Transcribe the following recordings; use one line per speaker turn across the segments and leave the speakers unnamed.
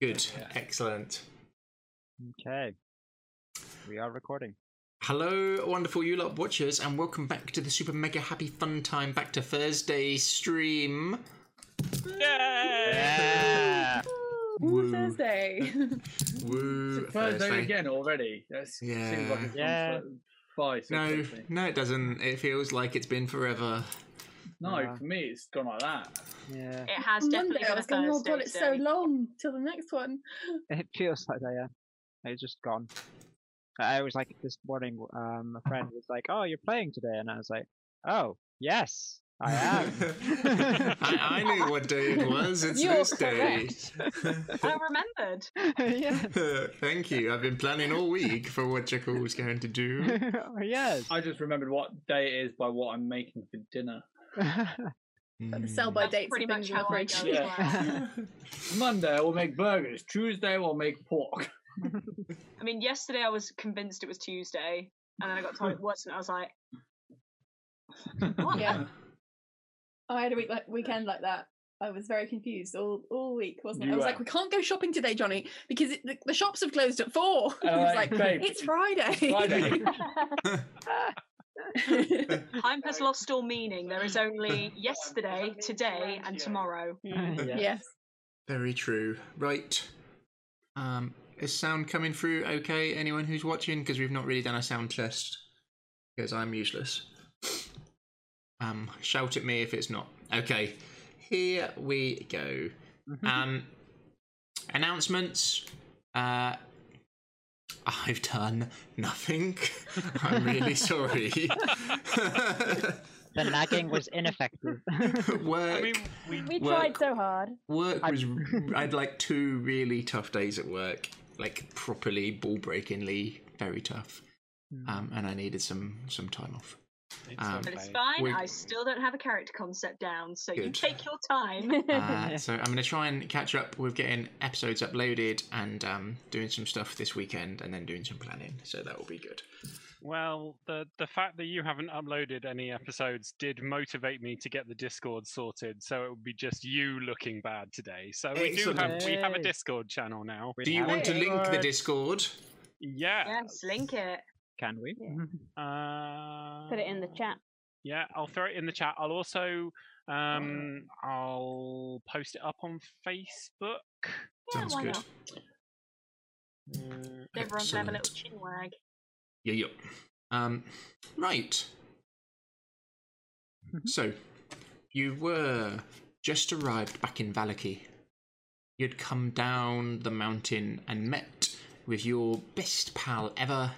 Good. Excellent.
Okay. We are recording.
Hello, wonderful you lot watchers, and welcome back to the super mega happy fun time back to Thursday stream.
Yeah.
Ooh,
Woo.
Thursday.
Woo!
Thursday again already. That
Yeah.
seems like it's
Yeah.
gone by so
No, no, it doesn't. It feels like it's been forever.
No,
Yeah.
for me it's gone like that.
Yeah.
It has
On
definitely
Monday, I was going, oh
Thursday
god, it's so long till the next one.
It feels like that, yeah. It's just gone. I was like this morning, um, a friend was like, "Oh, you're playing today," and I was like, "Oh, yes, I am."
I, I knew what day it was. It's
You're
this day.
I remembered.
yeah.
Thank you. I've been planning all week for what Jekyll was going to do.
oh, yes.
I just remembered what day it is by what I'm making for dinner.
But the sell mm. by
That's
dates
pretty much
things in the
how I go
Yeah. Monday I will make burgers. Tuesday I will make pork.
I mean, yesterday I was convinced it was Tuesday, and then I got told it wasn't. I was like, what?
Yeah. I had a week like weekend like that. I was very confused all, all week, wasn't it?
You
I was
were.
like, we can't go shopping today, Johnny, because it, the, the shops have closed at four.
And I'm
It's
like,
like,
babe,
it's Friday.
Friday.
Time has lost all meaning. There is only yesterday, today, and tomorrow.
Yeah.
Yes.
Very true. Right. Um, is sound coming through okay? Anyone who's watching? Because we've not really done a sound test. Because I'm useless. Um, shout at me if it's not. Okay. Here we go. Um, announcements. Uh, I've done nothing. I'm really sorry.
The nagging was ineffective.
Work.
I mean, we
We
Work.
tried so hard.
Work
I-
was. I had like two really tough days at work, like properly ball breakingly very tough, um, and I needed some some time off.
It's
Um,
But it's fine.
We-
I still don't have a character concept down, so you take your time.
Uh, so I'm going to try and catch up with getting episodes uploaded and um, doing some stuff this weekend, and then doing some planning. So that will be good.
Well, the the fact that you haven't uploaded any episodes did motivate me to get the Discord sorted, so it would be just you looking bad today. So we do have we have a Discord channel now.
Do you want to link the
Discord.
Discord?
Yeah.
yes, link it.
Can we?
Uh,
Put it in the chat.
Yeah, I'll throw it in the chat. I'll also um I'll post it up on Facebook.
Sounds
why
good.
not?
Uh,
Everyone can have a little
Excellent.
chin wag.
Yeah, yeah. Um, right. so, you were just arrived back in Vallaki. You'd come down the mountain and met with your best pal ever,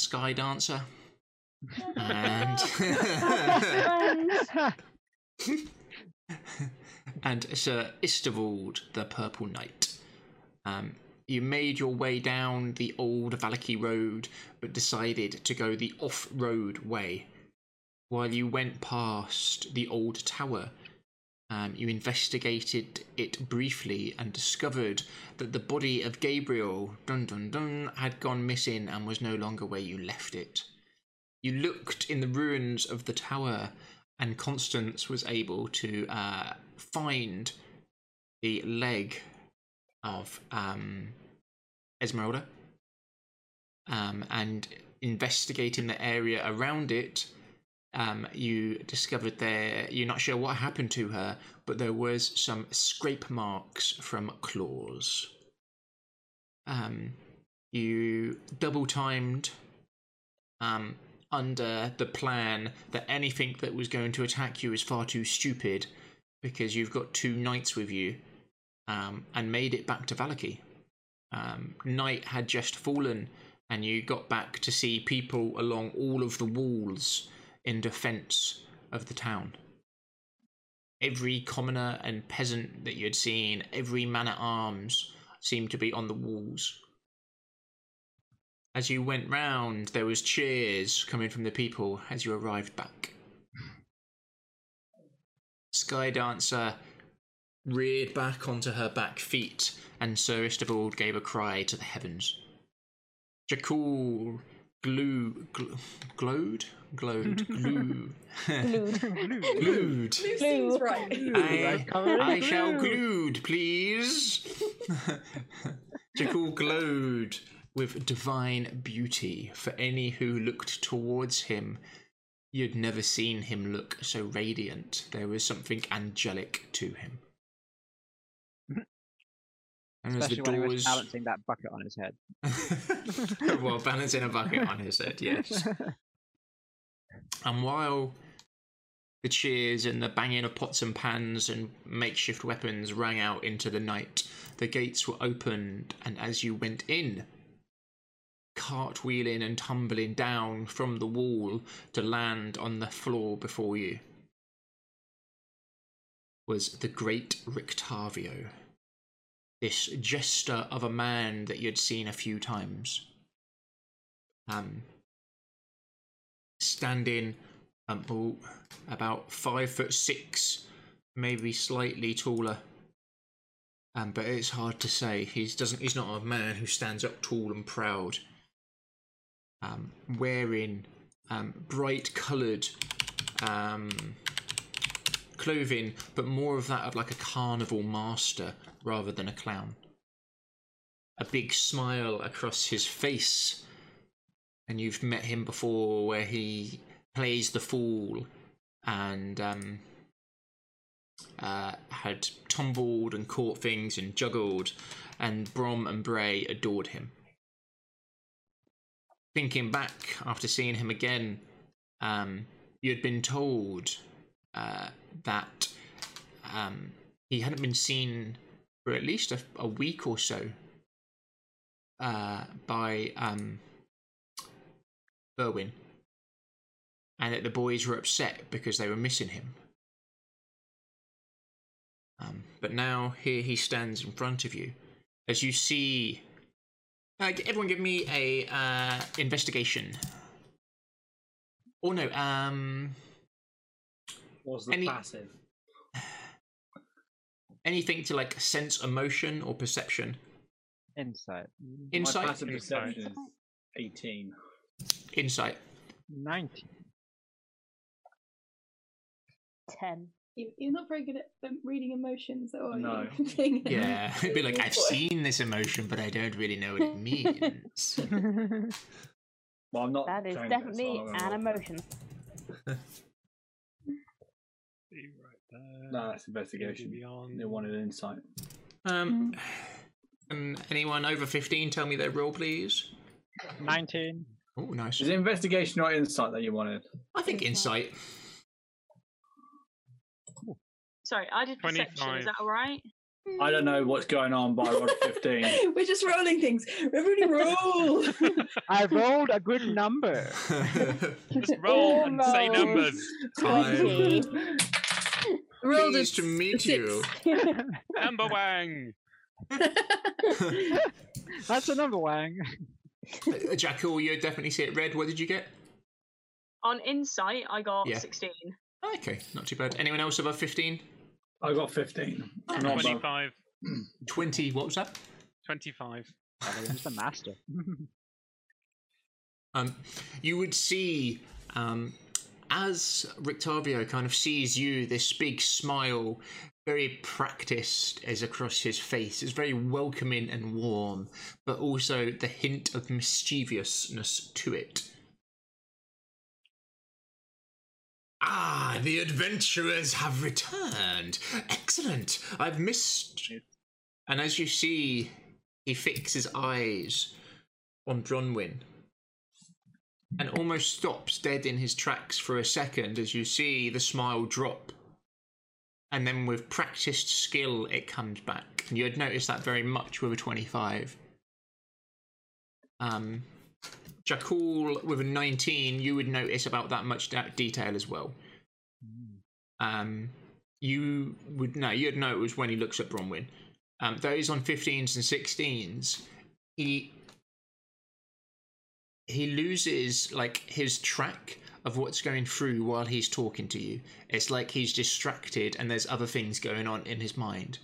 Sky Dancer. And and Sir Istavold, the Purple Knight. Um, you made your way down the old Vallaki road, but decided to go the off-road way. While you went past the old tower, um, you investigated it briefly and discovered that the body of Gabriel, dun dun dun, had gone missing and was no longer where you left it. You looked in the ruins of the tower, and Constance was able to uh, find the leg of um, Ezmerelda, um, and investigating the area around it, um, you discovered there. You're not sure what happened to her, but there was some scrape marks from claws. Um, you double timed um, under the plan that anything that was going to attack you is far too stupid because you've got two knights with you um, and made it back to Vallaki. Um, night had just fallen, and you got back to see people along all of the walls in defense of the town. Every commoner and peasant that you had seen, every man at arms, seemed to be on the walls. As you went round, there was cheers coming from the people as you arrived back. Sky Dancer reared back onto her back feet, and Sir Istavold gave a cry to the heavens. Jakul glue, gl- glowed, glowed, glue,
Glued.
glued.
Blue seems right.
I, I shall glued, please. Jakul glowed with divine beauty. For any who looked towards him, you'd never seen him look so radiant. There was something angelic to him. And as the
Especially when he was
doors,
balancing that bucket on his head.
well, balancing a bucket on his head, yes. And while the cheers and the banging of pots and pans and makeshift weapons rang out into the night, the gates were opened, and as you went in, cartwheeling and tumbling down from the wall to land on the floor before you, was the great Rictavio. This jester of a man that you'd seen a few times. Um, standing um, about five foot six, maybe slightly taller. Um, but it's hard to say. He's doesn't. He's not a man who stands up tall and proud. Um, wearing um, bright coloured um, clothing, but more of that of like a carnival master rather than a clown. A big smile across his face and you've met him before where he plays the fool and um, uh, had tumbled and caught things and juggled, and Brom and Bray adored him. Thinking back after seeing him again, um, you had been told uh, that um, he hadn't been seen for at least a, a week or so uh, by um, Berwin, and that the boys were upset because they were missing him. Um, but now here he stands in front of you, as you see. Uh, everyone, give me a uh, investigation. Or no, um,
What's the
Any-
passive?
anything to like sense emotion or perception.
Insight.
Insight,
My passive perception is 18.
Insight.
19.
Ten. You- You're not very good at um, reading emotions, though, are
No.
you? Being a-
Yeah, it'd be like I've seen this emotion, but I don't really know what it means.
Well, I'm not.
That is
trained at it, so
definitely
I'm not
an
roll.
emotion.
See right there.
No, that's investigation.
Beyond.
They wanted insight.
Um, can anyone over fifteen tell me their role, please?
19.
Oh, nice.
Is it investigation or insight that you wanted?
I think insight.
Sorry, I did perception.
25.
Is that all right?
I don't know what's going on, by I rolled 15.
We're just rolling things. Everybody roll.
I rolled a good number.
Just roll oh, and say
Almost.
numbers.
Twenty.
Rolled a
Pleased to meet
six.
you.
Number Wang.
That's a number, Wang.
Uh, Jackal, you definitely see it red. What did you get?
On insight, I got
Yeah.
16.
Okay, not too bad. Anyone else above 15?
I got 15. I'm above.
25.
20, what was that?
25.
Oh, he's the master.
Um, you would see um, as Rictavio kind of sees you, this big smile, very practiced, is across his face. It's very welcoming and warm, but also the hint of mischievousness to it. Ah, the adventurers have returned. Excellent. I've missed. And as you see, he fixes eyes on Bronwyn and almost stops dead in his tracks for a second as you see the smile drop. And then, with practiced skill, it comes back. You'd notice that very much with a 25. Um, Jakul with a 19, you would notice about that much detail as well. Um, you would no, you'd know it was when he looks at Bronwyn. Um, those on 15s and 16s, he he loses like his track of what's going through while he's talking to you. It's like he's distracted and there's other things going on in his mind.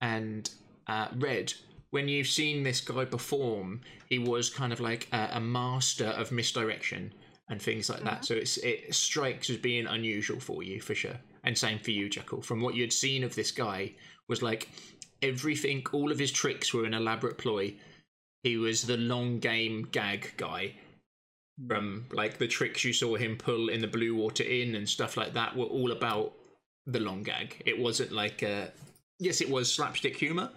And uh, Red, when you've seen this guy perform, he was kind of like a, a master of misdirection and things like that. So it's it strikes as being unusual for you for sure. And same for you, Jekyll. From what you'd seen of this guy, was like everything, all of his tricks were an elaborate ploy. He was the long game gag guy. From like the tricks you saw him pull in the Blue Water Inn and stuff like that were all about the long gag. It wasn't like uh yes, it was slapstick humor,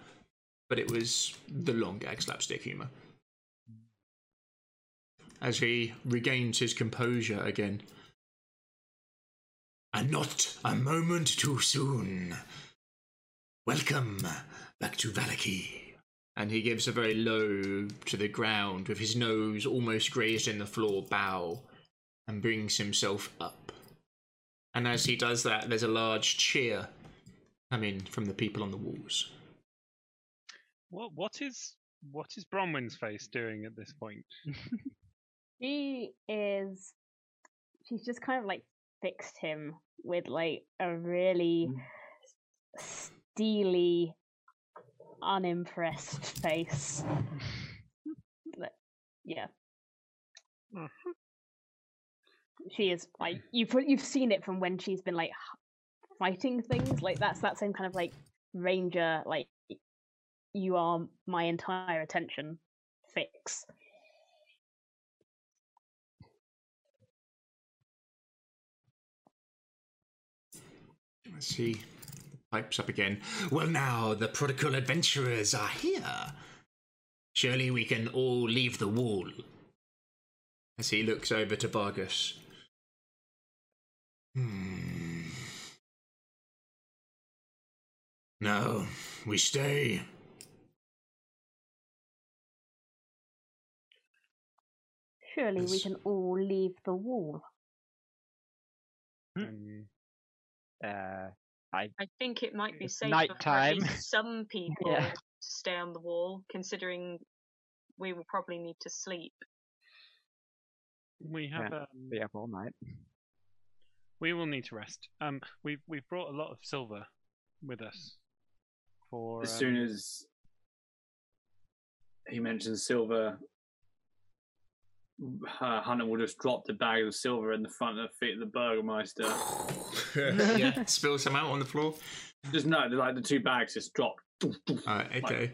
but it was the long gag slapstick humor. As he regains his composure again. And not a moment too soon. Welcome back to Vallaki. And he gives a very low to the ground with his nose almost grazed in the floor bow and brings himself up. And as he does that, there's a large cheer coming from the people on the walls.
What what is what is Bronwyn's face doing at this point?
She is. She's just kind of like fixed him with like a really mm. steely, unimpressed face. But, yeah. Mm-hmm. She is like you've you've seen it from when she's been like fighting things like that's that same kind of like ranger like you are my entire attention fix.
Let's see. Pipes up again. Well, now the prodigal adventurers are here. Surely we can all leave the wall. As he looks over to Vargas. Hmm. No, we stay.
Surely we can all leave the wall.
Um,
Uh, I
I think it might be
safe
safer for at
nighttime.
least some people
Yeah.
to stay on the wall, considering we will probably need to sleep.
we have um,
be up all night.
we will need to rest. Um, we've we've brought a lot of silver with us. For
As
um,
soon as he mentions silver, uh, Hunter will just drop the bag of silver in the front of the feet of the Burgermeister.
yeah, spill some out on the floor.
Just no, like the two bags just drop.
Alright, okay.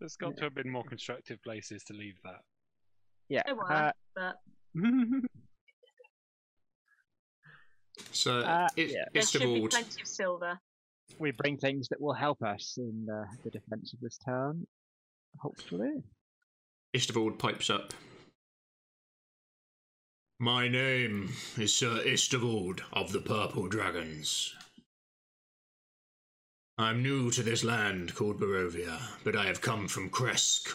there's got to have been more constructive places to leave that.
Yeah.
There were,
Uh,
but
So,
Uh,
it,
yeah.
there should be plenty of silver.
we bring things that will help us in uh, the defense of this town. Hopefully.
Istavold pipes up. My name is Sir Istavold of the Purple Dragons. I'm new to this land called Barovia, but I have come from Krezk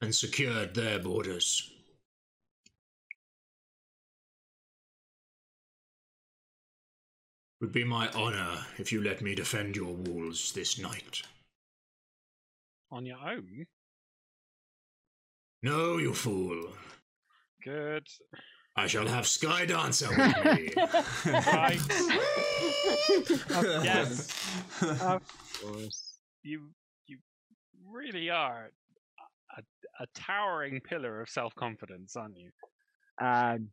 and secured their borders. It Would be my honor if you let me defend your walls this night.
On your own,
No, you fool.
good.
I shall have Sky Dancer with me.
Right. yes,
Of course.
you you really are a, a towering pillar of self confidence, aren't you?
Um,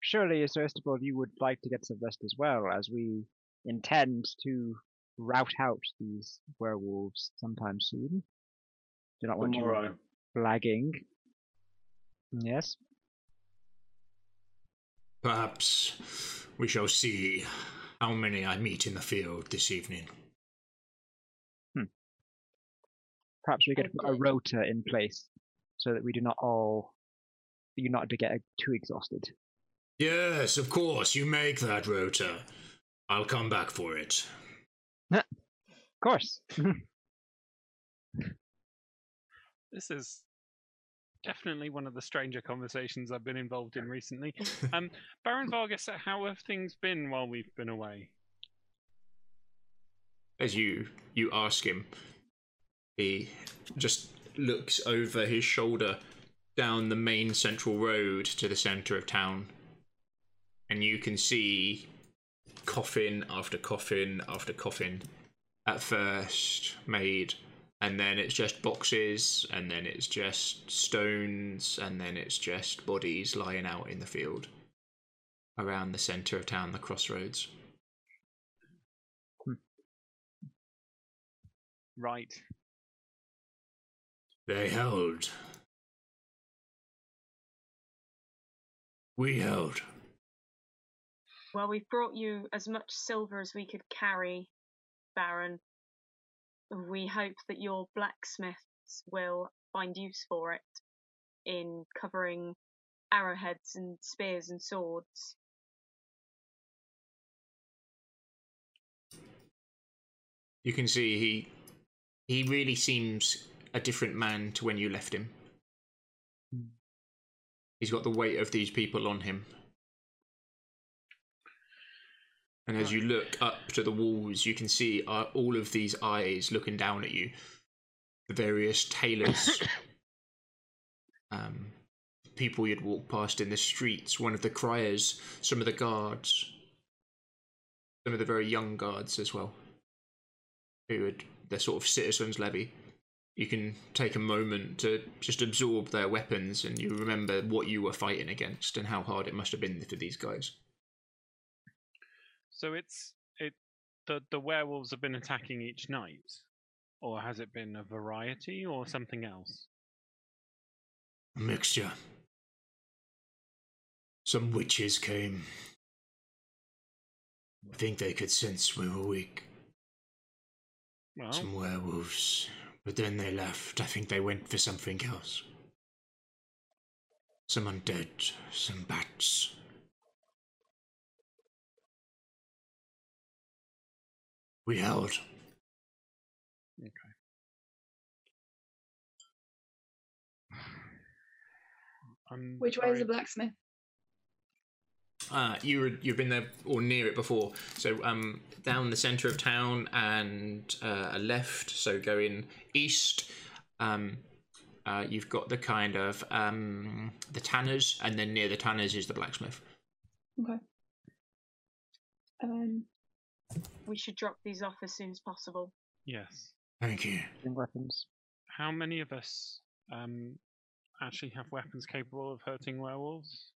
surely, first of all, you would like to get some rest as well, as we intend to rout out these werewolves sometime soon. Do not want you
Tomorrow.
flagging. Yes.
Perhaps we shall see how many I meet in the field this evening. Hmm.
Perhaps we could put a
Okay.
rota in place so that we do not all, you not to get too exhausted.
Yes, of course, you make that rota. I'll come back for it.
Of course.
This is definitely one of the stranger conversations I've been involved in recently. Um, Baron Vargas, how have things been while we've been away?
As you you ask him, he just looks over his shoulder down the main central road to the center of town. And you can see coffin after coffin after coffin at first made and then it's just boxes and then it's just stones and then it's just bodies lying out in the field around the center of town the crossroads hmm.
right.
They held. We held.
Well, we've brought you as much silver as we could carry, Baron. We hope that your blacksmiths will find use for it in covering arrowheads and spears and swords.
You can see he he really seems a different man to when you left him. Hmm. He's got the weight of these people on him. And as you look up to the walls, you can see uh, all of these eyes looking down at you. The various tailors, um, people you'd walk past in the streets, one of the criers, some of the guards, some of the very young guards as well who had their sort of citizens levy. You can take a moment to just absorb their weapons and you remember what you were fighting against and how hard it must have been for these guys.
So it's it the the werewolves have been attacking each night, or has it been a variety or something else?
A mixture. Some witches came. I think they could sense we were weak.
Well,
Some werewolves. But then they left. I think they went for something else. Some undead, some bats. We held.
okay. I'm
Which way is the blacksmith?
Uh, you were, you've been there or near it before. So um, down the centre of town and uh, a left. So going east. Um, uh, you've got the kind of um, the tanners, and then near the tanners is the blacksmith.
Okay. Um,
We should drop these off as soon as possible.
Yes.
Thank you.
Using weapons.
How many of us um actually have weapons capable of hurting werewolves?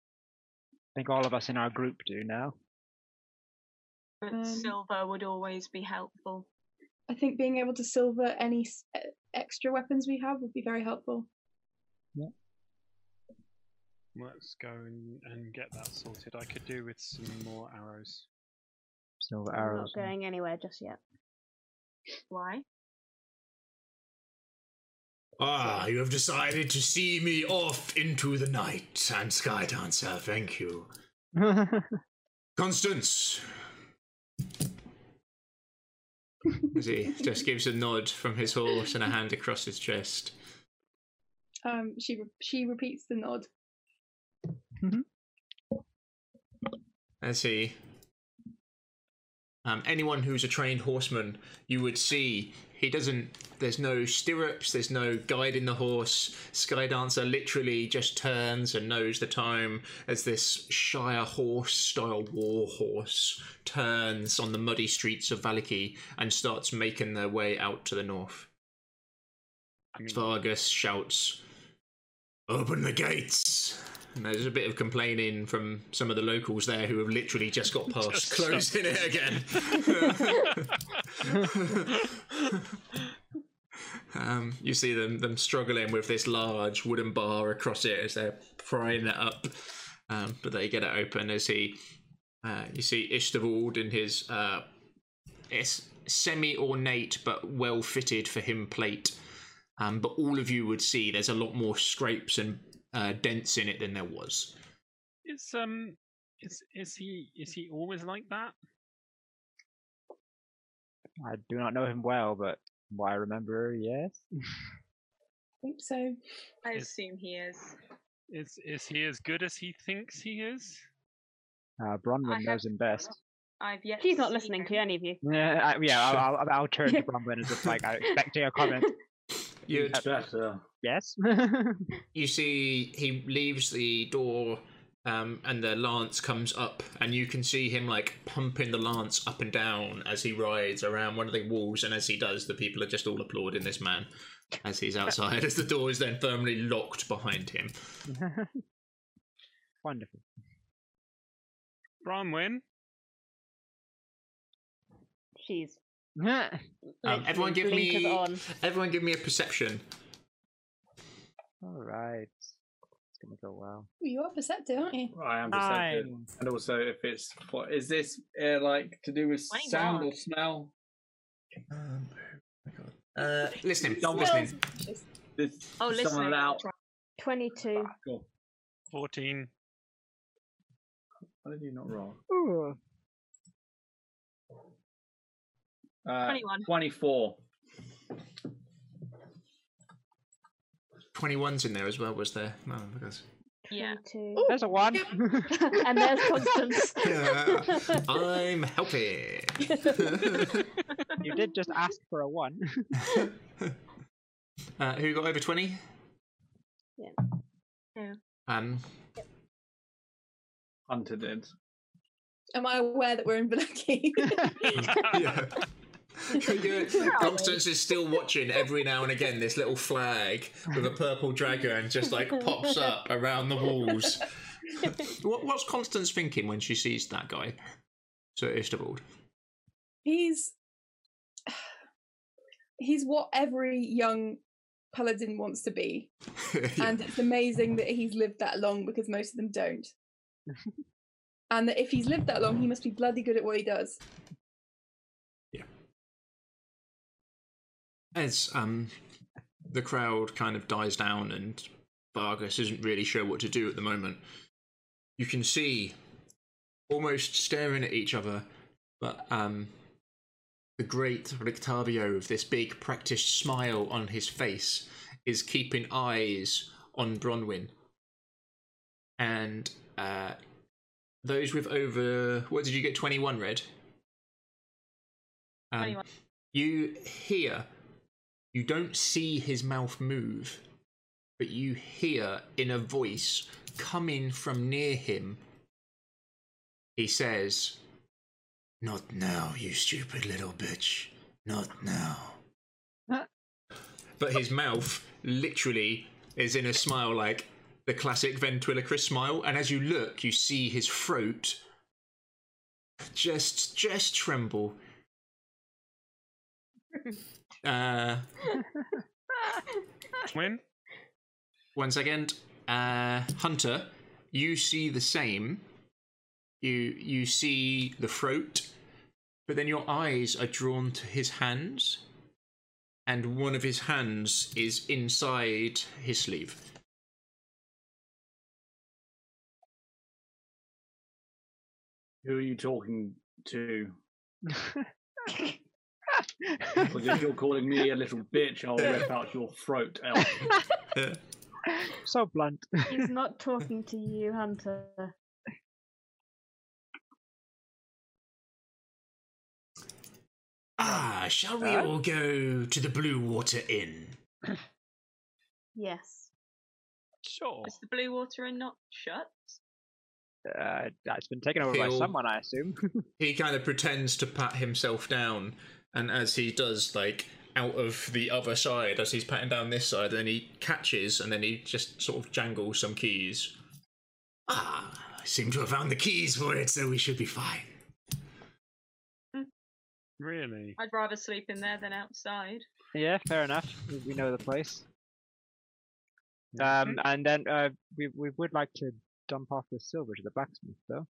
I think all of us in our group do now.
But
Um,
silver would always be helpful.
I think being able to silver any s- extra weapons we have would be very helpful. Yeah.
Let's go and, and get that sorted. I could do with some more arrows.
Silver
I'm not going anywhere just yet.
Why?
Ah, you have decided to see me off into the night and sky dancer. Thank you, Constance. As he just gives a nod from his horse and a hand across his chest.
Um, she re- she repeats the nod.
As he. Um, anyone who's a trained horseman, you would see he doesn't. There's no stirrups. There's no guiding the horse. Skydancer literally just turns and knows the time as this Shire horse-style war horse turns on the muddy streets of Vallaki and starts making their way out to the north.
I
Vargas shouts, "Open the gates!" And there's a bit of complaining from some of the locals there who have literally just got past
Just
closing it again. um, you see them them struggling with this large wooden bar across it as they're prying it up, um, but they get it open as he. Uh, you see Ishtarvald in his uh, it's semi-ornate but well-fitted for him plate. Um, but all of you would see there's a lot more scrapes and uh, dents in it than there was.
is um is is he is he always like that?
I do not know him well, but from what I remember, yes.
I think so.
I
Is-
assume he is.
Is is he as good as he thinks he is?
Uh, Bronwyn
I have-
knows him best.
I've yet.
She's
to
not
see
listening to any of you.
Yeah, I, yeah. I'll, I'll, I'll turn to Bronwyn as if like I'm expecting a comment.
You'd,
better.
Yes.
you see he leaves the door um, and the lance comes up and you can see him like pumping the lance up and down as he rides around one of the walls and as he does the people are just all applauding this man as he's outside as the door is then firmly locked behind him
Wonderful.
Bronwyn,
She's
Um, everyone, give me. Everyone, give me a perception.
All right. It's gonna go well.
You are perceptive, aren't you?
I am perceptive.
Nine.
And also, if it's what is this uh, like to do with sound or smell?
Um, uh, listening.
Don't
listening.
Just-
This
Oh,
someone
listen.
out.
22.
Ah, cool.
14.
Why did you not roll?
Ooh.
Uh,
21.
Twenty-four.
21's in there as well, was there? No, because.
Yeah.
22.
There's a one.
and there's Constance.
I'm helping.
you did just ask for a one.
uh, who got over 20?
Yeah.
Yeah.
Um,
Hunter did.
Am I aware that we're in Vallaki?
yeah. Constance is still watching every now and again this little flag with a purple dragon just like pops up around the walls. What, what's Constance thinking when she sees that guy? Sir Istibald.
he's he's what every young paladin wants to be,
Yeah.
and it's amazing that he's lived that long because most of them don't. and that if he's lived that long, he must be bloody good at what he does.
As um, the crowd kind of dies down and Vargas isn't really sure what to do at the moment, you can see almost staring at each other, but um, the great Rictavio with this big practiced smile on his face is keeping eyes on Bronwyn. And uh, those with over, what did you get? 21 red? Um,
21.
you hear, you don't see his mouth move, but you hear in a voice coming from near him. He says, Not now, you stupid little bitch. Not now. but his mouth literally is in a smile like the classic ventriloquist smile, and as you look, you see his throat just just tremble. Uh,
Win?
one second, uh, Hunter, you see the same. You you see the throat, but then your eyes are drawn to his hands, and one of his hands is inside his sleeve.
Who are you talking to? Because if you're calling me a little bitch, I'll rip out your throat. Elf.
So blunt.
He's not talking to you, Hunter.
ah, shall we
Huh?
all go to the Blue Water Inn?
Yes.
Sure.
Is the blue water inn not shut?
Uh, it's been taken over by
He'll-
someone, I assume.
he kind of pretends to pat himself down, and as he does, like out of the other side, as he's patting down this side, then he catches, and then he just sort of jangles some keys. Ah, I seem to have found the keys for it, so we should be fine.
Really?
I'd rather sleep in there than outside.
yeah, fair enough. We, we know the place. Um, and then uh, we we would like to dump off the silver to the blacksmith, though.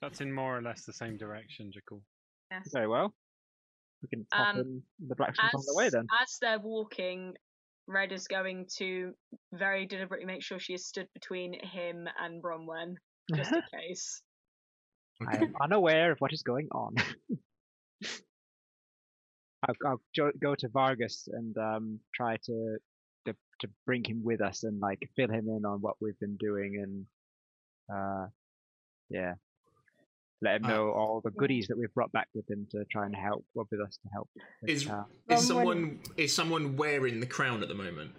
That's in more or less the same direction, Jekyll.
Yes.
Very well. We can pop
Um,
in the blacksmith on the way then.
as they're walking, Red is going to very deliberately make sure she is stood between him and Bronwyn, just in case.
I am unaware of what is going on. I'll, I'll jo- go to Vargas and um, try to, to to bring him with us and like fill him in on what we've been doing and uh, yeah, let him
Uh,
know all the goodies that we've brought back with him to try and help work with us to help.
Is-
uh,
Is
Um,
someone is someone wearing the crown at the moment?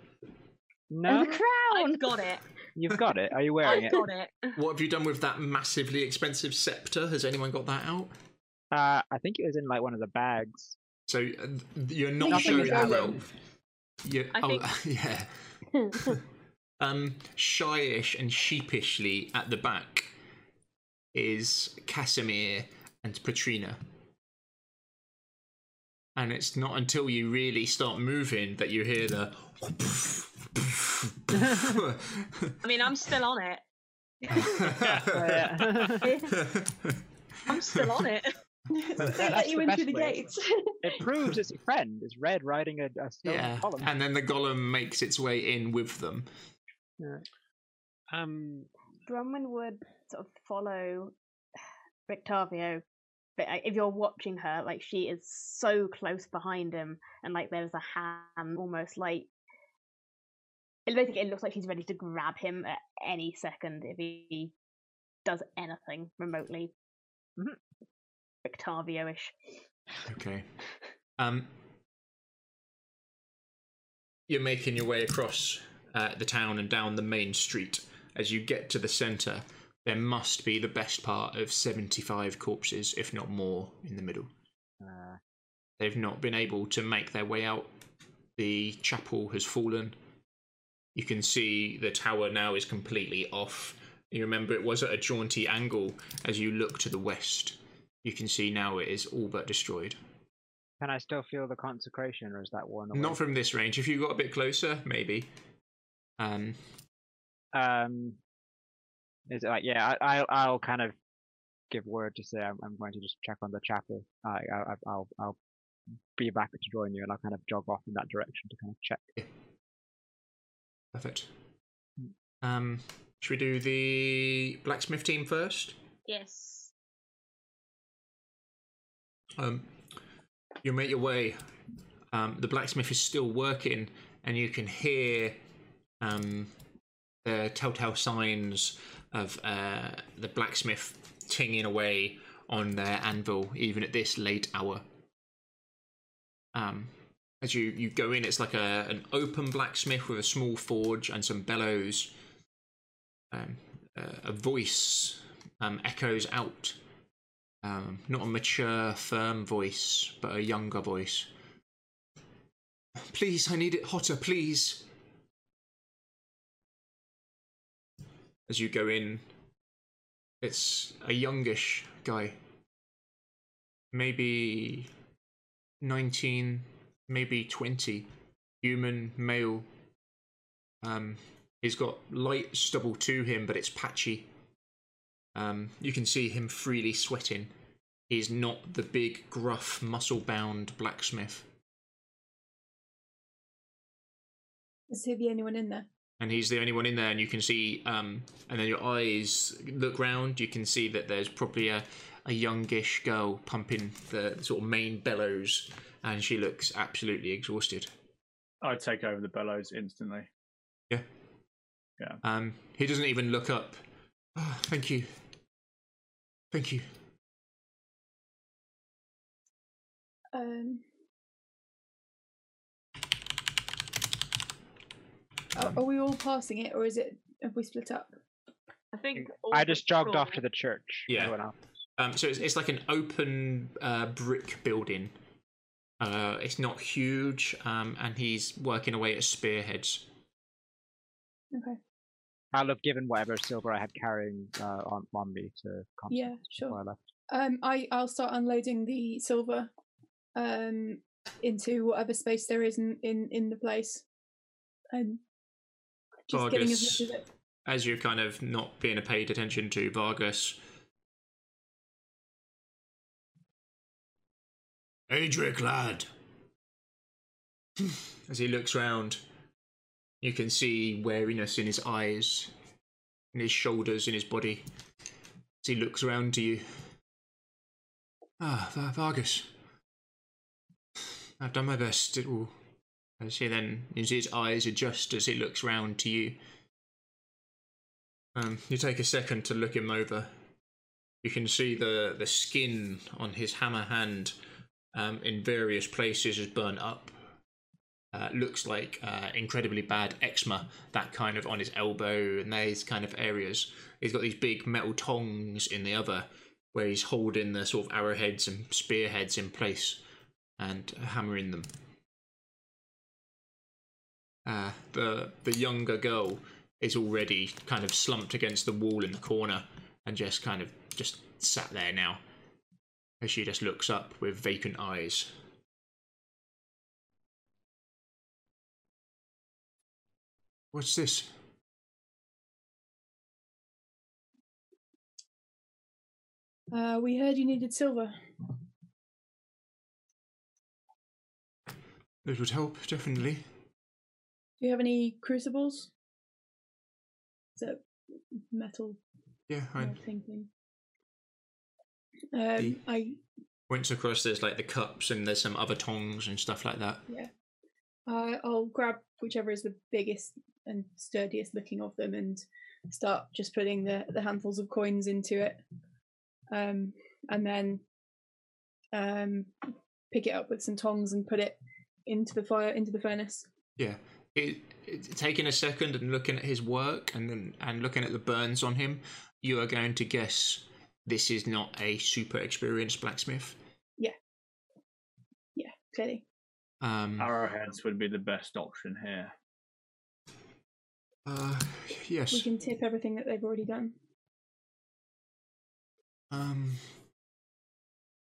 no,
And the crown!
I've got it.
you've got it. Are you wearing
I've
it?
got it.
What have you done with that massively expensive scepter? Has anyone got that out?
Uh, I think it was in like one of the bags.
So uh, you're not
Nothing
showing the
is
wealth.
relevant.
You,
I
oh,
think-
yeah. Um, shyish and sheepishly at the back is Kasimir and Patrina. and it's not until you really start moving that you hear the.
I mean, I'm still on it. I'm still on it.
They let you
the
into the
way.
gates.
it proves it's a friend. It's Red riding a, a stone
yeah,
column.
and then the golem makes its way in with them.
Um,
Bronwyn would sort of follow Rictavio, but if you're watching her, like she is so close behind him, and like there's a hand almost like it basically it looks like she's ready to grab him at any second if he does anything remotely
Mhm.
Rictavio-ish.
Okay. Um, you're making your way across uh, the town and down the main street. As you get to the centre, there must be the best part of 75 corpses, if not more, in the middle.
Uh,
They've not been able to make their way out. The chapel has fallen. You can see the tower now is completely off. You remember it was at a jaunty angle as you look to the west. You can see now it is all but destroyed.
can I still feel the consecration, or is that one? Away?
Not from this range. If you got a bit closer, maybe. Um,
Um, is it like yeah? I, I'll I'll kind of give word to say I'm, I'm going to just check on the chapel. I, I I'll I'll be back to join you, and I'll kind of jog off in that direction to kind of check.
perfect. Um, should we do the blacksmith team first?
Yes.
Um, you make your way. Um, the blacksmith is still working, and you can hear um, the telltale signs of uh, the blacksmith tinging away on their anvil, even at this late hour. Um, as you, you go in, it's like a an open blacksmith with a small forge and some bellows. Um, uh, a voice um, echoes out um, not a mature, firm voice, but a younger voice. Please, I need it hotter, please. As you go in, it's a youngish guy. Maybe 19, maybe 20. Human, male. Um, he's got light stubble to him, but it's patchy. Um, you can see him freely sweating. He's not the big, gruff, muscle bound blacksmith.
Is he the only one in there?
And he's the only one in there, and you can see, um, and then your eyes look round, you can see that there's probably a, a youngish girl pumping the sort of main bellows, and she looks absolutely exhausted.
I'd take over the bellows instantly.
Yeah.
Yeah.
Um, he doesn't even look up. Oh, thank you. Thank you.
Um, are, are we all passing it, or is it? Have we split up?
I think.
I just
but
jogged off to the church.
Yeah.
Everyone else.
Um, so it's, it's like an open uh, brick building. Uh, it's not huge, um, and he's working away at spearheads.
Okay.
I'll have given whatever silver I had carrying uh, on, on me to Constance
Yeah, sure.
I left.
Um, I I'll start unloading the silver, um, into whatever space there is in in, in the place, and just as
Vargas, as you're kind of not being paid attention to, Vargas. Adric, lad. As he looks round, you can see wariness in his eyes, in his shoulders, in his body. As he looks around to you. Ah, Vargas. I've done my best. It will. As he then, see his eyes adjust as he looks round to you. Um, you take a second to look him over. You can see the, the skin on his hammer hand um, in various places is burnt up. Uh, looks like uh, incredibly bad eczema, that kind of on his elbow and these kind of areas. He's got these big metal tongs in the other, where he's holding the sort of arrowheads and spearheads in place and hammering them. Uh, the the younger girl is already kind of slumped against the wall in the corner and just kind of just sat there now as she just looks up with vacant eyes. What's this?
Uh, we heard you needed silver.
It would help, definitely.
Do you have any crucibles? Is that metal
Yeah, I
thing? Um, I
once across there's like the cups and there's some other tongs and stuff like that.
yeah. I I'll grab whichever is the biggest and sturdiest looking of them and start just putting the, the handfuls of coins into it. Um, and then um, pick it up with some tongs and put it into the fire into the furnace.
Yeah. It, it, taking a second and looking at his work and then and looking at the burns on him, you are going to guess this is not a super experienced blacksmith.
Yeah. Yeah, clearly.
Um,
Arrowheads would be the best option here.
uh, yes.
We can tip everything that they've already done.
Um,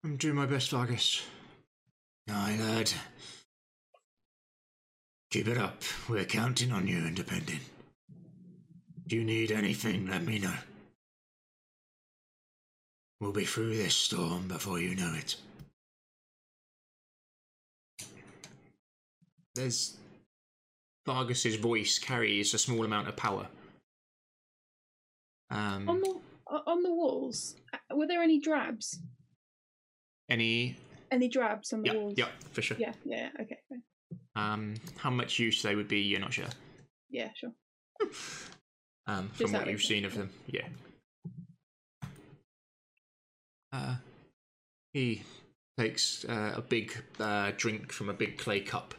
I'm doing my best, Vargas. Aye, lad. Keep it up. We're counting on you, Independent. If you need anything, let me know. We'll be through this storm before you know it. There's. Vargas's voice carries a small amount of power. Um,
On the on the walls, uh, were there any drabs?
any
Any drabs on the
Yeah,
walls?
yeah, for sure.
Yeah, yeah, yeah, okay, fine.
Um, how much use they would be, you're not sure.
yeah, sure.
Um, from what you've seen of them, yeah. Uh, he takes uh, a big uh, drink from a big clay cup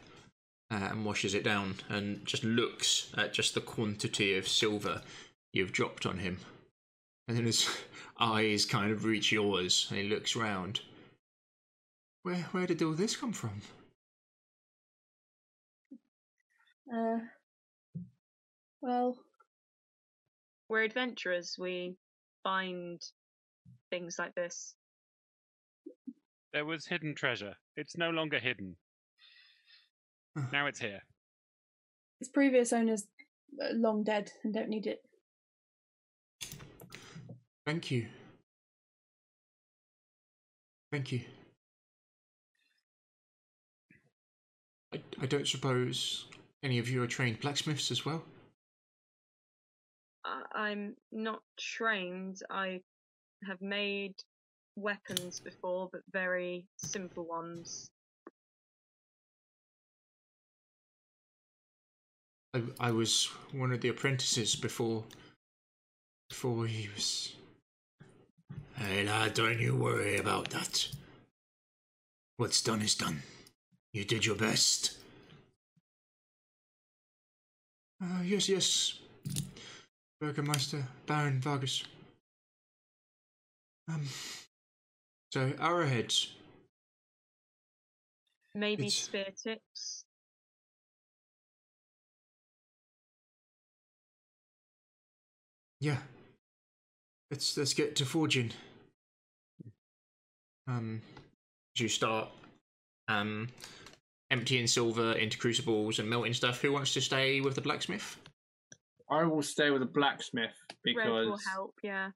uh, and washes it down, and just looks at just the quantity of silver you've dropped on him. And then his eyes kind of reach yours, and he looks round. Where where did all this come from?
Uh, well,
We're adventurers. We find things like this.
There was hidden treasure. It's no longer hidden. Now it's here.
its previous owners are long dead and don't need it.
Thank you. Thank you. I, I don't suppose any of you are trained blacksmiths as well?
I'm not trained. I have made weapons before, but very simple ones.
I, I was one of the apprentices before before he was Hey lad, ah, don't you worry about that. What's done is done. You did your best. Uh, yes, yes. Burgermeister Baron Vargas. Um so arrowheads.
Maybe
It's-
spear tips.
Yeah. Let's let's get to forging. Um, as you start um emptying silver into crucibles and melting stuff. Who wants to stay with the blacksmith?
I will stay with the blacksmith because
Red will help. Yeah.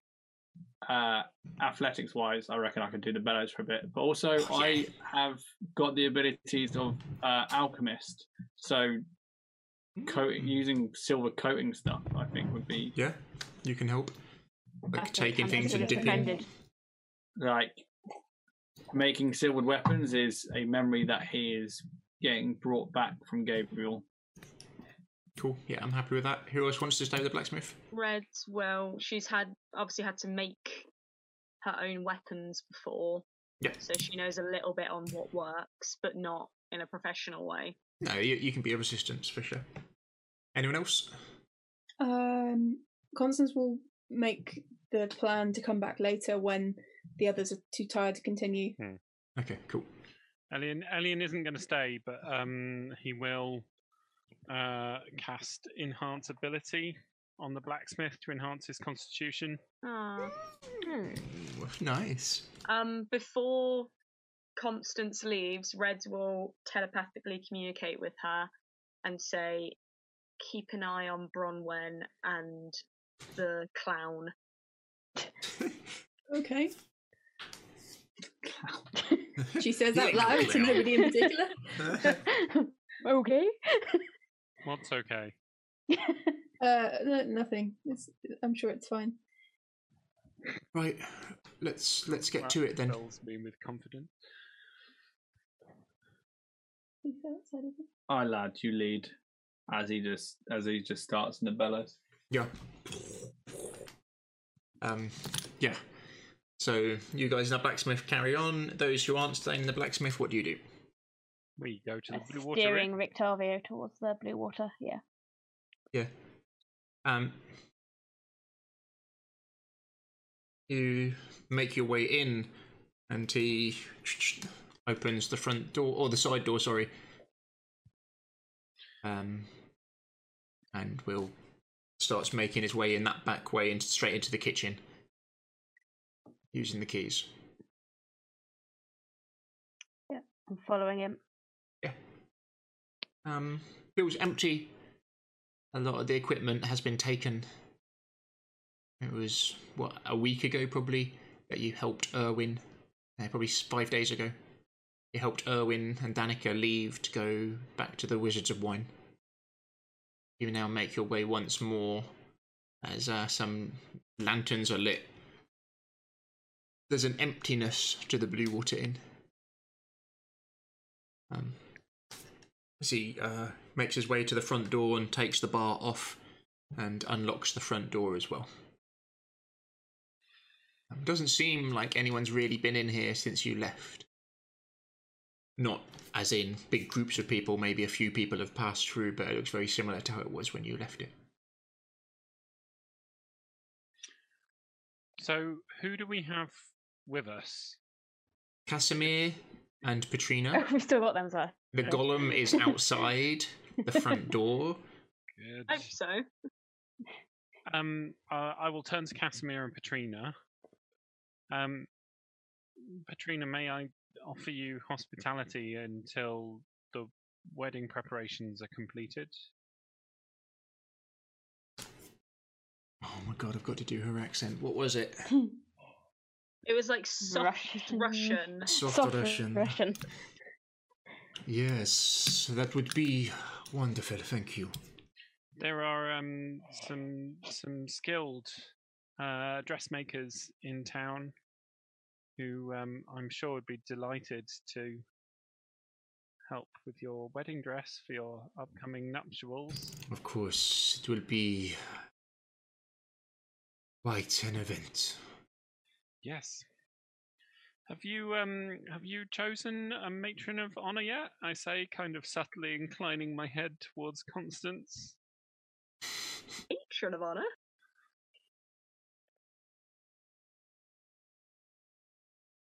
uh, athletics wise, I reckon I can do the bellows for a bit. But also,
Oh,
I have got the abilities of uh, alchemist. So, coating, using silver coating stuff, I think would be
Yeah, you can help. Like
That's
taking
I'm
things and dipping.
offended.
like making silvered weapons is a memory that he is getting brought back from Gabriel.
Cool. Yeah, I'm happy with that. Who else wants to stay with the blacksmith?
Red, well, she's had obviously had to make her own weapons before.
Yeah.
So she knows a little bit on what works, but not in a professional way.
No, you, you can be of assistance for sure. Anyone else?
Um, Constance will make the plan to come back later when the others are too tired to continue.
Okay, cool.
Elian, Elian isn't going to stay, but um, he will uh, cast enhance ability on the blacksmith to enhance his constitution.
Ah.
Nice.
Um, before Constance leaves, Red will telepathically communicate with her and say, keep an eye on Bronwyn and the clown.
Okay. She says out loud to nobody in particular.
okay.
What's okay?
Uh, no, nothing. It's, I'm sure it's fine.
right, let's let's get
That
to it then.
Fills me with confidence.
Is that outside of it?
Aye, lad, you lead. As he just as he just starts in the bellows.
Yeah. Um, yeah. So you guys in the blacksmith carry on. Those who aren't staying in the blacksmith, what do you do?
We go to the Blue Water
Steering
Inn.
Rictavio towards the blue water. Yeah.
Yeah. Um, you make your way in, and he opens the front door or the side door. Sorry. Um, and will starts making his way in that back way and straight into the kitchen, using the keys.
Yeah, I'm following him. Yeah.
Um, feels empty. A lot of the equipment has been taken. It was what a week ago, probably, that you helped Urwin. Uh, probably five days ago. You helped Urwin and Danika leave to go back to the Wizards of Wine. You now make your way once more as uh, some lanterns are lit. There's an emptiness to the Blue Water Inn. Um, as he uh, makes his way to the front door and takes the bar off and unlocks the front door as well. Um, doesn't seem like anyone's really been in here since you left. Not as in big groups of people, maybe a few people have passed through, but it looks very similar to how it was when you left it.
So, who do we have with us?
Kasimir and Petrina.
Oh, we've still got them as well.
The golem is outside the front door.
Good.
Hope so.
Um, uh, I will turn to Kasimir and Petrina. Um, Petrina, may I offer you hospitality until the wedding preparations are completed?
Oh my god, I've got to do her accent. What was it?
It was like soft
Russian.
Russian.
Soft,
Soft
Russian.
Russian.
Yes, that would be wonderful. Thank you.
There are um, some some skilled uh, dressmakers in town who um, I'm sure would be delighted to help with your wedding dress for your upcoming nuptials.
Of course, it will be quite an event.
Yes. Have you um have you chosen a matron of honor yet? I say, kind of subtly inclining my head towards Constance.
Patron of honor.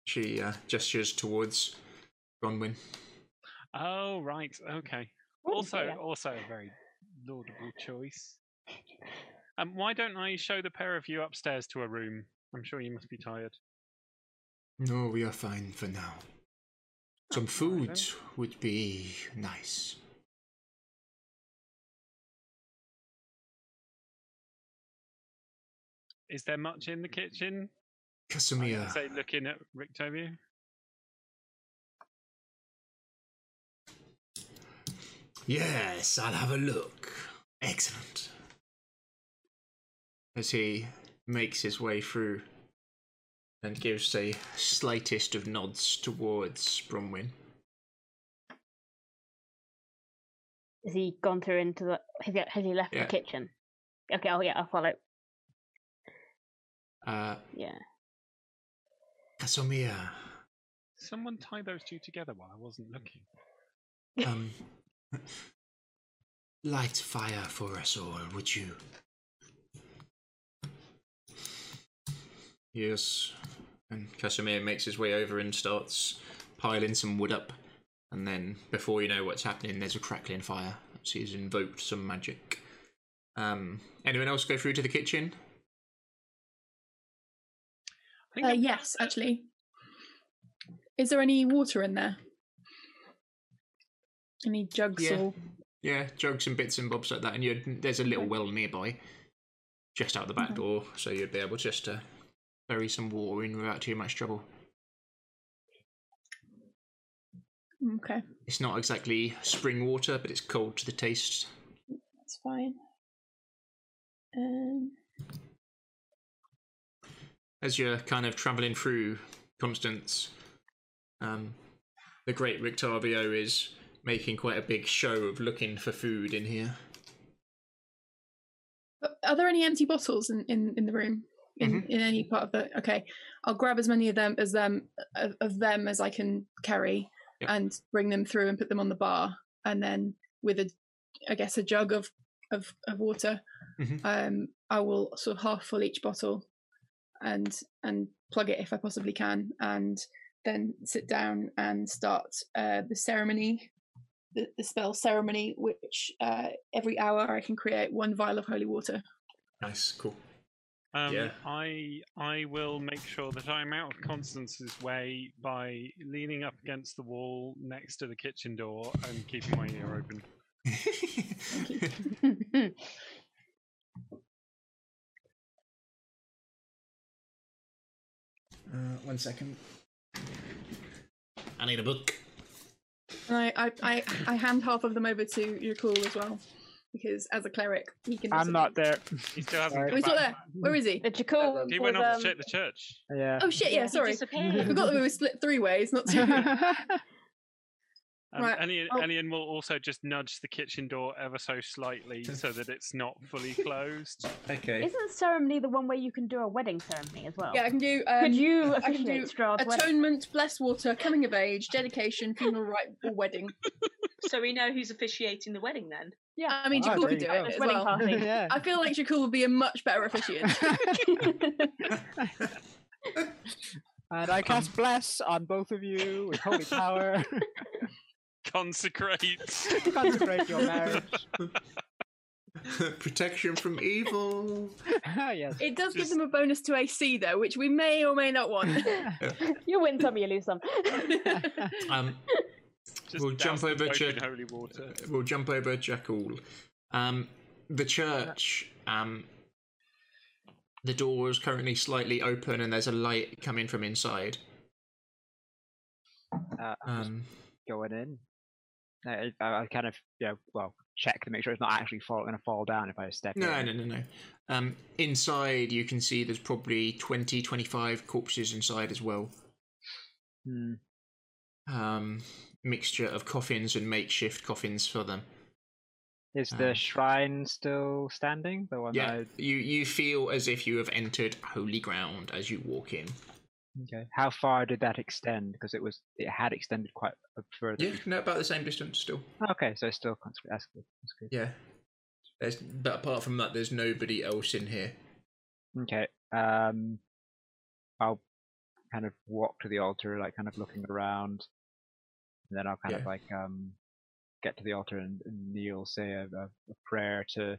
She uh, gestures towards Bronwyn.
Oh right, okay. Also,
say
also a very laudable choice. Um, why don't I show the pair of you upstairs to a room? I'm sure you must be tired.
No, we are fine for now. Some food would be nice.
Is there much in the kitchen?
Kasimir,
say, looking at Rictavio.
yes, I'll have a look. Excellent. As he makes his way through and gives a slightest of nods towards Bronwyn.
Has he gone through into the? Has he, has he left
Yeah.
the kitchen? Okay. Oh yeah, I'll follow.
Uh,
Yeah.
Kasimir,
Someone tie those two together while I wasn't looking.
um, light fire for us all, would you? Yes. And Kasimir makes his way over and starts piling some wood up. And then, before you know what's happening, there's a crackling fire. So he's invoked some magic. Um, anyone else go through to the kitchen?
Uh, yes, actually. Is there any water in there? Any jugs
Yeah.
or
Yeah, jugs and bits and bobs like that, and you there's a little well nearby, just out the back
Okay.
door, so you'd be able just to bury some water in without too much trouble.
Okay,
It's not exactly spring water, but it's cold to the taste.
that's fine. Um,
As you're kind of travelling through Constance, um, the great Rictavio is making quite a big show of looking for food in here.
are there any empty bottles in, in, in the room? In, in any part of the okay, I'll grab as many of them as them of, of them as I can carry,
Yep.
and bring them through and put them on the bar, and then with a, I guess a jug of of, of water,
Mhm.
um, I will sort of half full each bottle, and and plug it if I possibly can, and then sit down and start uh, the ceremony, the, the spell ceremony, which uh, every hour I can create one vial of holy water.
Nice, cool.
Um,
Yeah.
I I will make sure that I'm out of Constance's way by leaning up against the wall next to the kitchen door and keeping my ear open.
Uh, one second. I need a book.
And I, I, I, I hand half of them over to Yakul as well, because as a cleric, he can.
I'm not
do-
there.
He still hasn't.
Sorry.
Oh, he's not there. Where is he?
The Jakul
He went off
um,
to check the church.
Yeah.
Oh shit! Yeah, sorry. I forgot that we were split three ways, not two.
Um,
Right,
Elian,
oh.
Elian will also just nudge the kitchen door ever so slightly so that it's not fully closed.
Okay.
Isn't ceremony the one where you can do a wedding ceremony as well?
yeah, I can do. Um,
Could you
I can do
Strahd's wedding?
atonement, blessed water, coming of age, dedication, funeral rite, or wedding.
So we know who's officiating the wedding then.
Yeah.
I mean, Jakul
there
could do it as
Wedding
well.
party.
yeah.
I feel like Jakul would be a much better officiant.
and I cast bless on both of you with holy power.
Consecrate.
Consecrate your marriage.
Protection from evil.
yes.
it does give
Just-
them a bonus to AC though, which we may or may not want.
you win some, you lose some.
Um,
Just
We'll
douse
jump
the
over
boat
to-
in holy water.
we'll jump over Jackal. Um, the church. Um, the door is currently slightly open, and there's a light coming from inside.
Uh, I'm just
Um,
going in. I, I, I kind of, yeah, well, check to make sure it's not actually fall, going to fall down if I step
no,
in.
no, no, no. Um, inside, you can see there's probably 20, 25 corpses inside as well.
Hmm.
Um, mixture of coffins and makeshift coffins for them.
Is the
Um,
shrine still standing? The one
Yeah,
that
you you feel as if you have entered holy ground as you walk in.
Okay. How far did that extend? Because it was, it had extended quite a further.
Yeah, no, about the same distance still.
Okay, so it's still consecrated. That's good. That's good.
Yeah. There's, but apart from that, there's nobody else in here.
Okay. Um, I'll kind of walk to the altar, like kind of looking around, and then I'll kind of like um get to the altar and, and kneel, say a, a, a prayer to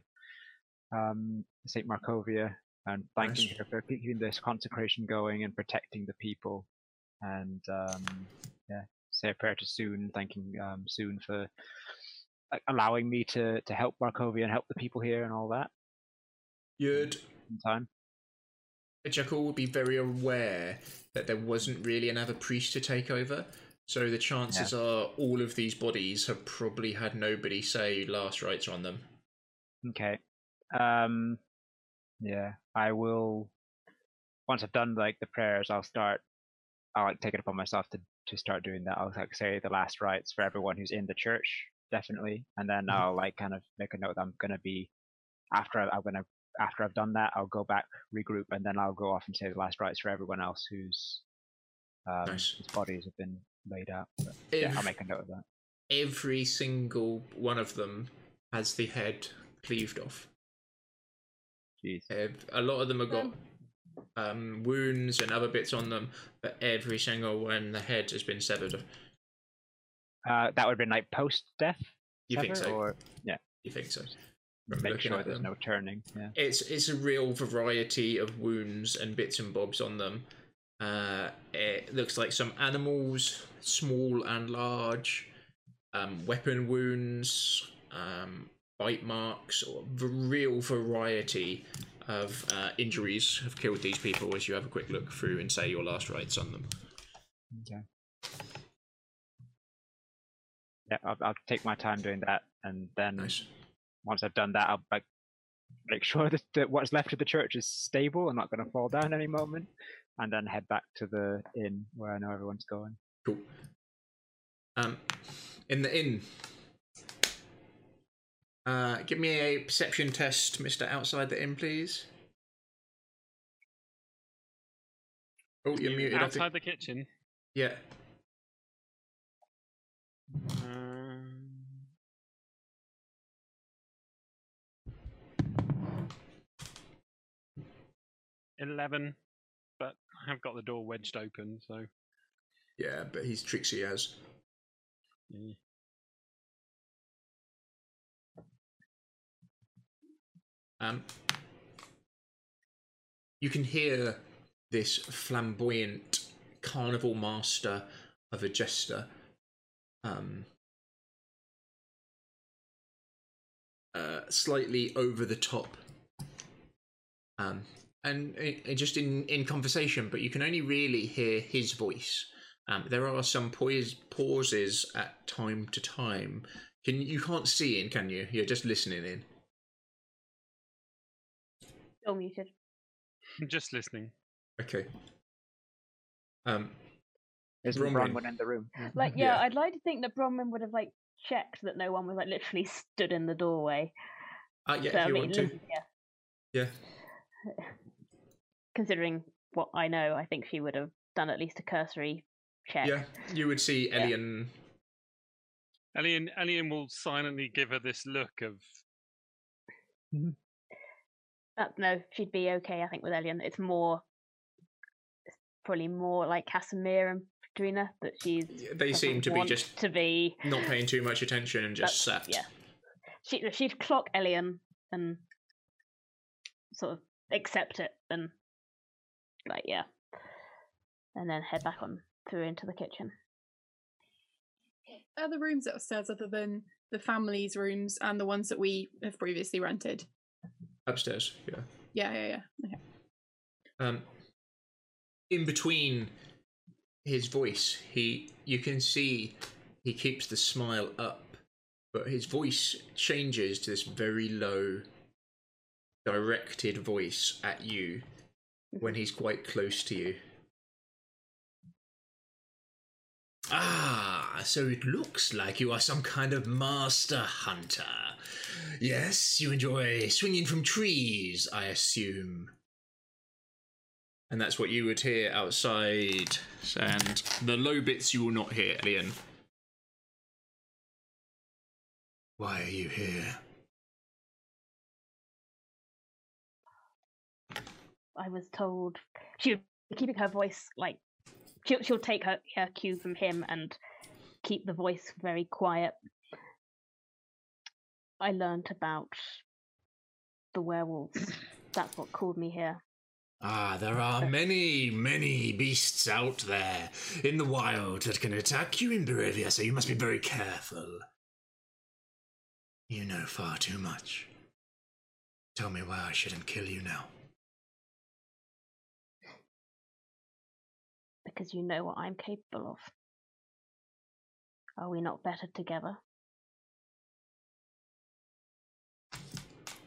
um Saint Markovia and thanking
Nice.
her for keeping this consecration going and protecting the people, and um yeah, say a prayer to Soon, thanking um Soon for like, allowing me to to help Markovia and help the people here and all that
You'd
in time.
Jekyll would be very aware that there wasn't really another priest to take over. So the chances are all of these bodies have probably had nobody say last rites on them.
Okay. Um yeah, I will once I've done like the prayers, I'll start I'll like take it upon myself to to start doing that. I'll like say the last rites for everyone who's in the church, definitely. And then
Mhm.
I'll like kind of make a note that I'm gonna be after I, I'm gonna after I've done that, I'll go back, regroup, and then I'll go off and say the last rites for everyone else whose um
Nice.
whose bodies have been laid out. But, yeah, I'll make a note of that.
Every single one of them has the head cleaved off.
Jeez.
Ev- A lot of them have got um, wounds and other bits on them, but every single one, the head has been severed.
Uh that would have been like post death?
You think so?
Or yeah,
You think so? From
make sure there's
them.
no turning. Yeah.
It's it's a real variety of wounds and bits and bobs on them. Uh, it looks like some animals, small and large, um, weapon wounds, um, bite marks, or a real variety of uh, injuries have killed these people as you have a quick look through and say your last rites on them.
Okay. Yeah, I'll, I'll take my time doing that, and then
Nice.
once I've done that, I'll like make sure that, that what's left of the church is stable and not going to fall down any moment, and then head back to the inn where I know everyone's going.
Cool. Um, in the inn. Uh, give me a perception test, Mister Outside the Inn, please. Oh, you're
You
muted. Think.
outside the kitchen.
Yeah.
Um, Eleven, but I have got the door wedged open, so
Yeah, but he's tricksy as.
yeah.
Um, you can hear this flamboyant carnival master of a jester um, uh, slightly over the top um, and uh, just in, in conversation, but you can only really hear his voice. Um, there are some poise, pauses at time to time. Can you can't see in, can you? You're just listening in.
Still muted.
just listening.
Okay. Um,
Isn't
Bronwyn.
Bronwyn in the room?
Like, yeah,
Yeah.
I'd like to think that Bronwyn would have like checked that no one was like literally stood in the doorway.
uh, yeah,
So,
if
I
you
mean,
want to.
Yeah,
Yeah.
considering what I know, I think she would have done at least a cursory check.
Yeah, you would see
Yeah.
Elian.
Elian, Elian will silently give her this look of
Uh, no, she'd be okay. I think with Elian, it's more, it's probably more like Kasimir and Katrina that she's.
They seem to be just
to be.
not paying too much attention and just
That's-
sat.
Yeah, she she'd clock Elian and sort of accept it and like yeah, and then head back on through into the kitchen.
Are the rooms upstairs other than the family's rooms and the ones that we have previously rented?
Upstairs, yeah.
Yeah, yeah, yeah. Okay.
Um, in between his voice, he you can see he keeps the smile up, but his voice changes to this very low, directed voice at you when he's quite close to you. Ah, so it looks like you are some kind of master hunter. Yes, you enjoy swinging from trees, I assume. And that's what you would hear outside. And the low bits you will not hear, Elian. Why are you here?
I was told she would be keeping her voice like she'll she'll take her her cue from him and keep the voice very quiet. I learnt about the werewolves. That's what called me here.
Ah, there are many, many beasts out there in the wild that can attack you in Barovia, so you must be very careful. You know far too much. Tell me why I shouldn't kill you now.
Because you know what I'm capable of. Are we not better together?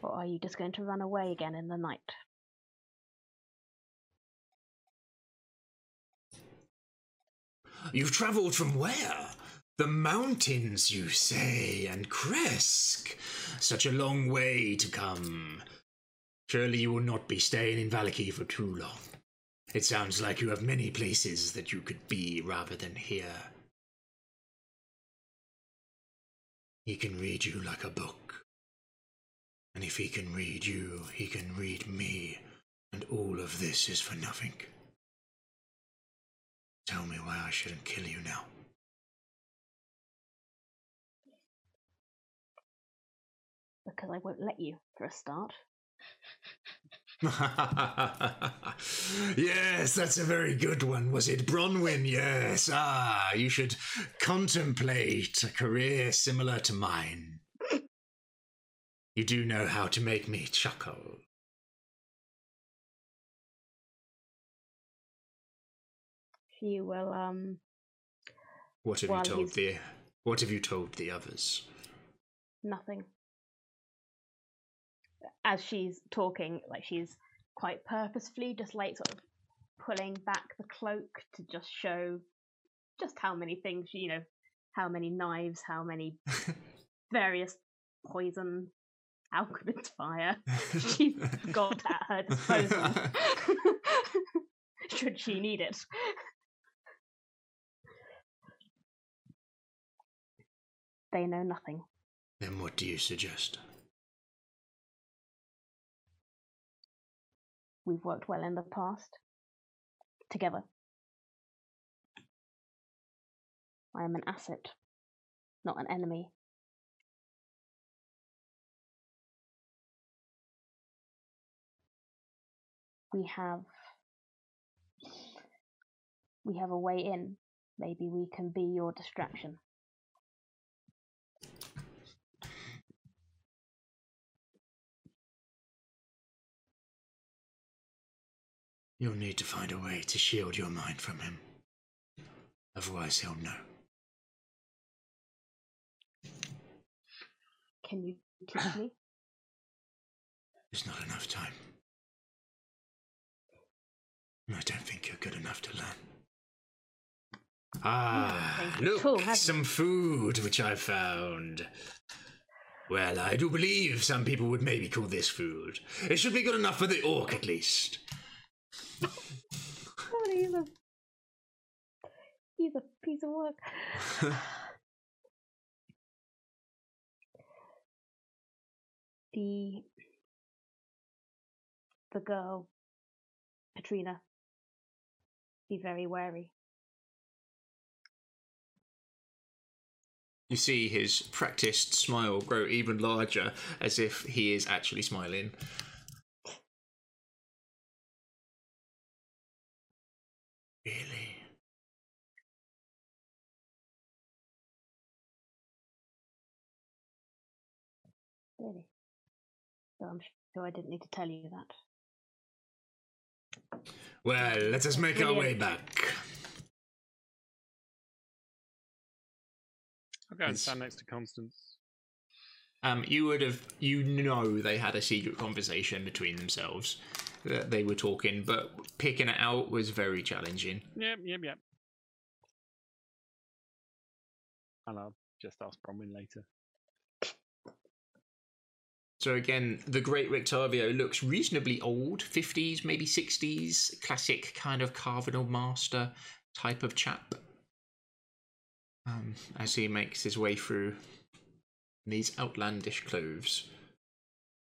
Or are you just going to run away again in the night?
You've travelled from where? The mountains, you say, and Krezk. Such a long way to come. Surely you will not be staying in Vallaki for too long. It sounds like you have many places that you could be rather than here. He can read you like a book. And if he can read you, he can read me. And all of this is for nothing. Tell me why I shouldn't kill you now.
Because I won't let you, for a start.
yes, that's a very good one. Was it Bronwyn? Yes. Ah, you should contemplate a career similar to mine. You do know how to make me chuckle.
She will um
What have you told
he's-
the What have you told the others?
nothing. As she's talking, like she's quite purposefully just like sort of pulling back the cloak to just show just how many things, you know, how many knives, how many various poison, alchemist fire she's got at her disposal. Should she need it. They know nothing.
then what do you suggest?
We've worked well in the past. Together. I am an asset, not an enemy. We have we have a way in. Maybe we can be your distraction.
You'll need to find a way to shield your mind from him. Otherwise, he'll know.
Can you teach me?
There's not enough time. I don't think you're good enough to learn. Ah,
you all,
look, some food which I found. Well, I do believe some people would maybe call this food. It should be good enough for the orc, at least.
He's a he's a piece of work. the the girl, Katrina, be very wary.
You see his practiced smile grow even larger as if he is actually smiling.
So I'm sure I didn't need to tell you that.
Well, let us make our way back.
I'll go and stand next to Constance.
Um, you would have, you know, they had a secret conversation between themselves that they were talking, but picking it out was very challenging.
Yep, yep, yep. And I'll just ask Bronwyn later.
So again, the Great Rictavio looks reasonably old, 50s, maybe 60s, classic kind of Cardinal Master type of chap. Um, as he makes his way through these outlandish clothes.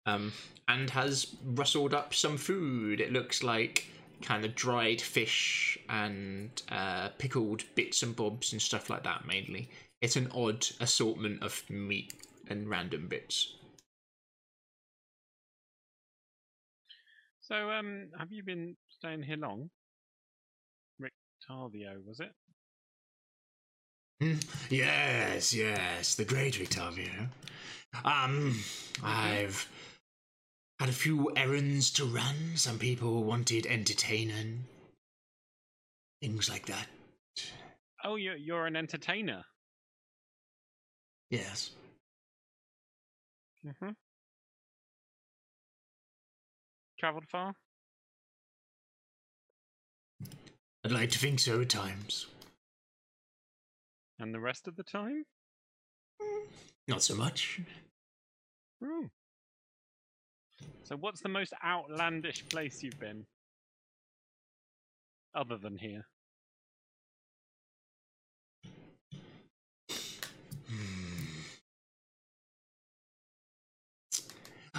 Um, and has rustled up some food. It looks like kind of dried fish and uh, pickled bits and bobs and stuff like that, mainly. It's an odd assortment of meat and random bits.
So, um, have you been staying here long? Rictavio, was it?
Hmm, Yes, yes, the great Rictavio. Um, I've had a few errands to run. Some people wanted entertaining, things like that.
Oh, you're you're an entertainer.
Yes.
Mm-hmm. Travelled far?
I'd like to think so at times.
And the rest of the time? Hmm.
Not so much.
Ooh. So, what's the most outlandish place you've been? Other than here?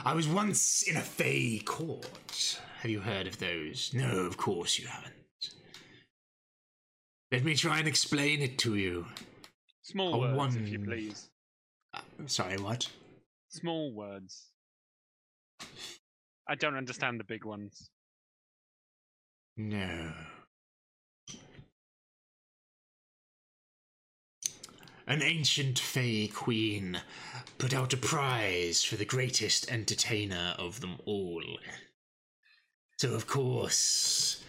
I was once in a Fey court. Have you heard of those? No, of course you haven't. Let me try and explain it to you.
Small
A
words, if you please.
Uh, sorry, what?
Small words. I don't understand the big ones.
No. An ancient Fey queen put out a prize for the greatest entertainer of them all. So, of course,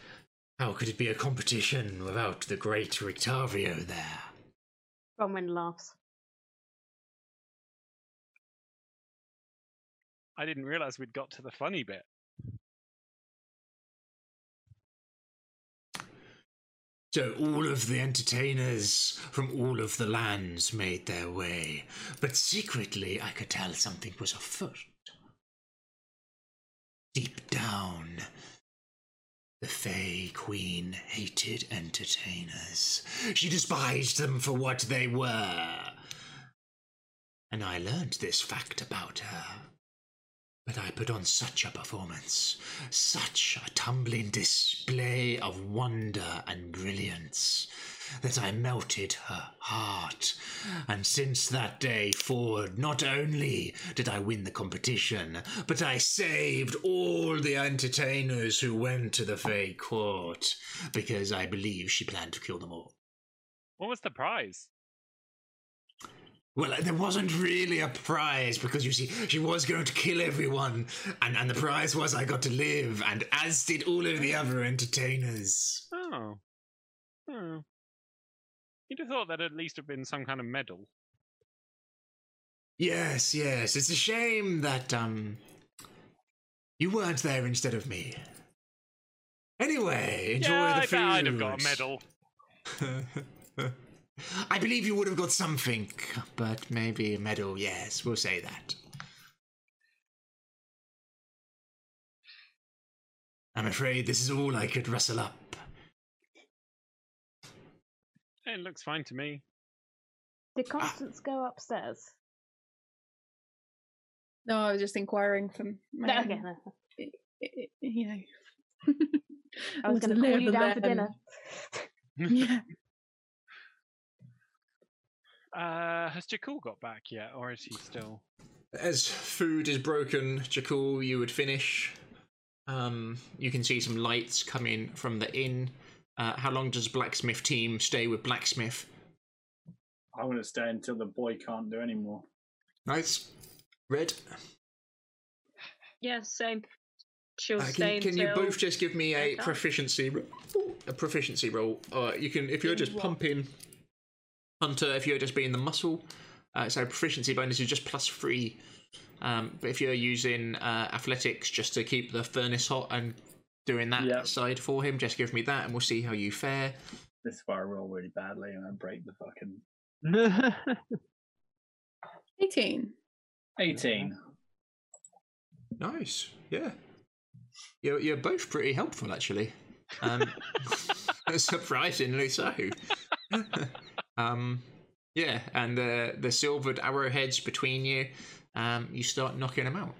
how could it be a competition without the great Rictavio there?
Bronwyn laughs.
I didn't realize we'd got to the funny bit.
So all of the entertainers from all of the lands made their way, but secretly I could tell something was afoot. Deep down, the Fey Queen hated entertainers. She despised them for what they were. And I learned this fact about her. But I put on such a performance, such a tumbling display of wonder and brilliance, that I melted her heart. And since that day forward, not only did I win the competition, but I saved all the entertainers who went to the Fey Court, because I believe she planned to kill them all.
What was the prize?
Well, there wasn't really a prize because you see, she was going to kill everyone, and, and the prize was I got to live, and as did all of the other entertainers.
Oh. Oh. You'd have thought that'd at least have been some kind of medal.
Yes, yes, it's a shame that, um, you weren't there instead of me. Anyway, enjoy
yeah,
the
I
food.
I'd have got a medal.
I believe you would have got something, but maybe a medal, yes, we'll say that. I'm afraid this is all I could rustle up.
It looks fine to me.
Did ah. Constance go upstairs?
No, I was just inquiring from my
No, okay, no.
i- i- you know.
I was going to
the
call you
level
down for dinner.
Yeah.
Uh, has Jakul got back yet, or is he still?
As food is broken, Jakul, you would finish. Um, you can see some lights coming from the inn. Uh, how long does blacksmith team stay with blacksmith?
I want to stay until the boy can't do anymore.
Nice. Red.
Yeah, same. She'll
Uh,
stay
can can you
until
both just give me a
they're
proficiency ro- a proficiency roll? Uh, you can if you're
In
just
what?
pumping hunter. If you're just being the muscle, uh, so proficiency bonus is just plus three. Um, but if you're using uh, athletics just to keep the furnace hot and doing that
Yep.
side for him, just give me that, and we'll see how you fare.
This is where I roll really badly and I break the fucking
18.
18.
Nice, yeah. You're you're both pretty helpful actually. Um, surprisingly so. Um, yeah, and the the silvered arrowheads between you, um, you start knocking them out.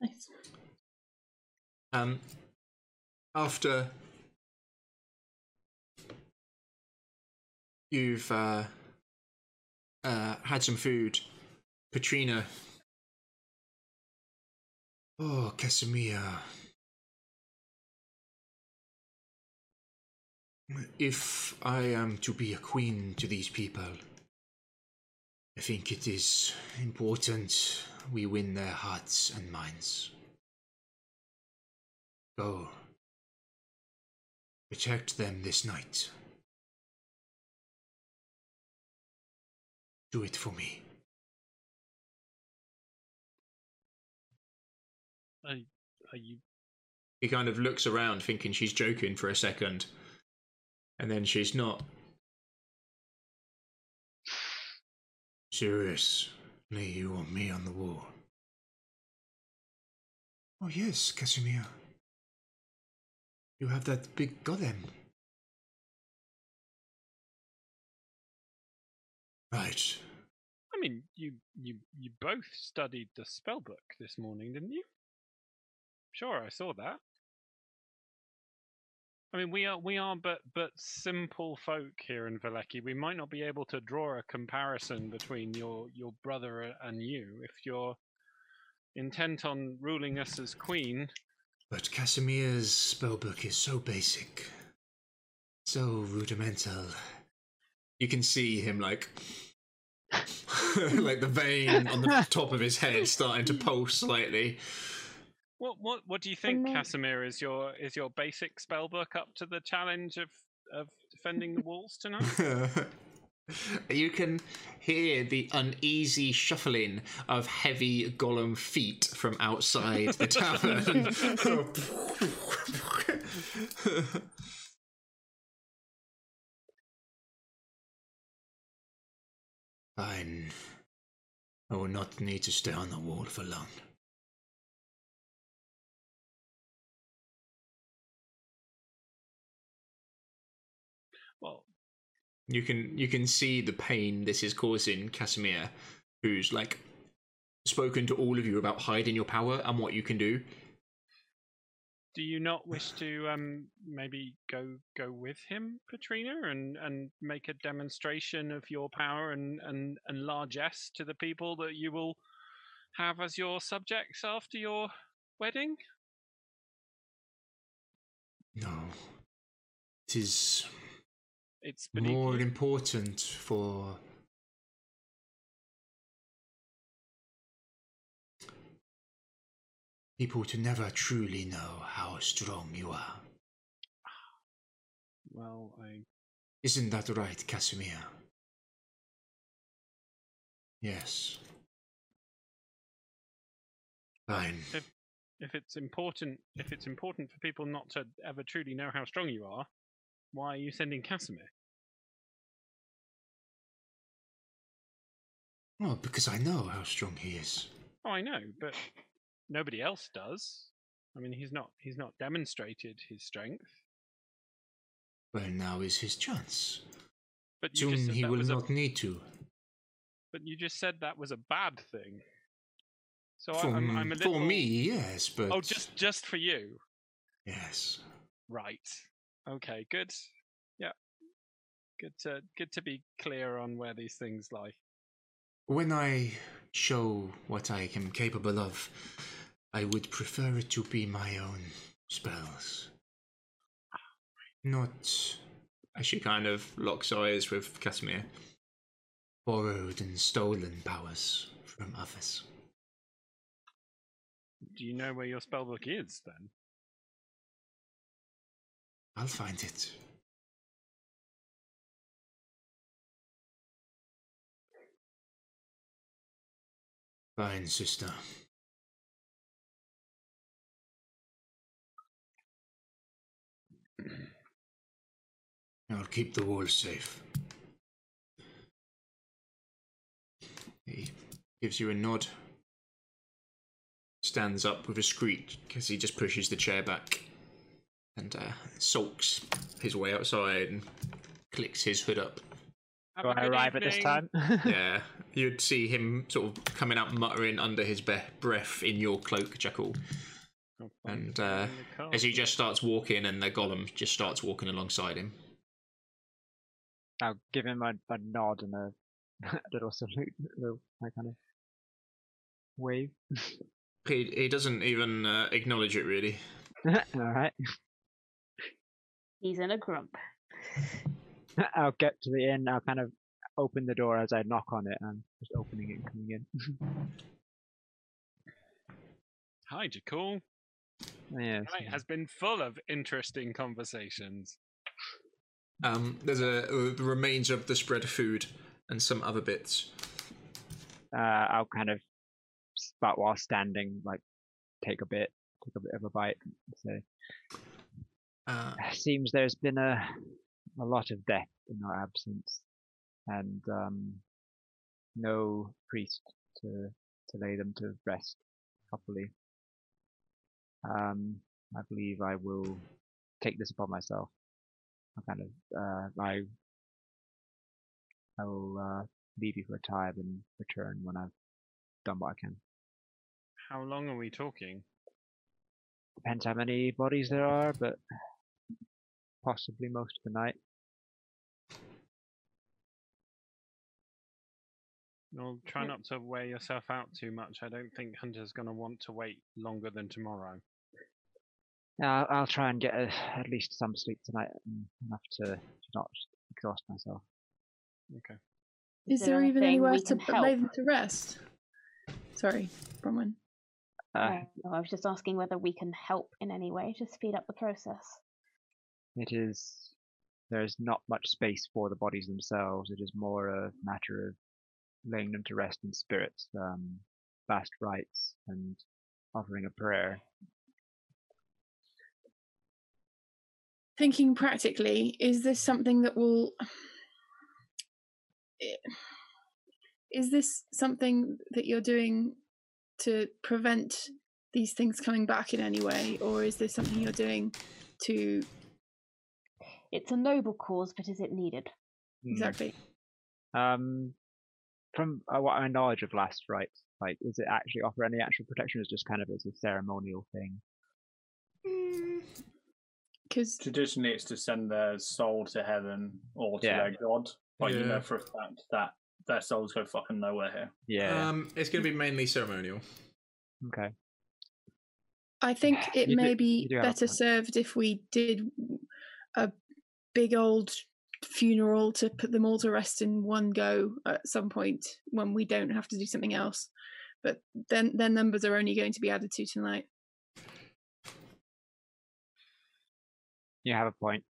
Nice.
Um, after you've uh, uh, had some food, Petrina. Oh, Kasimir. If I am to be a queen to these people, I think it is important we win their hearts and minds. Go. Protect them this night. Do it for me.
Are, are you?
He kind of looks around thinking she's joking for a second. And then she's not. Seriously, you want me on the wall? Oh, yes, Kasimir. You have that big golem. Right.
I mean, you you you both studied the spell book this morning, didn't you? Sure, I saw that. I mean, we are we are but but simple folk here in Vallaki. We might not be able to draw a comparison between your your brother and you if you're intent on ruling us as queen.
But Kasimir's spellbook is so basic. So rudimental. You can see him like like the vein on the top of his head starting to pulse slightly.
What what what do you think,
then-
Kasimir? Is your is your basic spell book up to the challenge of of defending the walls tonight?
you can hear the uneasy shuffling of heavy golem feet from outside the tavern. Fine. I will not need to stay on the wall for long. You can you can see the pain this is causing Kasimir, who's like spoken to all of you about hiding your power and what you can do.
do you not wish to um maybe go go with him, Patrina, and and make a demonstration of your power and and and largesse to the people that you will have as your subjects after your wedding?
No. It is
It's
more
you.
important for people to never truly know how strong you are.
Well, I
Isn't that right, Kasimir? Yes. Fine.
if it's important if it's important for people not to ever truly know how strong you are, why are you sending Kasimir?
Oh, because I know how strong he is.
Oh, I know, but nobody else does. I mean, he's not he's not demonstrated his strength.
Well, now is his chance.
But you just
Soon
said
he will
was a,
not need to.
but you just said that was a bad thing. So I,
For,
I'm, I'm a little
for me, yes, oh, but
Oh, just just for you.
yes.
Right. Okay. Good. Yeah. Good to good to be clear on where these things lie.
When I show what I am capable of, I would prefer it to be my own spells. Not. As she kind of locks eyes with Kasimir. Borrowed and stolen powers from others.
Do you know where your spellbook is then?
I'll find it. Fine, sister. I'll keep the walls safe. He gives you a nod. Stands up with a screech because he just pushes the chair back and uh, sulks his way outside and clicks his hood up.
Have
Do
a
I
good
arrive at this time?
yeah, you'd see him sort of coming out muttering under his be- breath in your cloak, Jekyll.
Oh.
And uh,
In the car.
as he just starts walking, and the golem just starts walking alongside him.
I'll give him a, a nod and a little salute, a little like kind of wave.
He he doesn't even uh, acknowledge it really.
All right.
He's in a grump.
I'll get to the inn. I'll kind of open the door as I knock on it. and just opening it and coming in.
Hi, Jakul.
yes.
Tonight has been full of interesting conversations.
Um, there's a uh, the remains of the spread of food and some other bits.
Uh, I'll kind of, but while standing, like take a bit, take a bit of a bite. And say,
Uh,
seems there's been a a lot of death in our absence, and um, no priest to to lay them to rest properly. Um, I believe I will take this upon myself. I kind of uh, I I will uh, leave you for a time and return when I've done what I can.
How long are we talking?
Depends how many bodies there are, but possibly most of the night.
Well, try
Yeah.
not to wear yourself out too much. I don't think Hunter's going to want to wait longer than tomorrow.
Yeah, I'll, I'll try and get a, at least some sleep tonight, and enough to, to not exhaust myself.
Okay.
Is
there
there even
anything
anywhere to
can
put
help?
lay them to rest? Sorry, Bronwyn.
Uh,
No, I was just asking whether we can help in any way to speed up the process.
It is. There's not much space for the bodies themselves. It is more a matter of laying them to rest in spirit, um, last rites, and offering a prayer.
Thinking practically, is this something that will. Is this something that you're doing to prevent these things coming back in any way, or is this something you're doing to
It's a noble cause, but is it needed?
Hmm.
exactly?
Um, from uh, what my knowledge of last rites, like, does it actually offer any actual protection? Or is just kind of as a ceremonial thing?
Because
Traditionally, it's to send their soul to heaven or to
Yeah.
their god, but you
Yeah.
know for a fact that their souls go fucking nowhere here.
Yeah.
Um, it's going to be mainly ceremonial.
okay.
I think it
You do-
may be
you do have a
better
point.
served if we did a big old funeral to put them all to rest in one go at some point when we don't have to do something else. But then their numbers are only going to be added to tonight.
You have a point.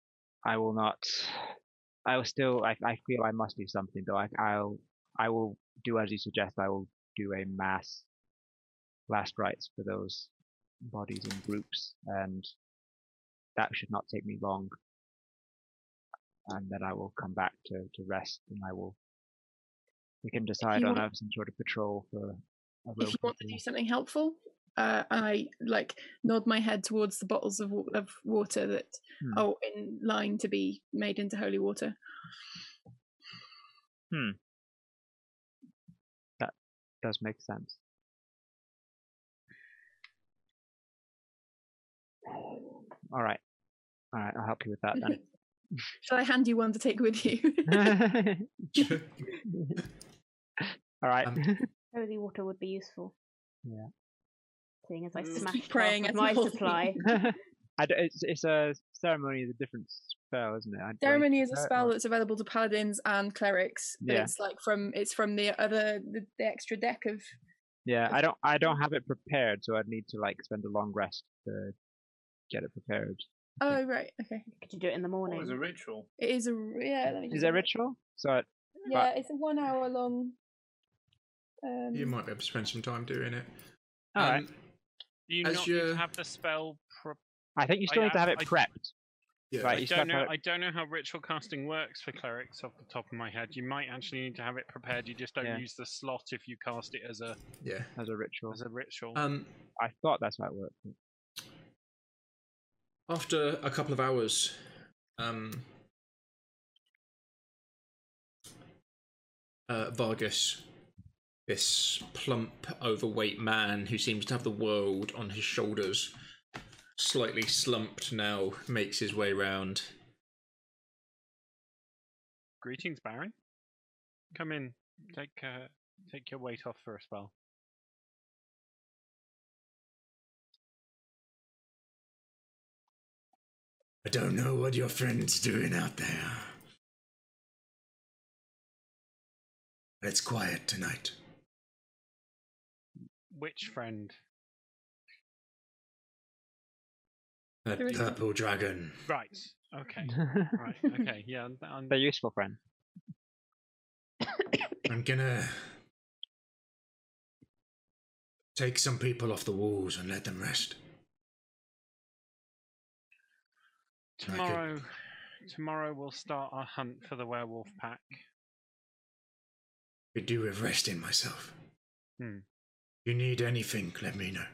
I will not. I will still. I, I feel I must do something though. I, I'll. I will do as you suggest. I will do a mass last rites for those bodies in groups, and that should not take me long. And then I will come back to, to rest, and I will. We can decide on
want-
some sort of patrol for. A
If you want to do something helpful, uh, I like nod my head towards the bottles of, of water that
Hmm.
are in line to be made into holy water. Hmm.
That does make sense. All right, all right. I'll help you with that then.
Shall I hand you one to take with you?
All right.
Um,
Holy water would be useful.
Yeah.
Seeing as I.
Keep
smashed
praying
half
at
my
the whole
supply.
I d it's it's a ceremony is a different spell, isn't it? I- do I
Ceremony is a spell
or-
that's available to paladins and clerics. But
Yeah.
it's like from it's from the other the, the extra deck of
Yeah, I don't I don't have it prepared, so I'd need to like spend a long rest to get it prepared.
Oh right, okay.
Could you do it in the
What
morning?
was a ritual?
It is a yeah. Let me
Is it a
have a look.
ritual? So it,
Yeah, it's a one hour long. Um,
You might be able to spend some time doing it.
all right.
Um,
Do you not
you're-
have the spell? Pro-
I think you
I
still need to
have-
have it
I-
prepped.
yeah.
Right,
I don't know.
have
I don't know how ritual casting works for clerics off the top of my head. You might actually need to have it prepared. You just don't
Yeah.
use the slot if you cast it as a
Yeah.
as a ritual.
as a ritual.
Um,
I thought that's how it worked.
After a couple of hours, um, uh, Vargas, this plump, overweight man who seems to have the world on his shoulders, slightly slumped now, makes his way round.
Greetings, Baron. Come in. Take uh, take your weight off for a spell.
I don't know what your friend's doing out there. But it's quiet tonight.
Which friend?
That
There is-
purple dragon.
Right. Okay. Right. Okay. Yeah. I'm-
They're useful friend.
I'm gonna take some people off the walls and let them rest. Could-
Tomorrow, tomorrow we'll start our hunt for the werewolf pack.
Could do with resting myself.
Hmm.
If you need anything, let me know.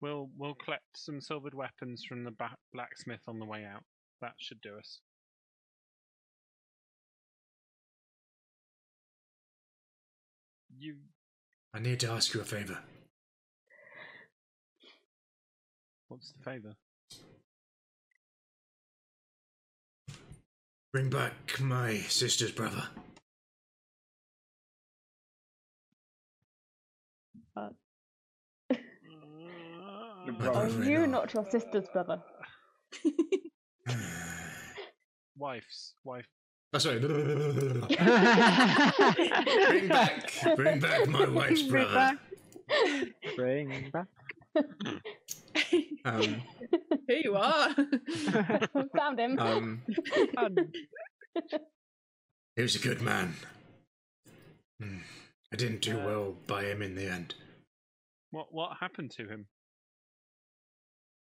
We'll we'll collect some silvered weapons from the ba- blacksmith on the way out. That should do us. You
I need to ask you a favor.
what's the favour?
Bring back my sister's brother.
brother.
Are you
in
not your sister's brother?
Wife's wife.
Oh, sorry. bring
Bring
back, bring back my wife's
Bring
brother.
back. Bring back.
Um,
Here you are.
Found him.
um,
He was a good man. Hmm. I didn't do well by him in the end.
What what happened to him?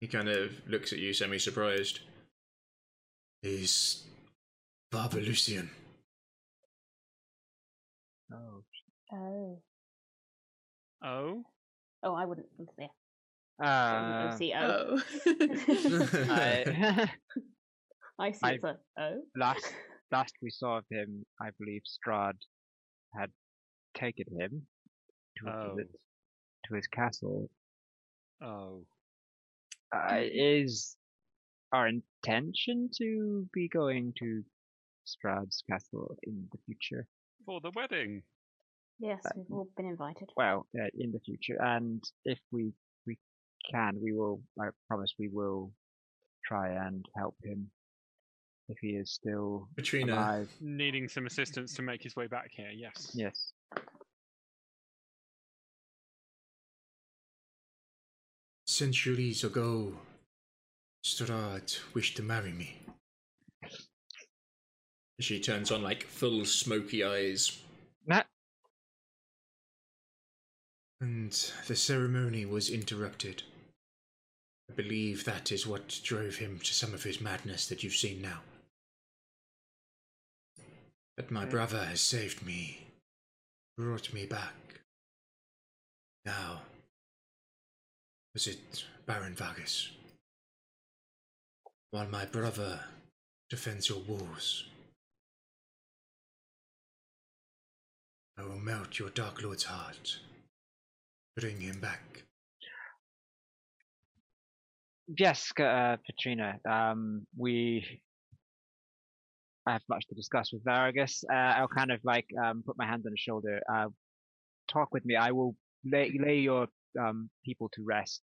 he kind of looks at you, semi-surprised.
He's Father Lucian.
Oh.
oh.
Oh,
Oh, I wouldn't. Yeah.
Uh,
OCO.
oh.
I,
I see it's a oh.
last last we saw of him, I believe Strahd had taken him to
Oh.
visit to his castle.
oh.
Uh, is our intention to be going to Strahd's castle in the future?
For the wedding.
Yes, we've all been invited.
Well, uh, in the future, and if we we can, we will. I promise we will try and help him if he is still
Patrina,
alive.
Needing some assistance to make his way back here. Yes.
Yes.
Centuries ago, Strahd wished to marry me.
she turns on like full smoky eyes.
Nah.
And the ceremony was interrupted. I believe that is what drove him to some of his madness that you've seen now. But my
Okay.
brother has saved me, brought me back. Now, was it Baron Vargas? While my brother defends your walls, I will melt your Dark Lord's heart. Bring him back.
Yes, uh, Patrina. Um, we. I have much to discuss with Vargas. Uh, I'll kind of like um, put my hand on his shoulder. Uh, talk with me. I will lay, lay your um, people to rest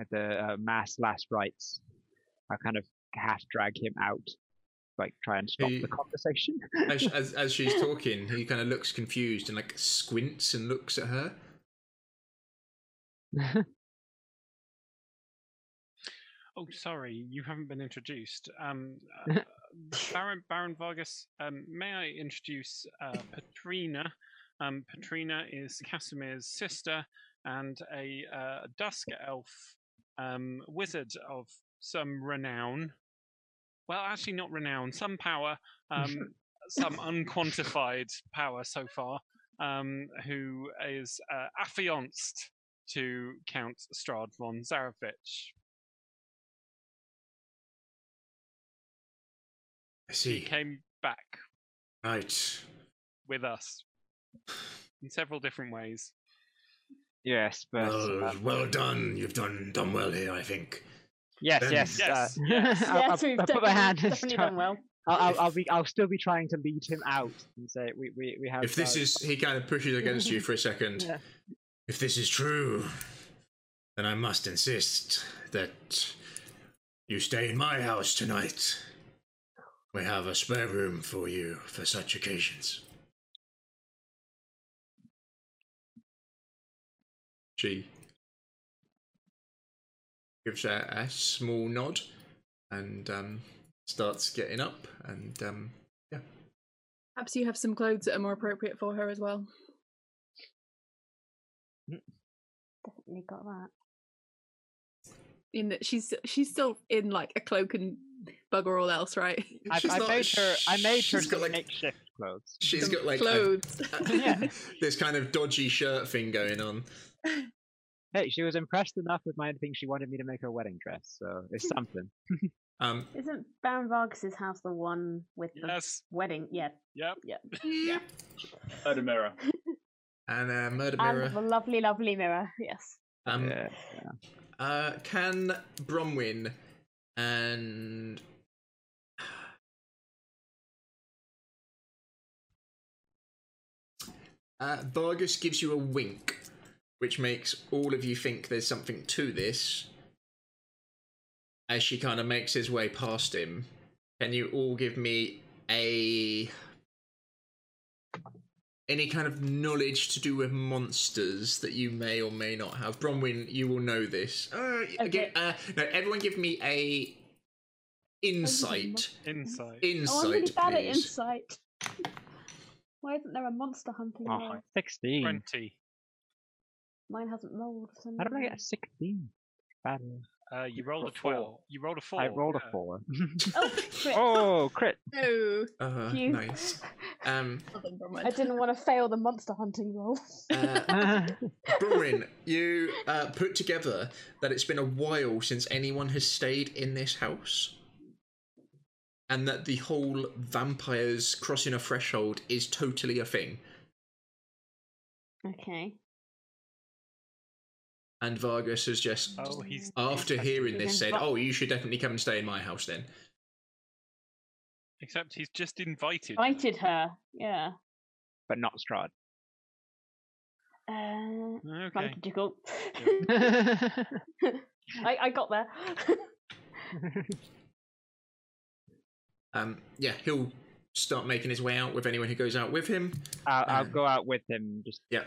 at the uh, mass last rites. I'll kind of half drag him out, like try and stop
He-
the conversation.
As, as, as she's talking, he kind of looks confused and like squints and looks at her.
Oh, sorry, you haven't been introduced. Um, uh, Baron Baron Vargas. Um, may I introduce uh, Patrina? Um, Patrina is Kasimir's sister and a uh, dusk elf um, wizard of some renown. Well, actually, not renown. Some power. Um, some unquantified power so far. Um, who is uh, affianced to Count Strahd von Zarovich.
I
He came back
Right.
with us in several different ways.
yes, but
Well,
uh,
well done. You've done done well here, I think.
yes,
Ben-
yes,
Yes,
uh,
yes.
I'll,
yes,
I'll- I'll put my hand.
definitely done well.
I'll, I'll, I'll be. I'll still be trying to lead him out and say we we, we have.
If this
uh,
is, he kind of pushes against you for a second.
Yeah.
If this is true, then I must insist that you stay in my house tonight. We have a spare room for you for such occasions.
She gives a, a small nod and um, starts getting up. And um, yeah,
Perhaps you have some clothes that are more appropriate for her as well.
Definitely got that.
In that she's she's still in like a cloak and bugger all else, right?
I, I
not-
made her. I made her
she's got, like-
makeshift clothes.
she's
Some
got like a-
clothes.
Yeah.
this kind of dodgy shirt thing going on.
Hey, she was impressed enough with my thing. She wanted me to make her wedding dress, so it's something.
Um,
Isn't Baron Vargas's house the one with the
Yes.
wedding? Yeah.
Yep.
Yeah.
The mirror.
And uh, murder
And
mirror.
the lovely, lovely mirror. Yes.
Um,
yeah.
Uh, can Bronwyn and uh, Vargas gives you a wink, which makes all of you think there's something to this. As she kind of makes his way past him, can you all give me a any kind of knowledge to do with monsters that you may or may not have? Bronwyn, you will know this. Uh,
Okay.
gi- uh, no, everyone, give me a insight.
Insight.
Insight,
oh, I'm really bad at insight. Why isn't there a monster hunting
Oh,
roll?
16.
20.
Mine hasn't rolled for some
How did I get a
reason.
16? Bad.
Uh, you rolled a
Got four.
12. You rolled a 4.
I rolled
yeah.
a 4.
Oh, crit.
oh, crit.
No.
Uh,
Phew.
nice. Um,
Well done, Bronwyn.
I didn't want to fail the monster hunting roll.
uh, Bronwyn, you uh, put together that it's been a while since anyone has stayed in this house. And that the whole vampires crossing a threshold is totally a thing.
Okay.
And Vargas has just,
Oh, he's.
after hearing this, said, Oh, you should definitely come and stay in my house then.
Except he's just invited.
Invited her. Yeah.
but not Strahd.
Uh,
Okay.
magical. I, I got there.
Um, yeah, he'll start making his way out with anyone who goes out with him.
I'll, I'll
Um,
go out with him. Just
Yeah.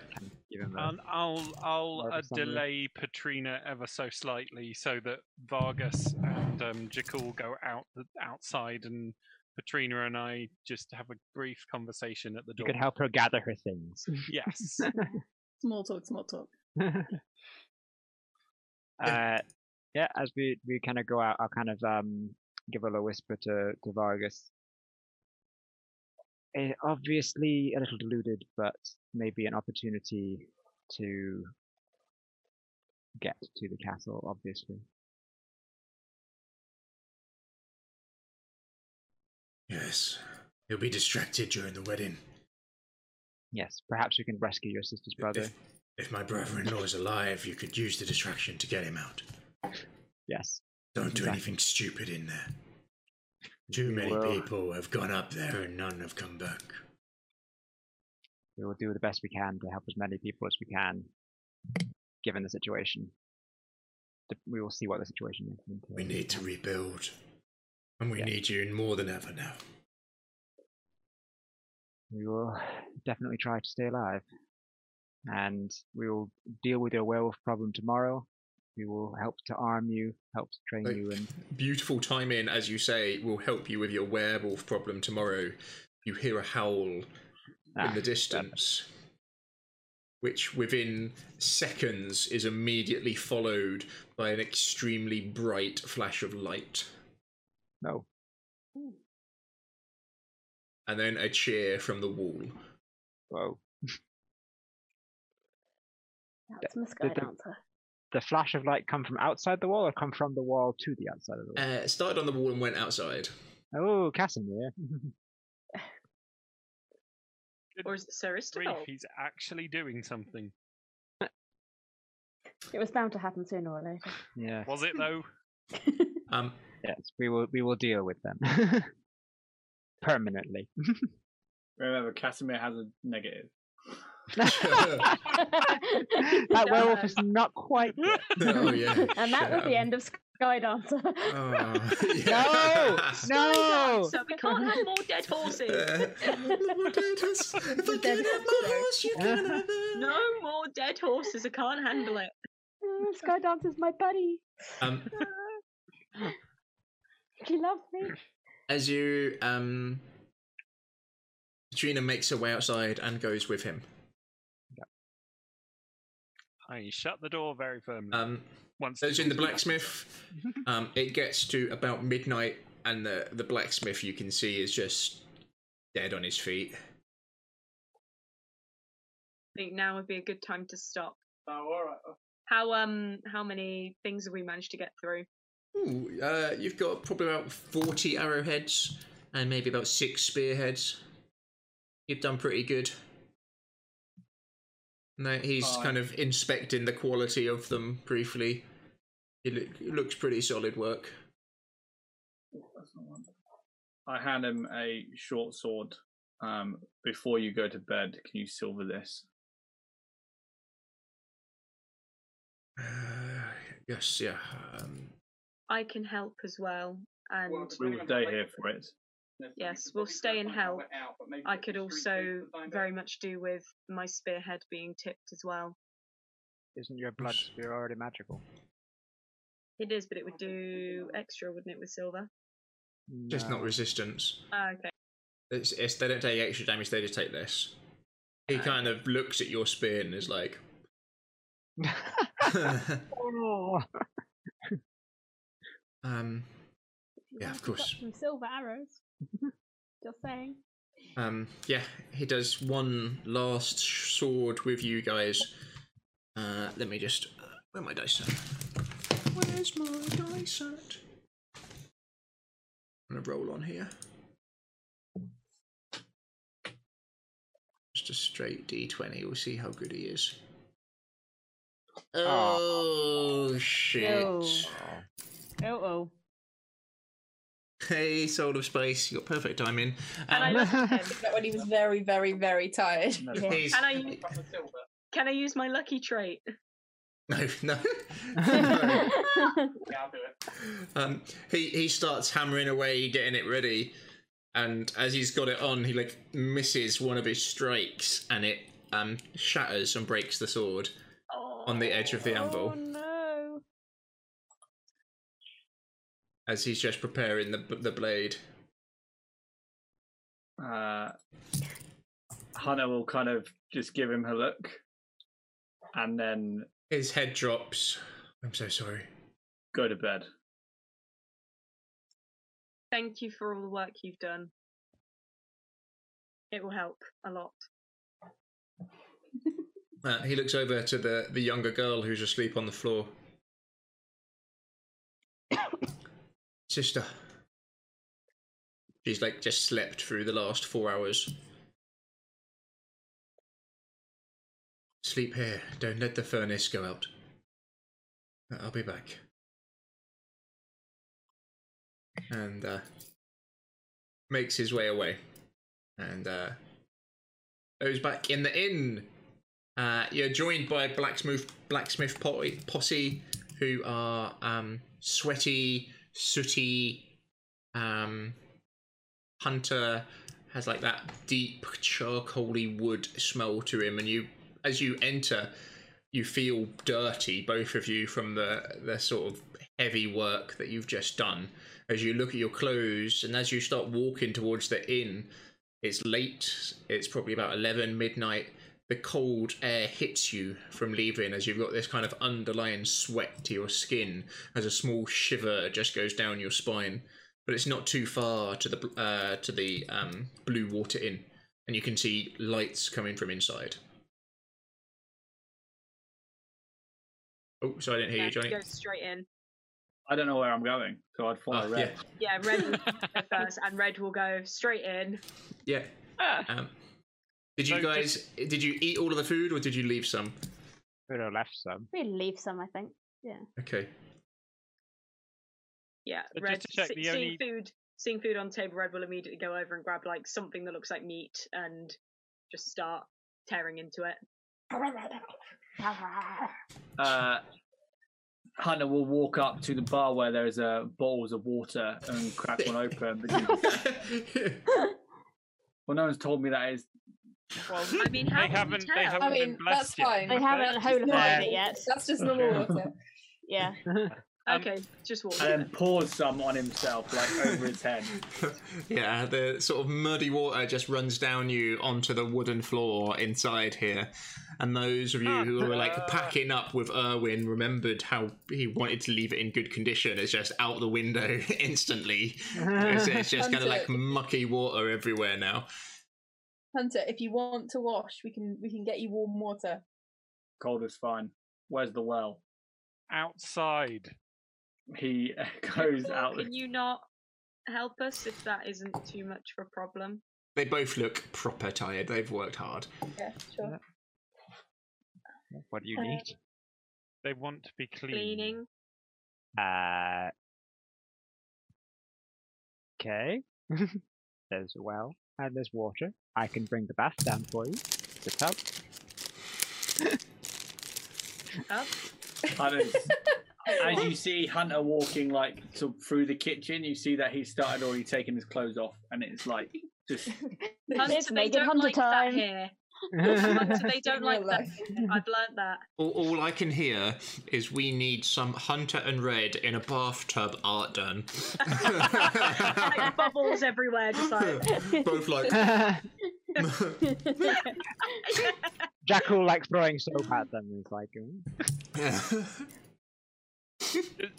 Kind of give him a.
I'll I'll, I'll uh, delay Patrina ever so slightly so that Vargas and um, Jakul go out the, outside and Patrina and I just have a brief conversation at the door.
you could help her gather her things.
Yes.
Small talk, small talk.
uh, yeah, as we, we kind of go out, I'll kind of um give a little whisper to, to Vargas. Eh, obviously a little deluded, but maybe an opportunity to get to the castle, obviously.
Yes. He'll be distracted during the wedding.
Yes, perhaps we can rescue your sister's brother.
If, if my brother in law is alive, you could use the distraction to get him out.
Yes.
Don't do anything stupid in there. Too many
will.
people have gone up there and none have come back.
We will do the best we can to help as many people as we can, given the situation. We will see what the situation is.
We need to rebuild. And we
Yeah.
need you more than ever now.
We will definitely try to stay alive. And we will deal with your werewolf problem tomorrow. We will help to arm you, help to train
Like-
you, and
Beautiful time in, as you say, will help you with your werewolf problem tomorrow. You hear a howl
Ah,
in the distance, which within seconds is immediately followed by an extremely bright flash of light,
no.
and then a cheer from the wall.
Whoa.
That's my sky
the- the-
dancer.
The flash of light come from outside the wall or come from the wall to the outside of the wall?
Uh, it started on the wall and went outside.
oh, Kasimir.
Or is it Sir
Grief,
Istibald?
he's actually doing something.
It was bound to happen sooner or later.
yeah.
Was it though?
Um,
Yes, we will we will deal with them. Permanently.
Remember, Kasimir has a negative.
that werewolf is not quite dead.
oh yeah,
and that was the end of Sky Dancer.
Oh,
No!
yeah.
No!
So we can't have more dead horses.
Uh, if I can't have my horse, you can have it.
No more dead horses. I can't handle it.
Oh, Sky Dancer's my buddy.
Um,
She loves me.
as you um, Patrina makes her way outside and goes with him.
I shut the door very firmly.
Um,
Once
as in the blacksmith, um, it gets to about midnight, and the the blacksmith you can see is just dead on his feet.
I think now would be a good time to stop.
Oh, all right.
How um how many things have we managed to get through?
Ooh, uh, you've got probably about forty arrowheads and maybe about six spearheads. You've done pretty good. No, he's
Fine.
kind of inspecting the quality of them briefly. It, look, it looks pretty solid work.
That's not one. I hand him a short sword. Um, before you go to bed, can you silver this?
Uh, yes, yeah. Um,
I can help as well, and
We will stay here for it.
Yes, we'll stay and help. I could also very much do with my spearhead being tipped as well.
Isn't your blood spear already magical?
It is, but it would do extra, wouldn't it, with silver?
just not resistance.
Ah, okay.
It's, it's they don't take extra damage. They just take less. He kind of looks at your spear and is like,
Oh.
um, Yeah, of course.
Some silver arrows. Just saying.
um, yeah. He does one last sword with you guys. Uh, let me just. Uh, where my dice at? Where's my dice at? I'm gonna roll on here. Just a straight D20. We'll see how good he is. Oh, shit.
Oh oh.
Hey, Soul of Space, you got perfect timing.
And I
Um,
left him.
That when he was very, very, very tired.
Yeah.
he's-
Can I u- can I use my lucky trait?
no, no. no.
Yeah, I'll do it.
Um, he he starts hammering away, getting it ready, and as he's got it on, he like misses one of his strikes, and it um shatters and breaks the sword on the edge of the anvil as he's just preparing the the blade.
Uh, Hannah will kind of just give him her look, and then
His head drops. I'm so sorry.
go to bed.
Thank you for all the work you've done. It will help a lot.
Uh, he looks over to the the younger girl who's asleep on the floor. Sister. She's like just slept through the last four hours. Sleep here. Don't let the furnace go out. I'll be back. And uh, makes his way away. And uh, goes back in the inn. Uh, you're joined by blacksmith blacksmith posse who are um, sweaty, sooty. Um, Hunter has like that deep charcoaly wood smell to him, and you, as you enter, you feel dirty, both of you, from the the sort of heavy work that you've just done. As you look at your clothes, and as you start walking towards the inn, it's late. It's probably about eleven midnight the cold air hits you from leaving as you've got this kind of underlying sweat to your skin as a small shiver just goes down your spine but it's not too far to the uh, to the um, blue water inn and you can see lights coming from inside oh sorry i didn't hear you johnny
Go straight in.
I don't know where I'm going, so I'd follow
Oh,
Red.
Yeah, Red will go first, and Red will go straight in.
yeah
Ah,
um, did you
So
guys did you eat all of the food or did you leave some
Could have left some.
We leave some, I think. Yeah.
okay
Yeah,
So just
Red.
to check, the
seeing
only-
food, seeing food on the table, Red will immediately go over and grab like something that looks like meat and just start tearing into it.
Uh, Hannah will walk up to the bar where there's uh, bowls of water and crack one open. Because, well, no one's told me that is.
Well,
I mean, how
they haven't. They haven't
I mean,
blessed
that's fine.
They
have
haven't
That's
holified
normal.
it yet.
That's just normal water.
Yeah.
Um,
Okay, just walk.
And then pours some on himself, like over his head.
yeah, the sort of muddy water just runs down you onto the wooden floor inside here. And those of you who were like packing up with Urwin remembered how he wanted to leave it in good condition. It's just out the window instantly. It's, it's just kind of like mucky water everywhere now.
Hunter, if you want to wash, we can we can get you warm water.
Cold is fine. Where's the well?
outside.
He goes
Paul,
out.
Can you not help us if that isn't too much of a problem?
They both look proper tired. They've worked hard.
Yeah, sure.
What do you
Uh,
need?
They want to be clean.
Cleaning.
Uh. Okay. there's a well and there's water. I can bring the bath down for you. The tub.
Up.
Hunter's, as you see Hunter walking like to, through the kitchen, you see that he's started already taking his clothes off, and it's like just
Hunter,
It's
they
naked
don't
hunter
like that
time.
here. Hunter, they don't like that. I've learnt that.
All, all I can hear is we need some Hunter and Red in a bathtub art done.
Like bubbles everywhere, just like.
Both like.
Jackal like throwing soap at them is like. "Mm."
Uh,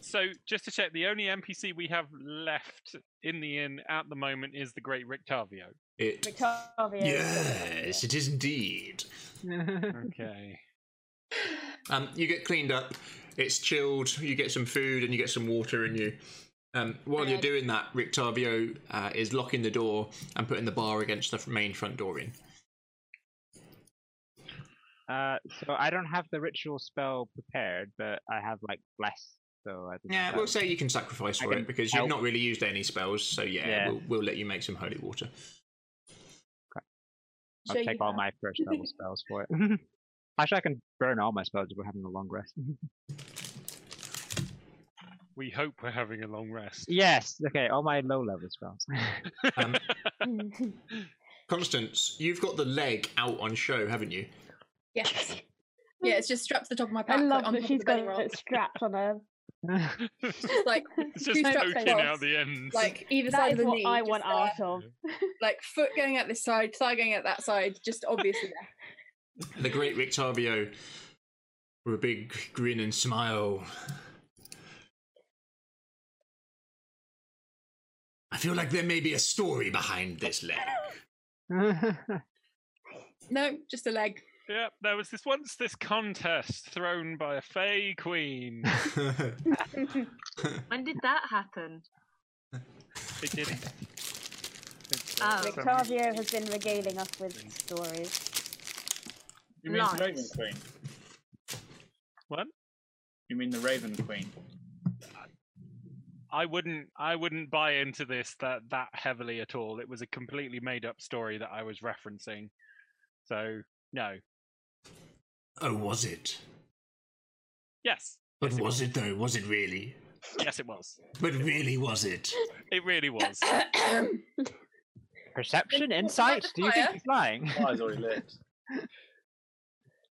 So, just to check, the only NPC we have left in the inn at the moment is the Great Rictavio.
It.
Victoria.
Yes, it is indeed.
Okay.
Um, you get cleaned up. It's chilled. You get some food and you get some water in you. Um, while you're doing that, Rictavio uh, is locking the door and putting the bar against the main front door in.
Uh, so I don't have the ritual spell prepared, but I have like bless. So I think
Yeah,
that
we'll say you can sacrifice for
can
it because
help.
you've not really used any spells. So yeah,
Yeah.
We'll, we'll let you make some holy water.
I'll
Show you
take all
how.
my first level spells for it. Actually, I can burn all my spells if we're having a long rest.
We hope we're having a long rest.
yes. Okay. All my low level spells.
Um, Constance, you've got the leg out on show, haven't you?
Yes. Yeah, it's just strapped to the top of my
I
back. like,
love that
top
she's
of the belly
got
rock.
it strapped on her.
Just like
It's just
two straps
poking out the ends.
like either
That
side
is
of the
what
knee.
I
just
want
there.
out of.
Like foot going at this side, thigh going at that side, just obviously there.
The great Rictavio, with a big grin and smile. I feel like there may be a story behind this leg.
No, just a leg.
Yep, there was this once this contest thrown by a Fey Queen.
When did that happen?
It didn't.
Oh.
some-
Victoria has been regaling us with stories.
You mean
Lies.
the Raven Queen?
What?
You mean the Raven Queen?
I wouldn't I wouldn't buy into this that that heavily at all. It was a completely made up story that I was referencing. So no.
Oh, was it?
Yes.
But
Yes, it
was it though? Was it really?
Yes it was.
But really, was it?
It really was.
Perception, insight. Do you think he's lying?
Fire's already lit.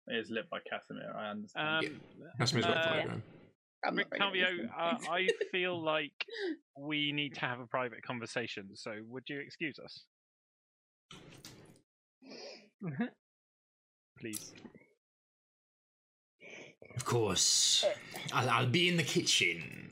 It is lit by Kasimir, I understand.
Um,
Kasimir's got a
Uh,
fire going.
Rick
not very
Cavio,
good
uh, I feel like we need to have a private conversation, so would you excuse us? Please.
Of course. I'll, I'll be in the kitchen.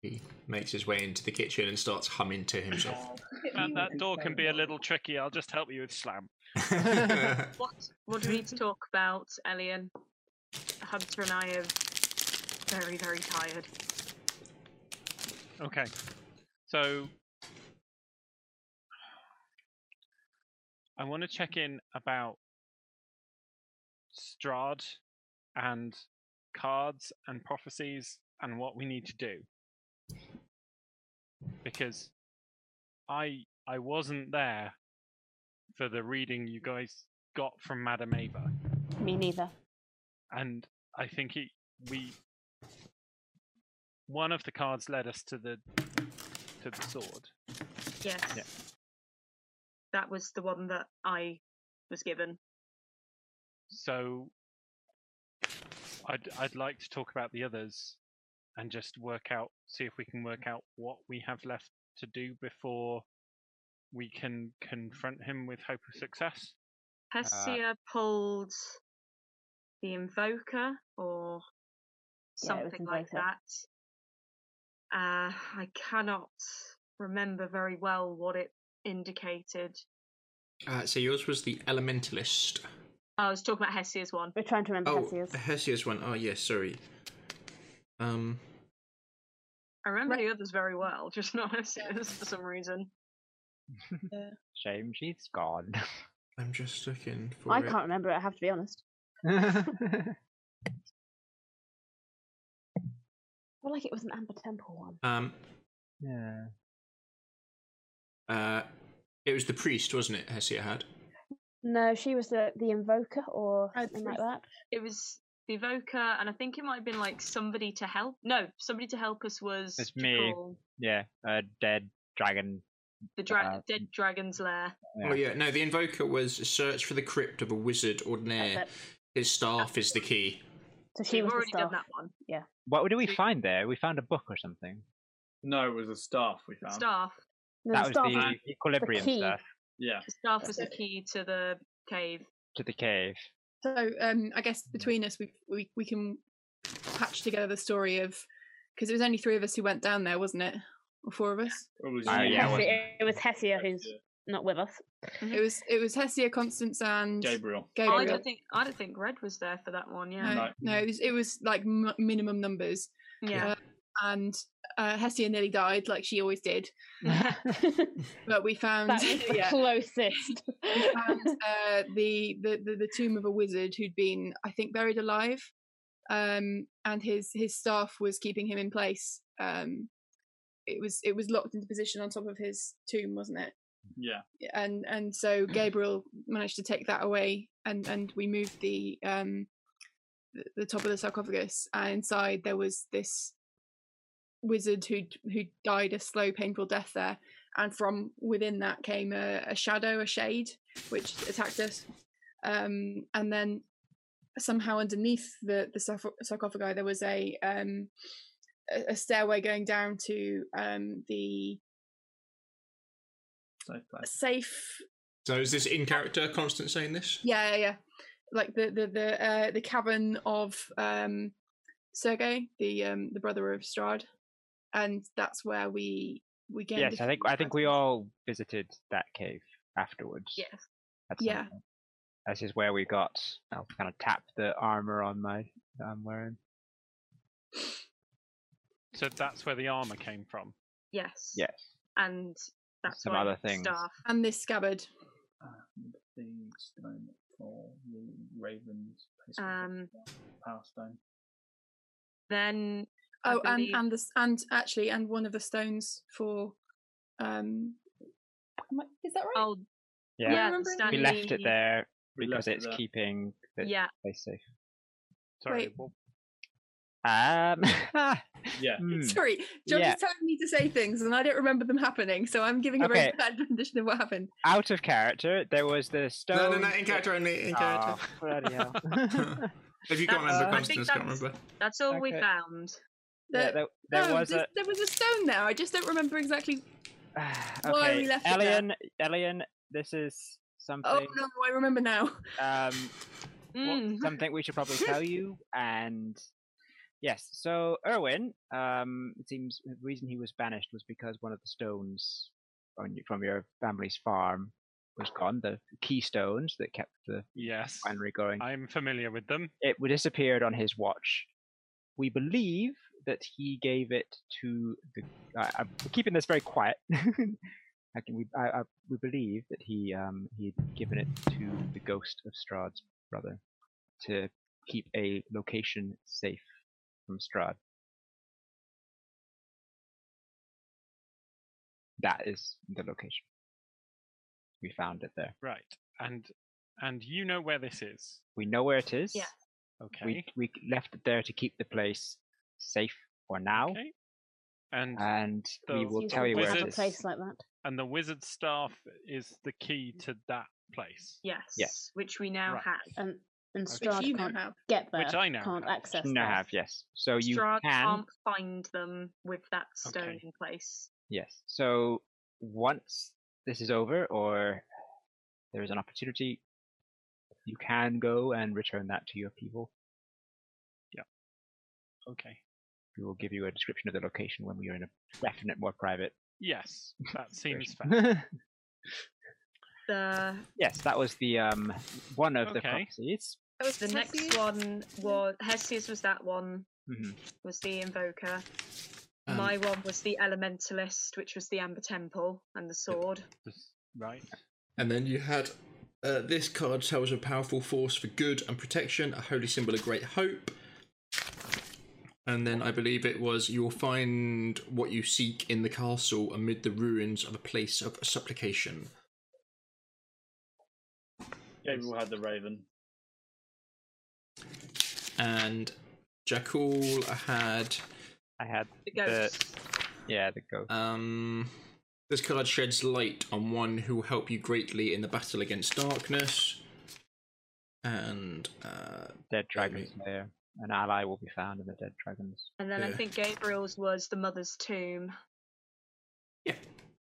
He makes his way into the kitchen and starts humming to himself.
And that door can be a little tricky. I'll just help you with slam.
What? What do we need to talk about, Elian? Hunter and I are very, very tired.
Okay. So I want to check in about Strahd and cards and prophecies and what we need to do. Because I I wasn't there for the reading you guys got from Madame Eva
Me neither.
and I think it, we one of the cards led us to the to the sword.
Yes.
Yeah.
That was the one that I was given.
So I'd I'd like to talk about the others and just work out see if we can work out what we have left to do before we can confront him with hope of success.
Hessia pulled the Invoker or
Yeah,
something like that. Uh, I cannot remember very well what it indicated.
Uh, so yours was the Elementalist.
I was talking about Hessia's one.
We're trying to remember
Oh,
Hessia's.
Hessia's one. Oh, yes, sorry. Um,
I remember the others very well, just not Hessia's for some reason.
Shame she's gone.
I'm just looking for
I
it.
can't remember it, I have to be honest. I feel like it was an Amber Temple one.
Um,
yeah.
uh, it was the priest, wasn't it? Hesia had.
No, she was the the invoker or something like that.
It was the evoker, and I think it might have been like somebody to help. No, somebody to help us was
It's me.
Jackal,
Yeah, a dead dragon.
the dra-
Uh,
dead dragon's lair.
Oh yeah, no. The invoker was search for the crypt of a wizard ordinaire.
That's
His staff is the key.
So she
We've
was the
already done
staff.
that one.
What did we find there? We found a book or something.
No, it was a staff we found.
Staff.
No,
that
the
was
staff
the
was
equilibrium
key.
stuff
Yeah.
The staff was the key to the cave.
to the cave.
So um, I guess mm-hmm. between us, we we we can patch together the story of because it was only three of us who went down there, wasn't it? Or four of us.
It was
uh,
you,
yeah,
it was Hessia who's not with us.
It mm-hmm. was it was Hessia, Constance, and
Gabriel.
I
Gabriel.
don't think I don't think Red was there for that one. Yeah.
no,
No.
no, it was it was like m- minimum numbers,
Yeah.
Uh, and uh, Hessia nearly died, like she always did. But we found
that was the
yeah,
closest.
we found uh, the, the the the tomb of a wizard who'd been, I think, buried alive, um, and his his staff was keeping him in place. Um, it was it was locked into position on top of his tomb, wasn't it?
Yeah.
And and so Gabriel managed to take that away, and and we moved the um the, the top of the sarcophagus, and inside there was this wizard who who died a slow, painful death there, and from within that came a, a shadow, a shade, which attacked us. Um, and then somehow underneath the the sarcophagi there was a um a, a stairway going down to um the
Safe place.
safe
So is this in character? Constance saying this?
yeah yeah, yeah. like the the the uh the cavern of um Sergei the um the brother of Strahd and that's where we we gained
yes,
a
I think I think we all visited that cave afterwards.
Yes.
at some
Yeah.
point. This is where we got. I'll kind of tap the armor on my that I'm wearing.
So that's where the armor came from.
Yes.
Yes.
And that's
Some
why
other things.
Staff.
and this scabbard
And the stone for the ravens.
Um,
Power stone.
Then I
oh and and this and actually and one of the stones for um I- is that right
oh
Yeah.
yeah,
we left it there because it's
there.
keeping the
Yeah.
place safe.
Sorry.
Wait.
Um.
Yeah.
hmm,
sorry John
Yeah.
is telling me to say things and I don't remember them happening so I'm giving a very bad rendition of what happened
Out of character, there was the stone.
No, no, no. In character only. In character.
Oh, bloody hell.
if you can't
That's-
remember,
I think
Constance can't
that's-
remember.
That's all we
Okay.
Found.
yeah, there, there
no,
was
this-
a.
there was a stone there I just don't remember exactly
okay,
why we left it there.
Elian, Elian, this is something.
oh no I remember now
Um, well,
Mm.
something we should probably tell you. And yes, so Urwin, um, it seems the reason he was banished was because one of the stones on, from your family's farm was gone. The keystones that kept the
yes,
winery going.
I'm familiar with them.
It disappeared on his watch. We believe that he gave it to the. I I'm keeping this very quiet. I can, we, I, I, we believe that he um, he had given it to the ghost of Strahd's brother to keep a location safe from Strahd. That is the location. We found it there.
Right, and and you know where this is.
We know where it is.
Yeah.
Okay.
We we left it there to keep the place safe for now,
Okay. And
and we will tell you where
have
it
a place like that.
and the wizard staff is the key to that place.
Yes. Yes. Which we now
Right.
have.
And and
Which
which
Strahd
you now
can't
have
get there.
Which I now
can't
have.
access.
No,
there.
have yes. So you
Strahd
can
can't find them with that stone
Okay.
in place.
yes. So once this is over, or there is an opportunity, you can go and return that to your people. Yeah.
Okay.
We will give you a description of the location when we are in a definite, more private.
Yes, that seems fair.
The
yes, that was the um one of the
Okay.
prophecies.
that was
the next
Hesiod?
one was Hesiod's was that one
Mhm.
was the invoker.
Um,
My one was the elementalist, which was the Amber Temple and the sword.
Right.
And then you had uh, this card tells a powerful force for good and protection, a holy symbol of great hope. And then I believe it was you will find what you seek in the castle amid the ruins of a place of supplication.
Gabriel had the raven.
and Jakul had
I had
The
the yeah the ghost.
um. This card sheds light on one who will help you greatly in the battle against darkness. And uh,
Dead Dragon's Lair. An ally will be found in the Dead Dragons.
And then I
Yeah.
think Gabriel's was the mother's tomb.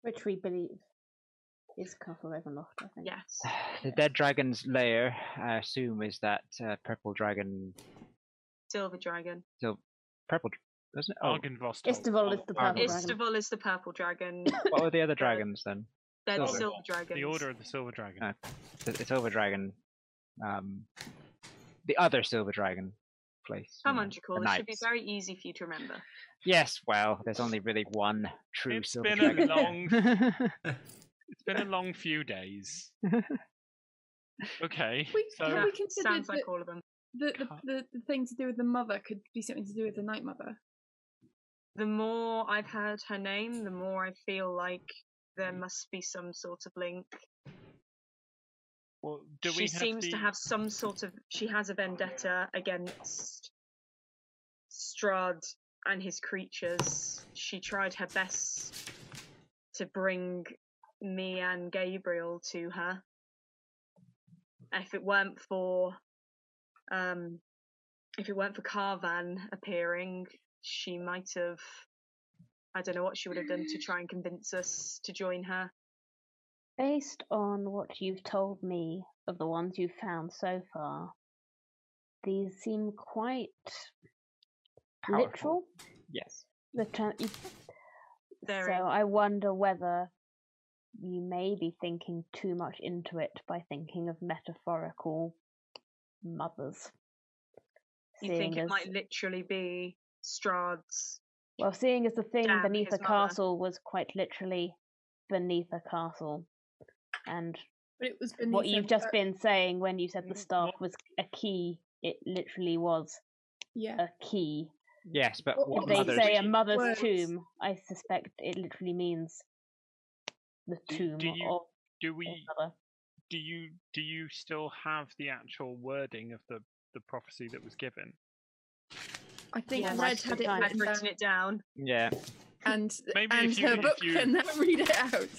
Which we believe is Castle Ravenloft, I think.
Yes.
The Dead Dragon's Lair, I assume, is that uh, purple dragon.
Silver dragon.
So, Purple, dr- isn't it? Oh,
Argynvost.
Istival is the purple dragon.
Istival is the purple dragon.
what were the other dragons then?
They're the
Silver.
silver dragons.
The Order of the Silver Dragon.
The, the Silver Dragon. Um, the other Silver Dragon place.
Come
you
on,
know,
Jakul.
the
This should be very easy for you to remember.
Yes, well, there's only really one true
It's
Silver
been a
Dragon.
long- It's been a long few days. Okay.
We,
so
have we considered
Sounds like all of them.
the, the, the, the thing to do with the mother could be something to do with the night mother?
The more I've heard her name, the more I feel like there mm. must be some sort of link.
Well, do
she
we
seems
the...
to have some sort of. She has a vendetta against Strahd and his creatures. She tried her best to bring me and Gabriel to her. If it weren't for, um, if it weren't for Kavan appearing, she might have. I don't know what she would have done to try and convince us to join her.
Based on what you've told me of the ones you've found so far, these seem quite
Powerful.
literal.
Yes.
The tra- you- So I wonder whether you may be thinking too much into it by thinking of metaphorical mothers.
You think it
as-
might literally be Strahd's
Well, seeing as the thing beneath
his
a
mother.
castle was quite literally beneath a castle, and
But it was
what you've just
uh,
been saying when you said the
Mm,
staff was a key, it literally was
Yeah.
a key.
Yes, but what
If they
mothers?
say a mother's
words.
tomb, I suspect it literally means the tomb
do you-
of
Do we?
mother.
Do you? Do you still have the actual wording of the the prophecy that was given?
I think
Yes.
Red had it
I've
I've
written
written
down,
it down.
Yeah.
and
Maybe
and
if you-
her
if
book
you-
can now read it out.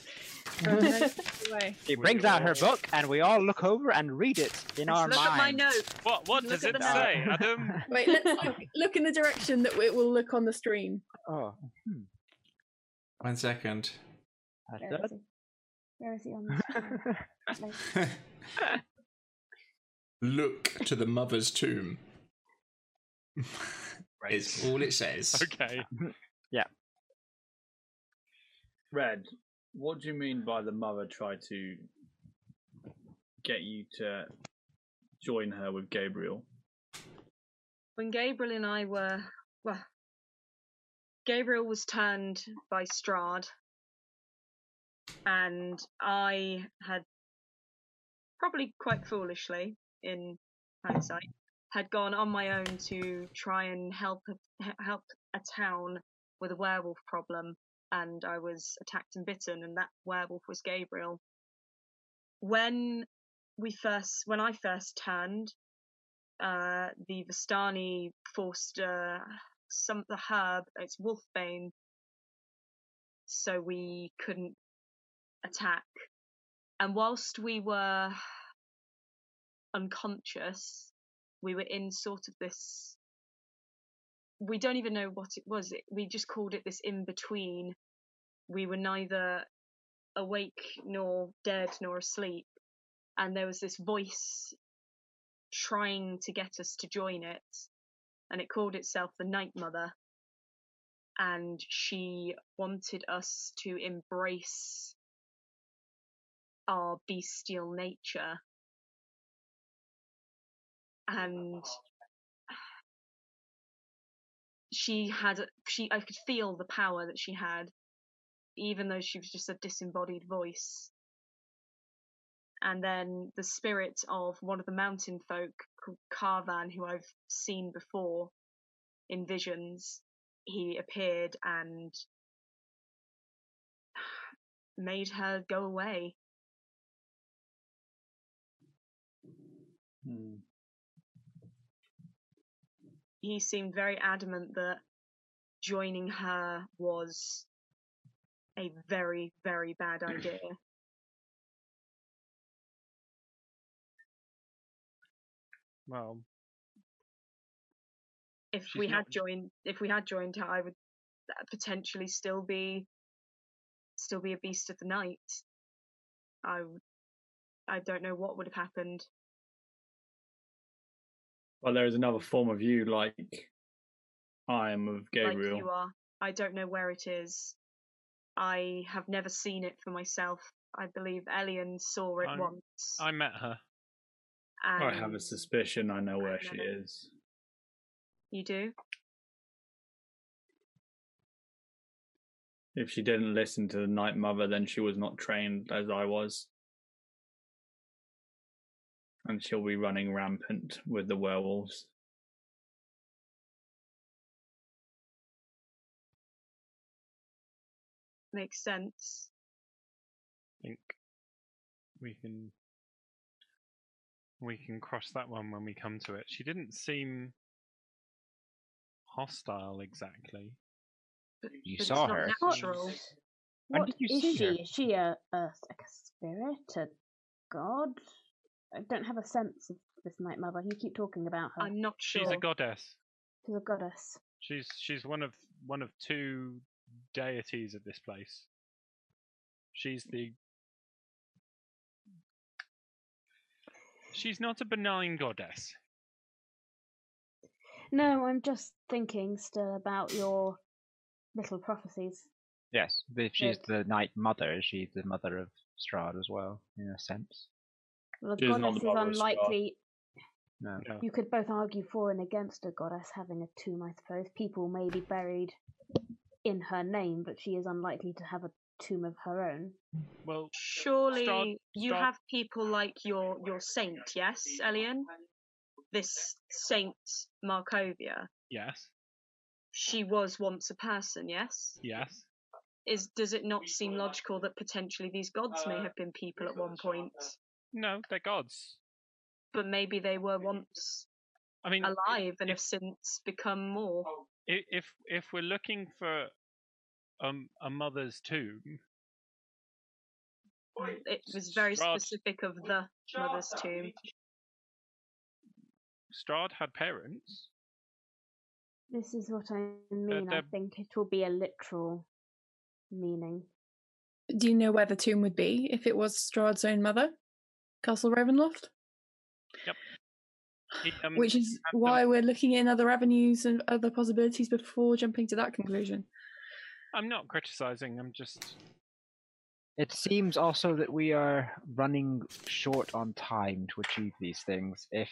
From the way.
He
We
brings out her book, and we all look over and read it in
Let's
our
look at my
mind.
note.
What? What does it say,
note.
Adam?
Wait, let's look, look in the direction that it will look on the stream.
oh, hmm.
one second.
that's
Where is
good.
he? Where is he on the screen?
Look to the mother's tomb.
Right.
Is all it says.
Okay. Yeah.
Red, what do you mean by the mother tried to get you to join her with Gabriel?
When Gabriel and I were well, Gabriel was turned by Strahd, and I had probably quite foolishly, in hindsight, had gone on my own to try and help help a town with a werewolf problem, and I was attacked and bitten, and that werewolf was Gabriel. When we first, when I first turned, uh, the Vistani forced uh, some the herb. It's wolfbane, so we couldn't attack. And whilst we were unconscious, we were in sort of this. We don't even know what it was. We just called it this in between. We were neither awake nor dead nor asleep, and there was this voice trying to get us to join it, and it called itself the Night Mother. And she wanted us to embrace our bestial nature. And she had, she, I could feel the power that she had, even though she was just a disembodied voice and then the spirit of one of the mountain folk Kavan, who I've seen before in visions, he appeared and made her go away.
Hmm.
He seemed very adamant that joining her was a very, very bad idea.
Well,
If we had
not-
joined, if we had joined her, I would potentially still be, still be a beast of the night. I, I don't know what would have happened.
Well, there is another form of you, like I am of Gabriel.
like you are. I don't know where it is. I have never seen it for myself. I believe Elian saw it
I'm-
once.
I met her.
and
I have a suspicion I know where she
no.
is.
You do?
If she didn't listen to the Night Mother, then she was not trained as I was. And she'll be running rampant with the werewolves.
Makes sense.
I think we can we can cross that one when we come to it. She didn't seem hostile exactly.
But,
You
but
saw her.
Natural.
When
What
did you
is
see
she?
her?
Is she a, a like a spirit, a god? I don't have a sense of this Night Mother. You keep talking about her.
I'm not sure.
She's a goddess.
She's a goddess.
She's she's one of one of two deities of this place. She's the She's not a benign goddess.
No, I'm just thinking still about your little prophecies.
Yes, if she's
Yes.
the Night Mother, she's the mother of Strahd as well, in a sense.
Well, a
She's not
goddess is
mother of Scar.
unlikely.
No.
No.
You could both argue for and against a goddess having a tomb, I suppose. People may be buried in her name, but she is unlikely to have a tomb of her own.
Well,
Surely
Strahd-
you
Strahd-
have people like your your saint, yes, Elian? This Saint Markovia.
yes,
She was once a person, yes?
yes.
Is does it not seem logical that potentially these gods may have been people at one point?
No, they're gods.
But maybe they were once
I mean,
alive and
if-
have since become more.
if if we're looking for um, a mother's tomb,
It was very
Strahd-
specific of the mother's tomb.
Strahd had parents.
This is what I mean. I think it will be a literal meaning.
Do you know where the tomb would be if it was Strahd's own mother? Castle Ravenloft?
He, um,
Which is why we're looking in other avenues and other possibilities before jumping to that conclusion.
I'm not criticizing. I'm just
It seems also that we are running short on time to achieve these things. If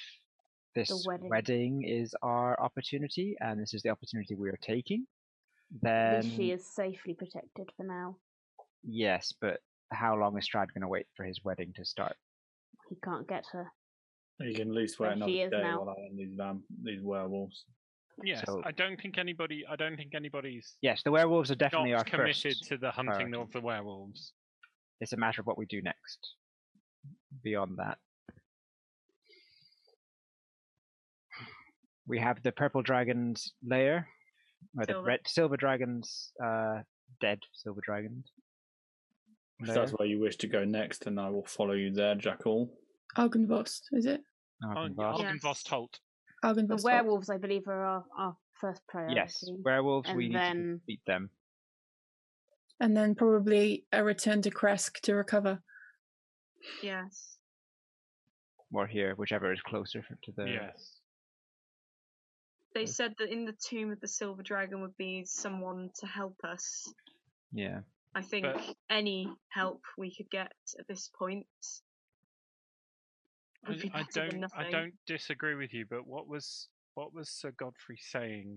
this
wedding.
is our opportunity, and this is the opportunity we are taking, then
she is safely protected for now.
yes. But how long is Strahd going to wait for his wedding to start?
He can't get her.
You can at least wait
Where
another
she is
day
now.
while I am these vamp- these werewolves.
yes.
So-
I don't think anybody. I don't think anybody's
Yes, the werewolves are definitely
not
our
committed
first.
to the hunting
priority.
of the werewolves.
It's a matter of what we do next. Beyond that, we have the purple dragon's lair, or the
Silver.
red silver dragon's uh, dead silver dragon.
If that's where you wish to go next, then I will follow you there, Jackal.
Argynvost, is it?
Argynvost.
Yeah.
Argynvost Holt.
The
Argynvost.
werewolves, I believe, are our, our first priority.
Yes, werewolves. we
And
need to
then-
defeat them.
And then probably a return to Krezk to recover.
Yes.
or here, whichever is closer f- to the.
Yes.
They said that in the tomb of the silver dragon would be someone to help us.
Yeah.
I think
But-
any help we could get at this point
I,
would be
I
better than
don't. I
nothing.
don't disagree with you. But what was what was Sir Godfrey saying?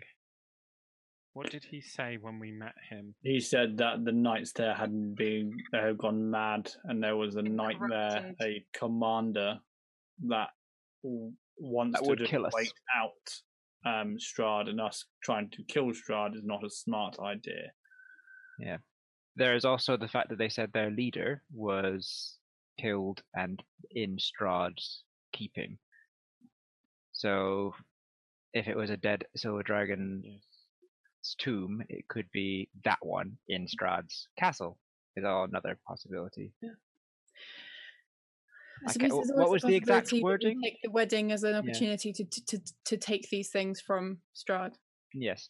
What did he say when we met him?
He said that the knights there hadn't been, they had gone mad, and there was a
Been
knight there, a commander that wants
That
to
would
just
kill us.
wait out um, Strahd, and us trying to kill Strahd is not a smart idea.
There is also the fact that they said their leader was killed and in Strahd's keeping. So if it was a dead silver dragon's tomb, it could be that one in Strahd's castle. Is all another possibility.
I
Okay,
suppose
wh- what was the exact
possibility that we
wording?
Take the wedding as an opportunity to, to, to, to take these things from Strahd.
Yes.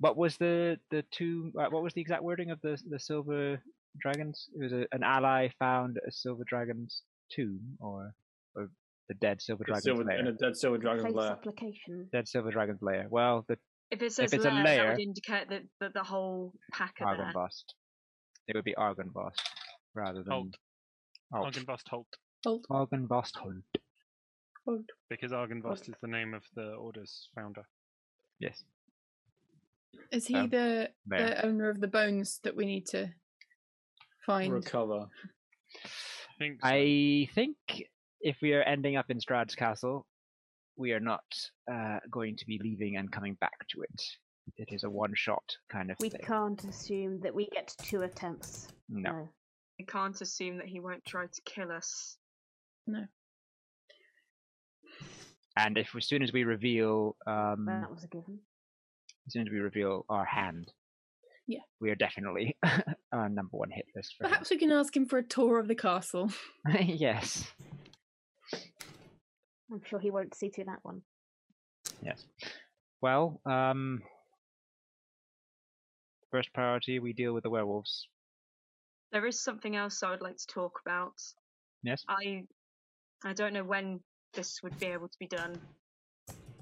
What was the the tomb? Uh, what was the exact wording of the the silver dragons? It was a, an ally found a silver dragon's tomb, or or the dead silver
A
dragon's
silver,
lair.
in a dead silver dragon's
Place
lair.
application.
Dead silver dragon's lair. Well, the
If it says
it's a
lair, that would indicate that, that the whole pack are there.
Argynvost. It would be Argynvost rather than
Holt.
Holt.
Argynvost Holt,
Hold,
Argynvost Holt.
hold.
because Argynvost is the name of the order's founder.
Yes.
Is he
Um,
the, the owner of the bones that we need to find?
Recover.
I think so.
I think if we are ending up in Strahd's castle, we are not uh, going to be leaving and coming back to it. It is a one-shot kind of
We
thing.
can't assume that we get two attempts.
No.
We can't assume that he won't try to kill us. No.
And if as soon as we reveal, um,
That was a given.
As soon as we reveal our hand,
Yeah.
we are definitely our number one hit list. For him.
Perhaps we can ask him for a tour of the castle.
yes,
I'm sure he won't see to that one.
yes. Well, um, first priority, we deal with the werewolves.
There is something else I would like to talk about.
Yes.
I I don't know when this would be able to be done,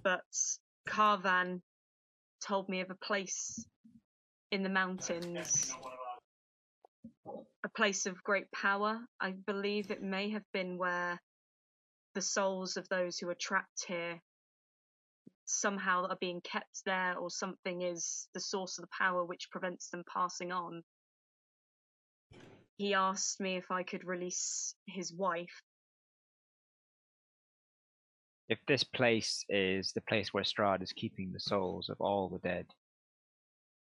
but Kavan told me of a place in the mountains, a place of great power. I believe it may have been where the souls of those who are trapped here somehow are being kept there, or something is the source of the power which prevents them passing on he asked me if I could release his wife.
If this place is the place where Strahd is keeping the souls of all the dead,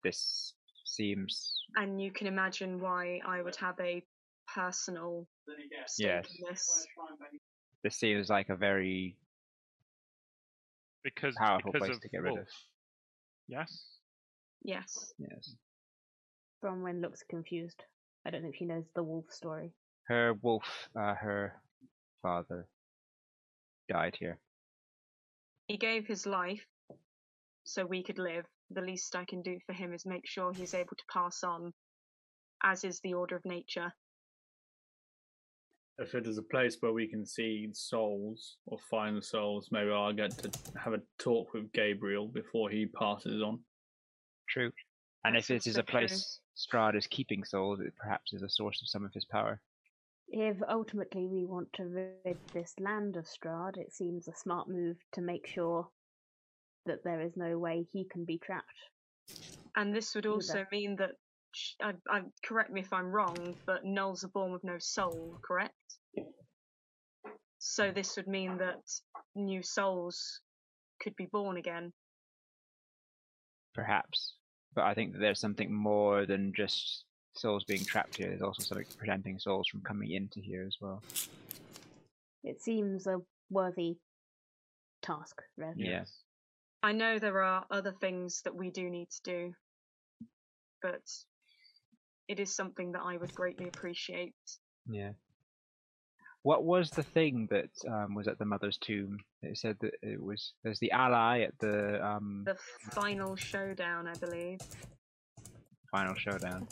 this seems
And you can imagine why I would have a personal stake
Yes.
in this.
this seems like a very
because
powerful
because
place
of
to get rid of.
Yes.
Yes.
yes.
Bronwyn looks confused. I don't think she knows the wolf story.
Her wolf, uh, her father, died here.
He gave his life so we could live. The least I can do for him is make sure he's able to pass on, as is the order of nature.
If it is a place where we can see souls or find souls, maybe I'll get to have a talk with Gabriel before he passes on.
True. And if it is a place Strahd is keeping souls, it perhaps is a source of some of his power.
If ultimately we want to rid this land of Strahd, it seems a smart move to make sure that there is no way he can be trapped.
And this would
Either.
also mean that, I, I, correct me if I'm wrong, but Nulls are born with no soul, correct? So this would mean that new souls could be born again.
Perhaps. But I think that there's something more than just souls being trapped here. There's also something preventing souls from coming into here as well.
It seems a worthy task, Rev.
Yeah.
I know there are other things that we do need to do, but it is something that I would greatly appreciate.
Yeah. What was the thing that um, was at the mother's tomb? It said that it was there's the ally at the um,
The final showdown, I believe.
Final showdown.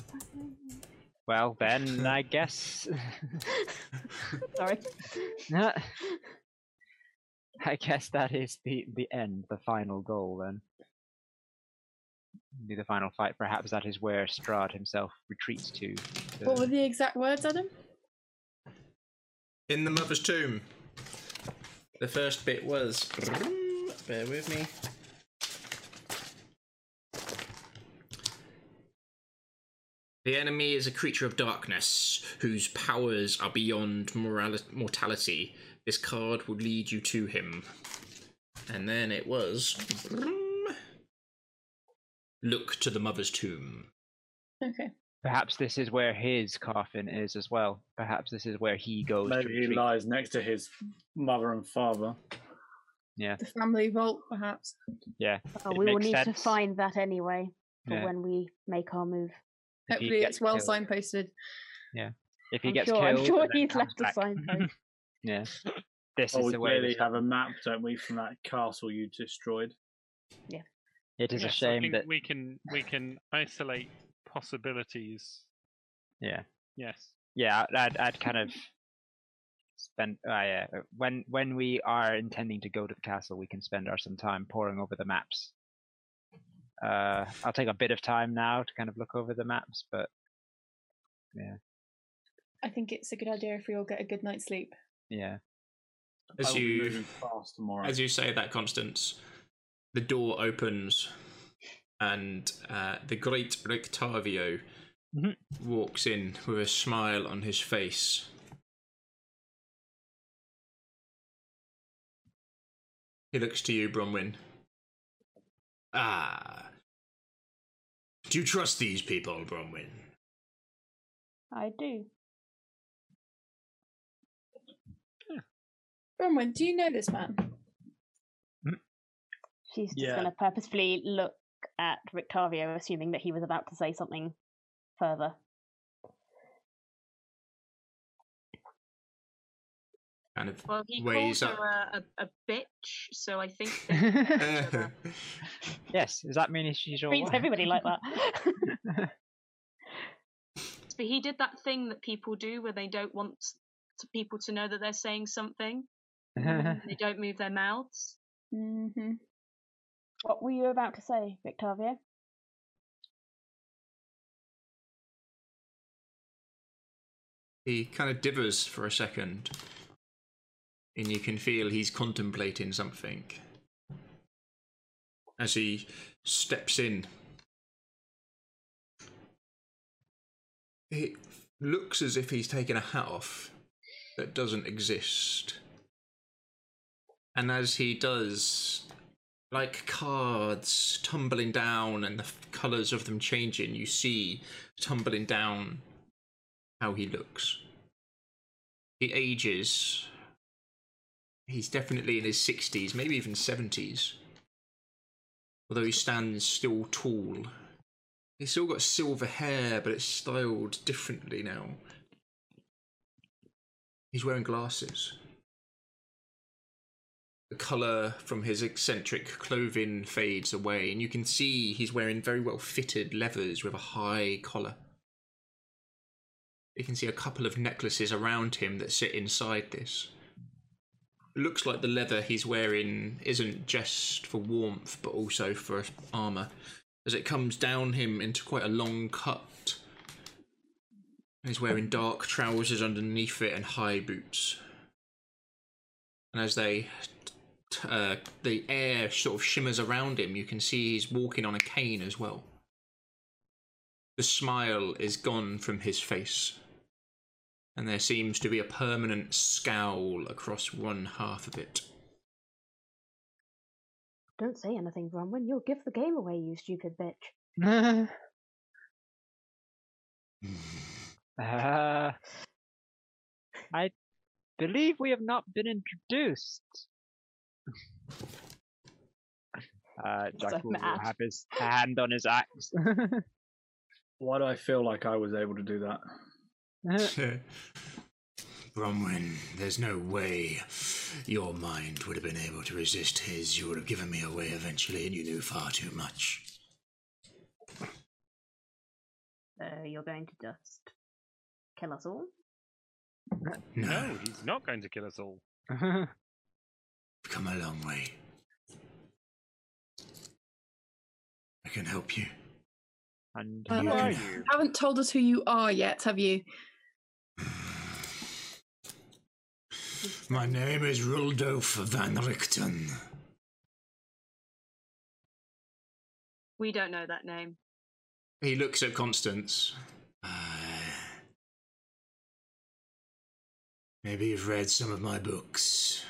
Well, then I guess
Sorry.
I guess that is the the end, the final goal. Then be the final fight. Perhaps that is where Strahd himself retreats to. to-
What were the exact words, Adam?
In the mother's tomb. The first bit was. Bear with me. The enemy is a creature of darkness whose powers are beyond mortality. This card will lead you to him. And then it was. Look to the mother's tomb.
Okay.
Perhaps this is where his coffin is as well. Perhaps this is where he goes. to
Maybe he
retreat.
lies next to his mother and father.
Yeah.
The family vault, perhaps.
Yeah.
Oh, we will
makes
need to find that anyway for
Yeah.
when we make our move.
If he
Hopefully,
gets
it's well
killed-
signposted. Yeah.
If he
I'm
gets
sure,
killed,
I'm sure he's
comes
left a
back-
signpost.
Yeah. This
Oh,
is
we
the way.
clearly
this
have a map, don't we, from that castle you destroyed? Yeah.
It is a
Yes, I
shame
think
that.
we can we can isolate possibilities.
Yeah.
Yes.
Yeah, I'd, I'd kind of spend. Uh, yeah, when when we are intending to go to the castle, we can spend our some time poring over the maps. Uh, I'll take a bit of time now to kind of look over the maps, but yeah.
I think it's a good idea if we all get a good night's sleep.
yeah,
As
I will be
you
fast tomorrow.
As you say that, Constance, the door opens and uh, the great Rictavio
Mhm.
walks in with a smile on his face. He looks to you, Bronwyn.
Ah. Do you trust these people, Bronwyn?
I do. Hmm.
Bronwyn, do you know this man? Hmm?
She's just
Yeah.
going to purposefully look at Rictavio, assuming that he was about to say something further.
Kind of
Well, he
weighs
called
up.
her a, a, a bitch, so I think that
yes. Does that mean she's all?
Treats everybody like that.
but he did that thing that people do where they don't want to people to know that they're saying something. They don't move their mouths.
Mm-hmm.
what were you about to say, Rictavio?
He kind of divers for a second, and you can feel he's contemplating something. As he steps in, it looks as if he's taken a hat off that doesn't exist. And as he does, like cards tumbling down and the colours of them changing, you see tumbling down how he looks. He ages. He's definitely in his 60s, maybe even 70s. Although he stands still tall. He's still got silver hair, but it's styled differently now. He's wearing glasses. The colour from his eccentric clothing fades away, and you can see he's wearing very well fitted leathers with a high collar. You can see a couple of necklaces around him that sit inside this. Looks like the leather he's wearing isn't just for warmth, but also for armour, as it comes down him into quite a long cut. He's wearing dark trousers underneath it and high boots. And as they, uh, the air sort of shimmers around him, you can see he's walking on a cane as well. The smile is gone from his face, and there seems to be a permanent scowl across one half of it.
Don't say anything, Bronwyn. You'll give the game away, you stupid bitch.
uh, I believe we have not been introduced. Uh, Jack
So
will, will
mad.
have his hand on his axe.
Why do I feel like I was able to do that? Uh-huh.
Bronwyn, there's no way your mind would have been able to resist his. You would have given me away eventually, and you knew far too much.
So you're going to just kill us all?
No,
No, he's not going to kill us all. Uh-huh.
we've come a long way. I can help you.
and
Who are
can-
you?
Haven't told us who you are yet, have you?
My name is Rudolf van Richten.
We don't know that name.
He looks at Constance.
Uh, maybe you've read some of my books.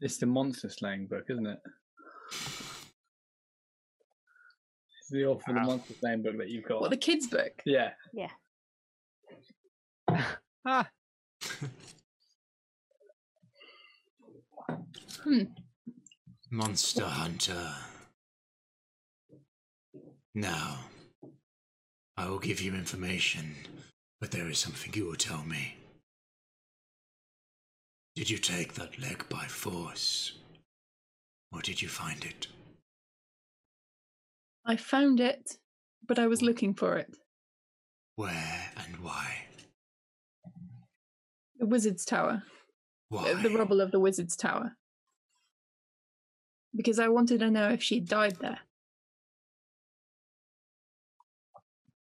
It's the monster slaying book, isn't it? It's the author of the monster slaying book that you've got.
What, the kids' book?
Yeah.
Yeah.
Ah,
Hmm.
Monster Hunter. Now, I will give you information, but there is something you will tell me. Did you take that leg by force? Or did you find it?
I found it, but I was looking for it.
Where and why?
The Wizard's Tower.
Why?
The, the rubble of the Wizard's Tower. Because I wanted to know if she died there.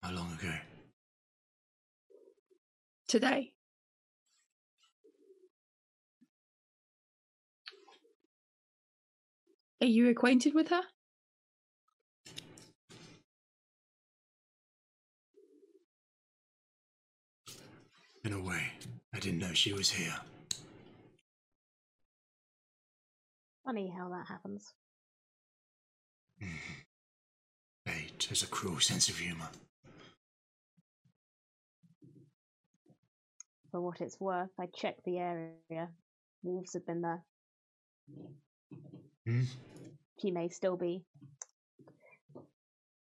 How long ago?
Today. Are you acquainted with her?
In a way, didn't know she was here.
Funny how that happens.
Fate has a cruel sense of humor.
For what it's worth, I checked the area. Wolves have been there.
Hmm?
She may still be.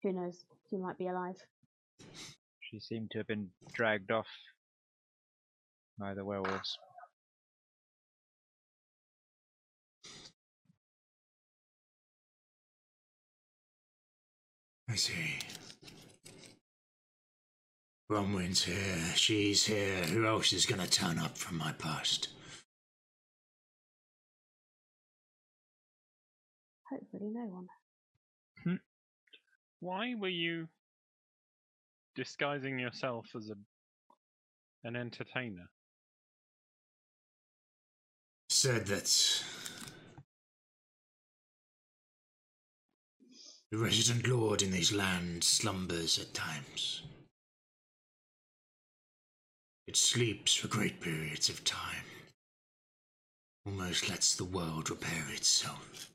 Who knows? She might be alive.
She seemed to have been dragged off by the werewolves.
I see. Bronwyn's here, she's here. Who else is gonna turn up from my past?
Hopefully, no one. Hmm.
Why were you disguising yourself as a an entertainer?
Said that the resident lord in these lands slumbers at times. It sleeps for great periods of time. Almost lets the world repair itself.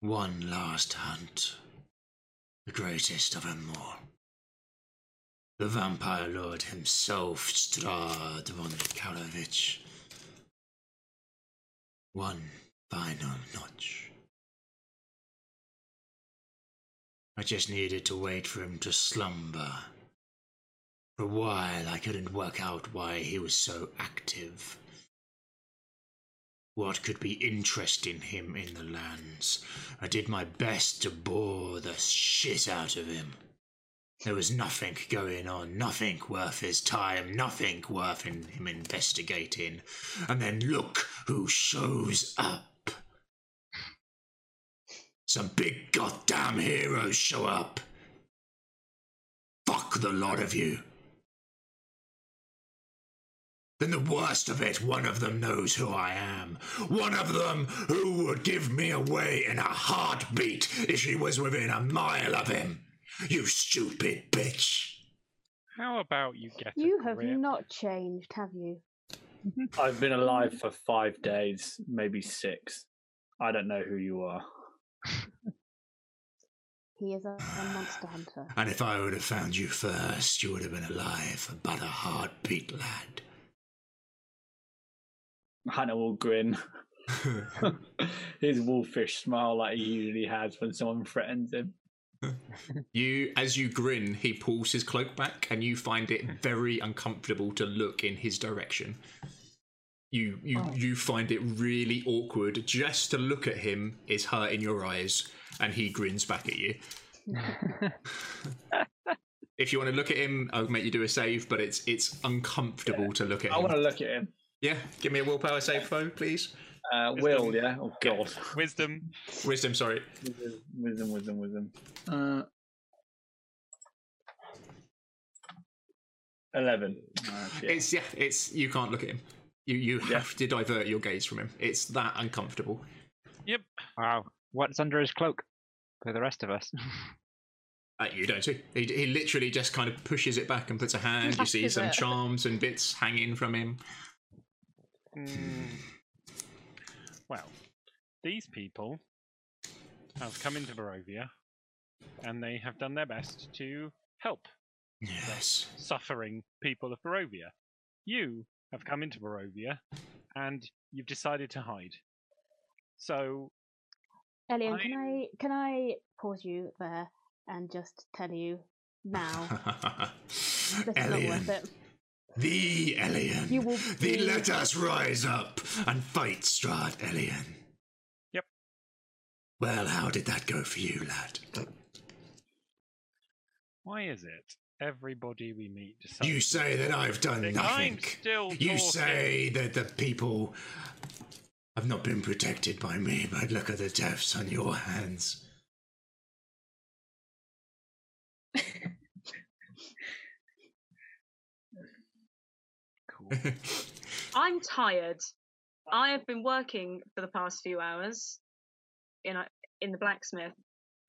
One last hunt. The greatest of them all. The vampire lord himself, Strahd von Zarovich. One final notch. I just needed to wait for him to slumber. For a while, I couldn't work out why he was so active. What could be interesting him in the lands? I did my best to bore the shit out of him. There was nothing going on, nothing worth his time, nothing worth him investigating. And then look who shows up. Some big goddamn heroes show up. Fuck the lot of you. Then the worst of it, one of them knows who I am. One of them who would give me away in a heartbeat if she was within a mile of him. You stupid bitch.
How about you get a
You have
grip?
not changed, have you?
I've been alive for five days, maybe six. I don't know who you are.
He is a, a monster hunter.
And if I would have found you first, you would have been alive for but a heartbeat, lad.
Hannah will grin. His wolfish smile like he usually has when someone threatens him.
You, as you grin, he pulls his cloak back, and you find it very uncomfortable to look in his direction. You, you, oh. you find it really awkward. Just to look at him is hurt in your eyes, and he grins back at you. if you want to look at him, I'll make you do a save, but it's it's uncomfortable to look at
I
him.
want to look at him.
Yeah, give me a willpower save, Fo, please.
Uh, Will, yeah? Oh, God.
Wisdom.
Wisdom, sorry.
Wisdom, wisdom, wisdom. Uh, 11. Uh.
It's yeah, it's you can't look at him. You you have to divert your gaze from him. It's that uncomfortable.
Yep.
Wow. What's under his cloak for the rest of us?
Uh, you don't see. He, he literally just kind of pushes it back and puts a hand. You see some charms and bits hanging from him.
Mm. Well, these people have come into Barovia and they have done their best to help
Yes.
suffering people of Barovia. You have come into Barovia and you've decided to hide. So,
Elian, can I can I pause you there and just tell you now this is not
Elian.
Worth it.
The Elian.
You will
The let us rise up and fight Strahd Elian.
Yep.
Well, how did that go for you, lad?
why is it everybody we meet decides
You say that I've done
I'm
nothing.
still
You
talking.
say that the people have not been protected by me, but look at the deaths on your hands.
I'm tired. I have been working for the past few hours in a, in the blacksmith.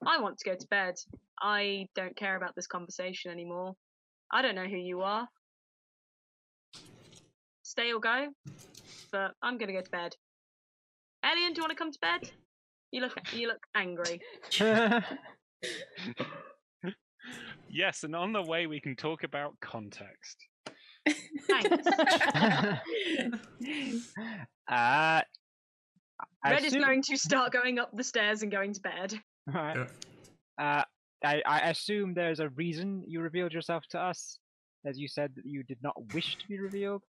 I want to go to bed. I don't care about this conversation anymore. I don't know who you are. Stay or go, but I'm gonna go to bed. Elian, do you want to come to bed? You look you look angry.
yes, and on the way we can talk about context.
Thanks.
uh, I
Red is going to start going up the stairs and going to bed.
Alright.
Yeah.
Uh, I, I assume there's a reason you revealed yourself to us, as you said that you did not wish to be revealed.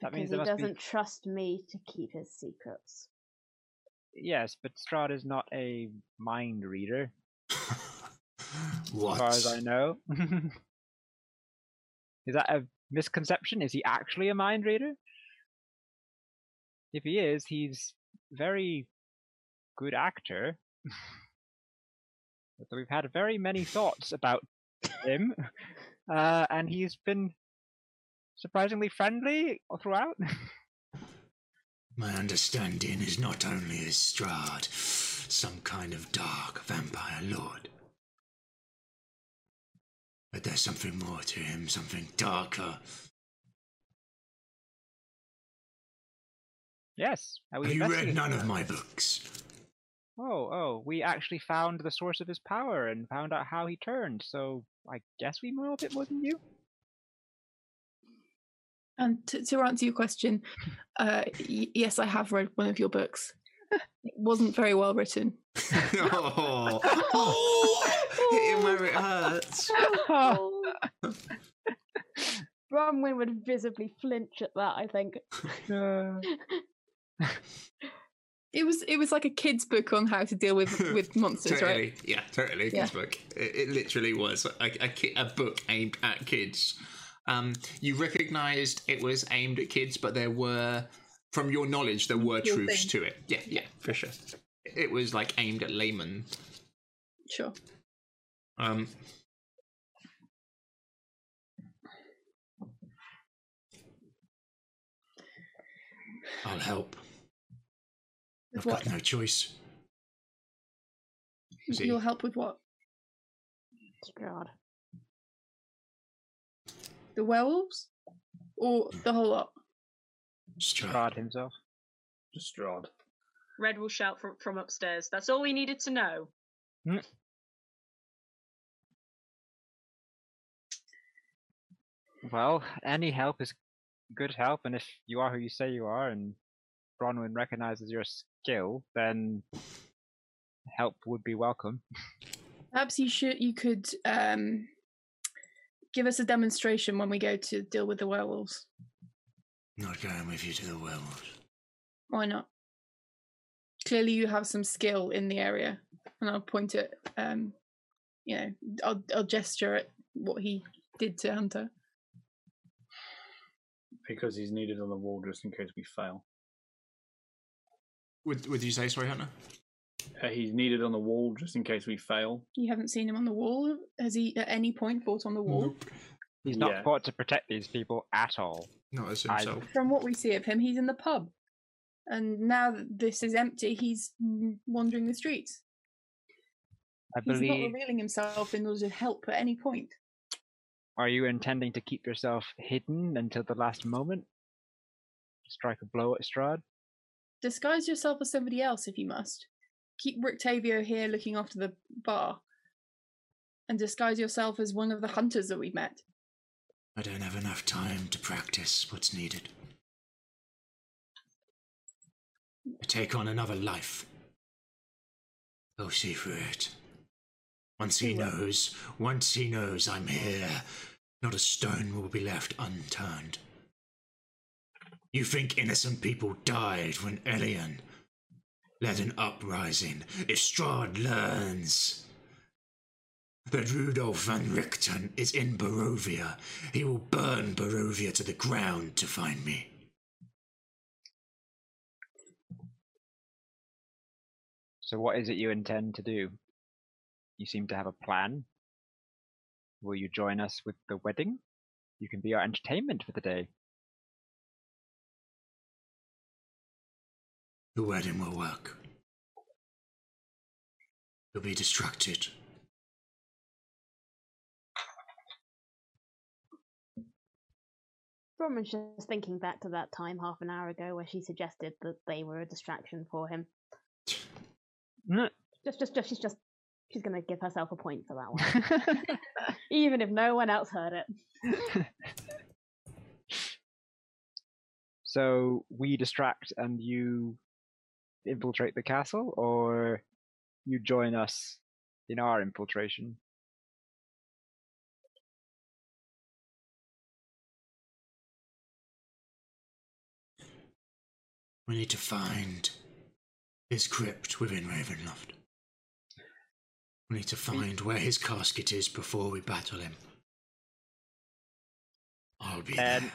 That
Because
means
he doesn't trust me to keep his secrets.
yes, but Strahd is not a mind reader,
what?
as far as I know. is that a misconception? Is he actually a mind reader? If he is, he's very good actor. so we've had very many thoughts about him, uh, and he's been surprisingly friendly throughout.
My understanding is not only is Strahd some kind of dark vampire lord, but there's something more to him, something darker.
yes, we
Have you read none of my books?
Oh, oh, we actually found the source of his power and found out how he turned. So I guess we know a bit more than you.
And to, to answer your question, uh, y- yes, I have read one of your books. It wasn't very well written.
oh, oh, hit him where it hurts.
Bronwyn would visibly flinch at that, I think.
Uh,
It was it was like a kid's book on how to deal with with monsters,
totally,
right?
yeah, totally. A
Yeah.
kid's book. It, it literally was a, a, ki- a book aimed at kids. Um, you recognised it was aimed at kids, but there were, from your knowledge, there were
Your
truths
thing.
to it. Yeah, yeah, for sure. It was like aimed at laymen.
Sure.
Um,
I'll help.
With
I've
what?
got no choice.
See.
You'll help with what?
God.
The werewolves, or the whole lot?
Strahd.
Strahd himself.
Strahd.
Red will shout from, from upstairs. That's all we needed to know.
Well, any help is good help, and if you are who you say you are, and Bronwyn recognizes your skill, then help would be welcome.
Perhaps you should you could um, give us a demonstration when we go to deal with the werewolves.
Not going with you to the werewolves.
Why not? Clearly, you have some skill in the area, and I'll point at um, you know, I'll I'll gesture at what he did to Hunter.
Because he's needed on the wall just in case we fail.
would would you say sorry, Hunter?
Uh, he's needed on the wall just in case we fail.
You haven't seen him on the wall. Has he at any point fought on the wall?
He's not
Yeah.
fought to protect these people at all.
Not as
I-
himself.
From what we see of him, he's in the pub, and now that this is empty, he's wandering the streets.
I
He's not revealing himself in order to help at any point.
Are you intending to keep yourself hidden until the last moment? Strike a blow at Strahd?
Disguise yourself as somebody else if you must. Keep Rictavio here looking after the bar. and disguise yourself as one of the hunters that we met.
I don't have enough time to practice what's needed. I take on another life. I'll see for it. Once he knows, once he knows I'm here, not a stone will be left unturned. You think innocent people died when Elian led an uprising? If Strahd learns that Rudolph van Richten is in Barovia, he will burn Barovia to the ground to find me.
So, what is it you intend to do? You seem to have a plan. Will you join us with the wedding? You can be our entertainment for the day.
The wedding will work. You'll be distracted.
Bronwyn's just thinking back to that time half an hour ago where she suggested that they were a distraction for him.
Mm.
Just, just, just, she's just, she's gonna give herself a point for that one, even if no one else heard it.
So we distract and you infiltrate the castle, or you join us in our infiltration?
We need to find his crypt within Ravenloft. We need to find where his casket is before we battle him. I'll be
Then-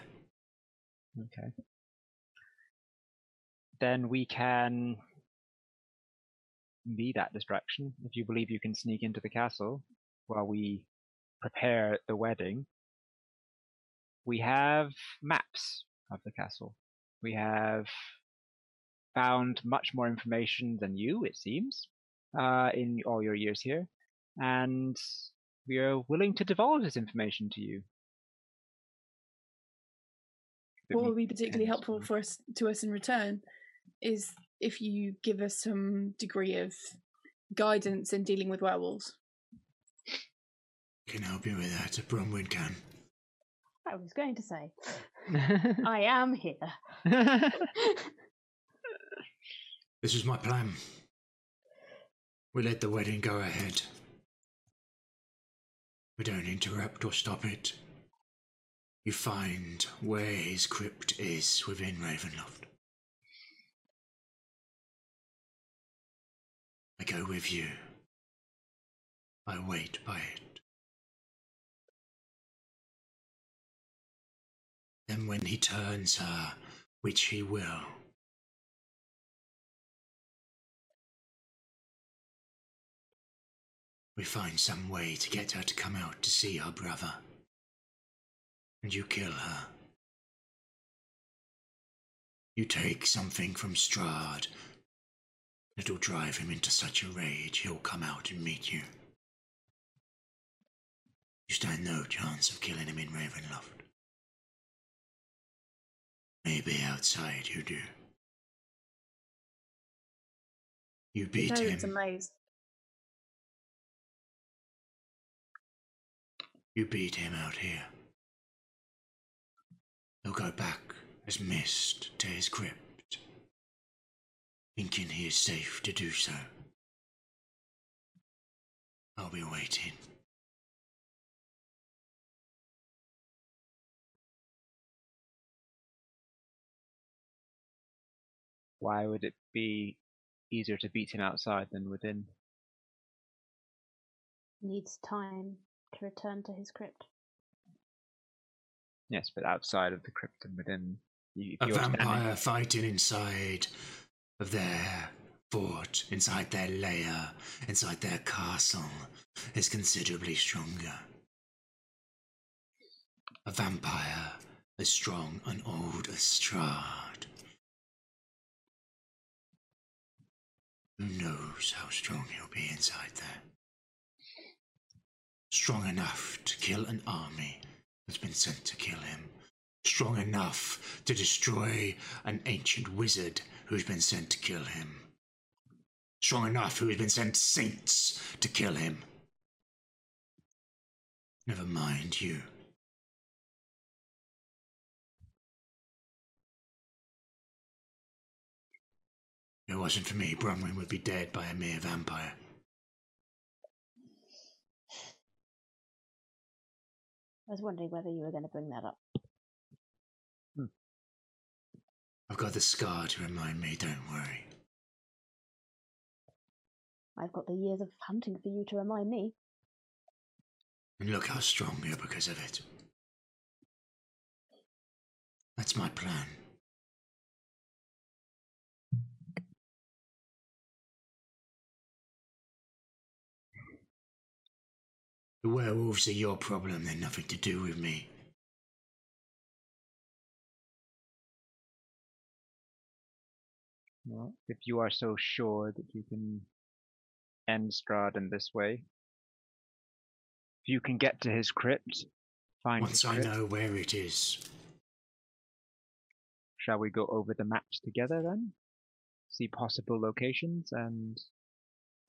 there.
Okay. Then we can be that distraction if you believe you can sneak into the castle while we prepare the wedding. We have maps of the castle. We have found much more information than you, it seems, uh, in all your years here, and we are willing to divulge this information to you.
What
we
would be particularly helpful for us to us in return is if you give us some degree of guidance in dealing with werewolves.
Can help you with that. Bronwyn can.
I was going to say, I am here.
This is my plan. We let the wedding go ahead. We don't interrupt or stop it. You find where his crypt is within Ravenloft. I go with you. I wait by it. Then, when he turns her, which he will, we find some way to get her to come out to see her brother. And you kill her. You take something from Strahd It'll drive him into such a rage he'll come out and meet you. You stand no chance of killing him in Ravenloft. Maybe outside you do. You beat
no,
him.
it's
You beat him out here. He'll go back as mist to his crypt, thinking he is safe to do so. I'll be waiting.
Why would it be easier to beat him outside than within?
Needs time to return to his crypt.
Yes, but outside of the crypt and within. You,
A
you're standing-
vampire fighting inside of their fort, inside their lair, inside their castle, is considerably stronger. A vampire as strong and old as Strahd. Who knows how strong he'll be inside there? Strong enough to kill an army that's been sent to kill him. Strong enough to destroy an ancient wizard who's been sent to kill him. Strong enough who has been sent saints to kill him. Never mind you. If it wasn't for me, Bronwyn would be dead by a mere vampire.
I was wondering whether you were going to bring that up.
I've got the scar to remind me, don't worry.
I've got the years of hunting for you to remind me.
And look how strong you're because of it. That's my plan. The werewolves are your problem, they're nothing to do with me.
Well, if you are so sure that you can end Strahd in this way, if you can get to his crypt, find
Once I
crypt,
know where it is,
shall we go over the maps together then? See possible locations, and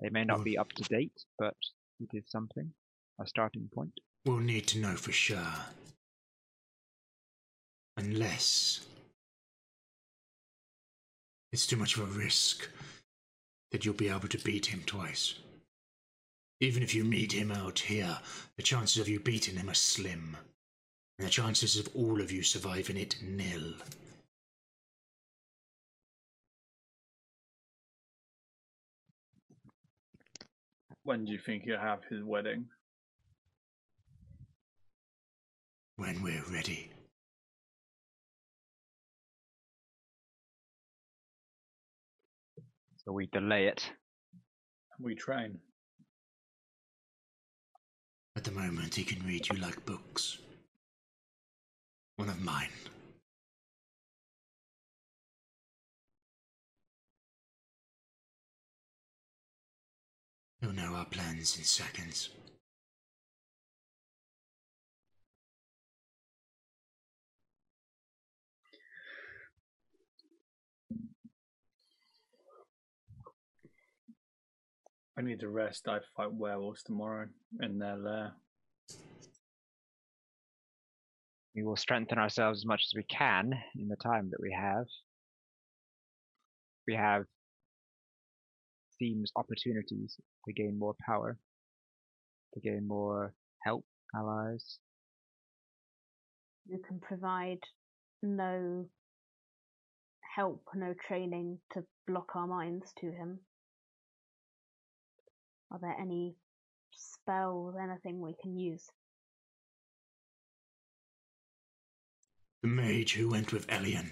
they may not
Well-
be up to date, but it is something, a starting point.
we'll need to know for sure. Unless it's too much of a risk that you'll be able to beat him twice. Even if you meet him out here, the chances of you beating him are slim. And the chances of all of you surviving it nil.
When do you think he'll have his wedding?
When we're ready.
So we delay it.
And we train.
At the moment, he can read you like books. One of mine. He'll know our plans in seconds.
I need to rest. I fight werewolves tomorrow in their lair.
We will strengthen ourselves as much as we can in the time that we have. We have themes, opportunities to gain more power, to gain more help, allies.
You can provide no help, no training to block our minds to him. Are there any spells, anything we can use?
The mage who went with Elian.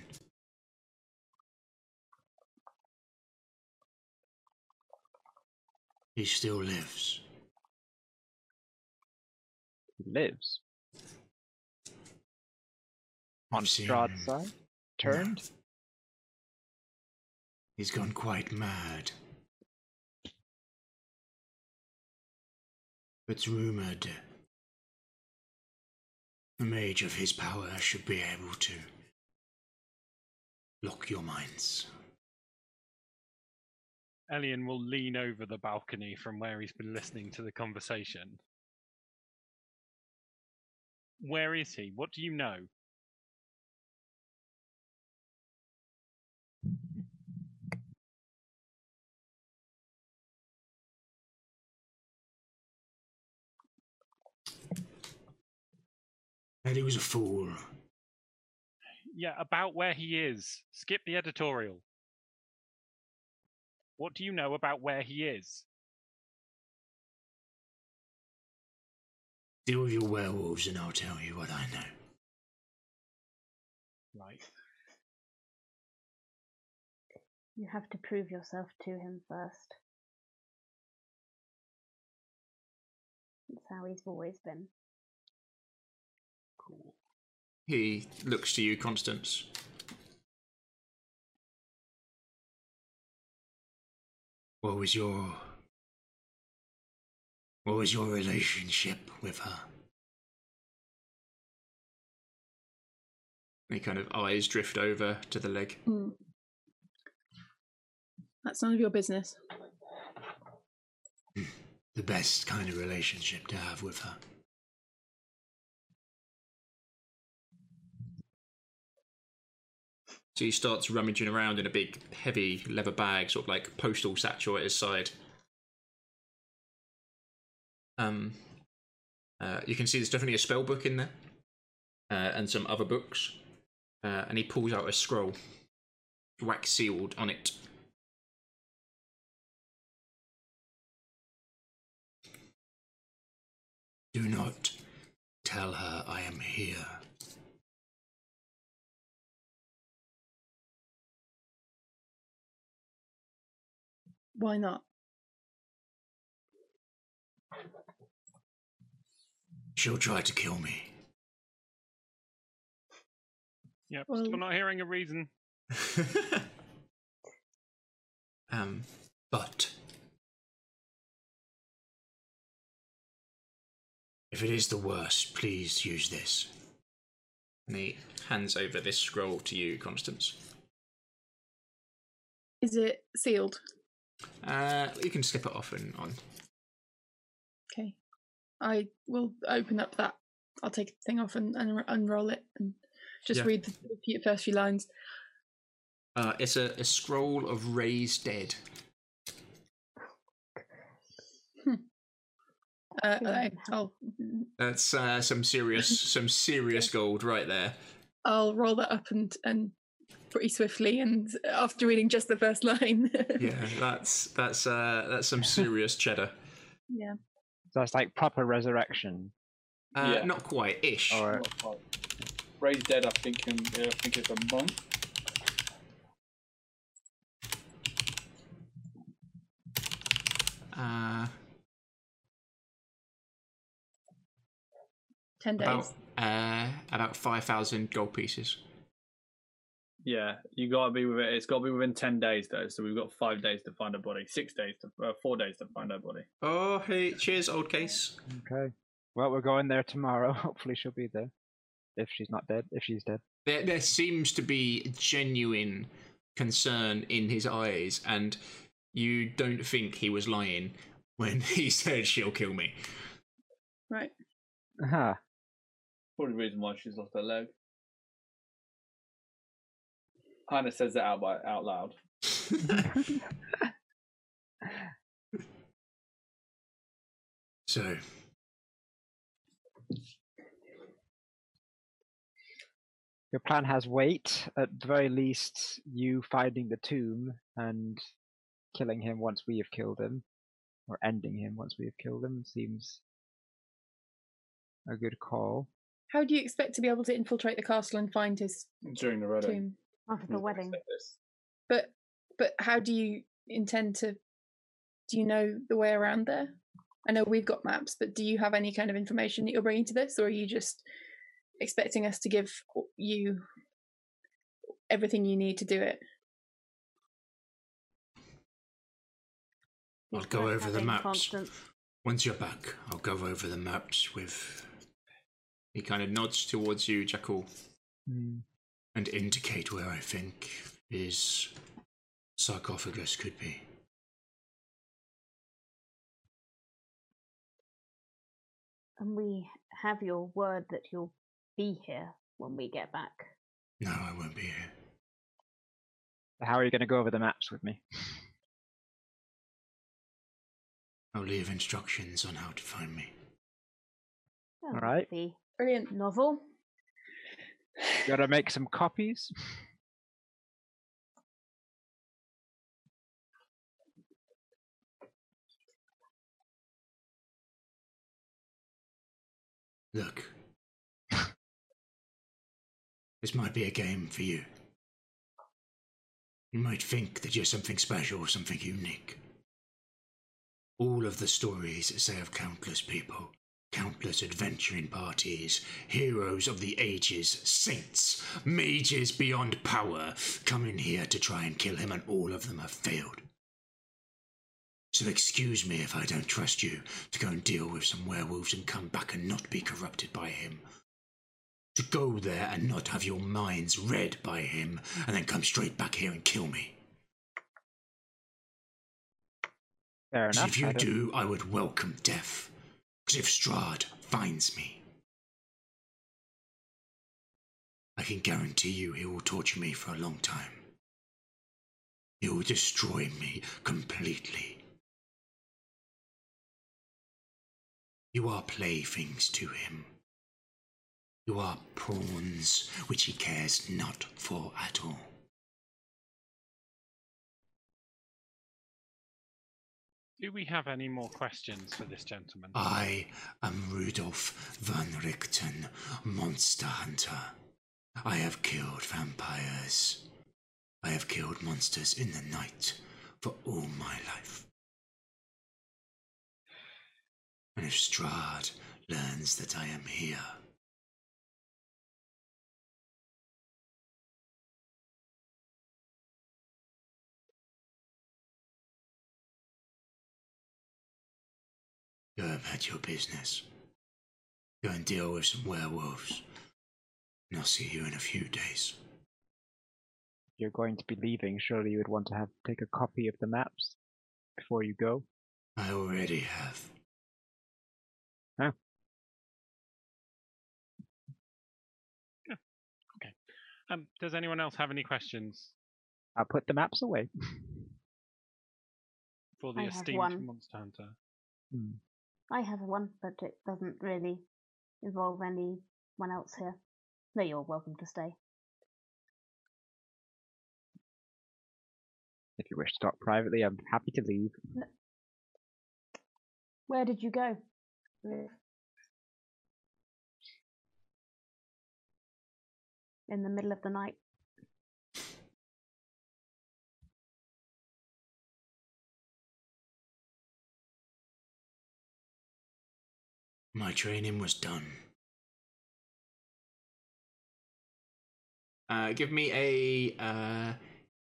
He still lives.
He lives. On
I've
Strahd's side? Turned?
He's gone quite mad. It's rumored the mage of his power should be able to lock your minds.
Elian will lean over the balcony from where he's been listening to the conversation. Where is he? What do you know?
And he was a fool.
Yeah, about where he is. Skip the editorial. What do you know about where he is?
Deal with your werewolves and I'll tell you what I know.
Right.
You have to prove yourself to him first. That's how he's always been.
He looks to you, Constance.
What was your. What was your relationship with her?
He kind of eyes drift over to the leg.
Hmm. That's none of your business.
The best kind of relationship to have with her. So he starts rummaging around in a big, heavy leather bag, sort of like postal satchel at his side. Um, uh, you can see there's definitely a spell book in there, uh, and some other books. Uh, and he pulls out a scroll, wax sealed on it.
Do not tell her I am here.
Why not?
She'll try to kill me.
Yep.
Well-
Still not hearing a reason.
Um,
But if it is the worst, please use this.
and he hands over this scroll to you, Constance.
Is it sealed?
Uh, you can slip it off and on.
Okay. I will open up that. I'll take the thing off and, and unroll it and just
Yeah.
read the few- first few lines.
Uh, it's a, a scroll of raised dead.
Uh, okay, I'll
That's uh, some serious, some serious gold right there.
I'll roll that up and and pretty swiftly. And after reading just the first line,
Yeah, that's that's uh, that's some serious cheddar.
yeah.
So it's like proper resurrection.
Uh,
Yeah.
Not quite ish.
Or
Not quite. Raised dead, I think, and uh, I think it's a monk.
Uh,
Ten days.
about uh, about five thousand gold pieces.
Yeah, you gotta be with it. It's gotta be within ten days though. So we've got five days to find a body, six days to, uh, four days to find a body.
Oh, hey, cheers, old case.
okay. Well, we're going there tomorrow. Hopefully, she'll be there. If she's not dead. If she's dead.
There, there seems to be genuine concern in his eyes, and you don't think he was lying when he said she'll kill me.
Right.
Aha.
Probably the reason why she's lost her leg. Hannah says that out by, out loud.
So,
Your plan has weight. At the very least, you finding the tomb and killing him once we have killed him, or ending him once we have killed him, seems a good call.
How do you expect to be able to infiltrate the castle and find his
During the wedding.
tomb?
After the wedding.
But but how do you intend to? Do you know the way around there? I know we've got maps, but do you have any kind of information that you're bringing to this, or are you just expecting us to give you everything you need to do it?
I'll go over the maps.
Constance.
once you're back, I'll go over the maps with
He kind of nods towards you, Jackal.
Hmm.
And indicate where I think his sarcophagus could be.
And we have your word that you'll be here when we get back.
No, I won't be here.
How are you going to go over the maps with me?
I'll leave instructions on how to find me.
Oh,
Alright.
Brilliant.
novel.
Gotta make some copies.
Look. this might be a game for you. You might think that you're something special, or something unique. All of the stories say of countless people, countless adventuring parties, heroes of the ages, saints, mages beyond power, come in here to try and kill him, and all of them have failed. So excuse me if I don't trust you to go and deal with some werewolves and come back and not be corrupted by him. To go there and not have your minds read by him and then come straight back here and kill me.
Fair enough.
if you
I
do, I would welcome death. Because if Strahd finds me,
I can guarantee you he will torture me for a long time. He will destroy me completely. You are playthings to him. You are pawns which he cares not for at all.
Do we have any more questions for this gentleman?
I am Rudolph von Richten, monster hunter. I have killed vampires. I have killed monsters in the night for all my life. And if Strahd learns that I am here, go about your business. Go and deal with some werewolves. And I'll see you in a few days.
If you're going to be leaving, surely you would want to have take a copy of the maps before you go.
I already have.
Huh?
Um, does anyone else have any questions
I'll put the maps away.
for the
I have
esteemed
one.
monster hunter?
Hmm.
I have one, but it doesn't really involve anyone else here. No, you're welcome to stay.
If you wish to talk privately, I'm happy to leave.
Where did you go? In the middle of the night.
My training was done.
Uh, give me a uh,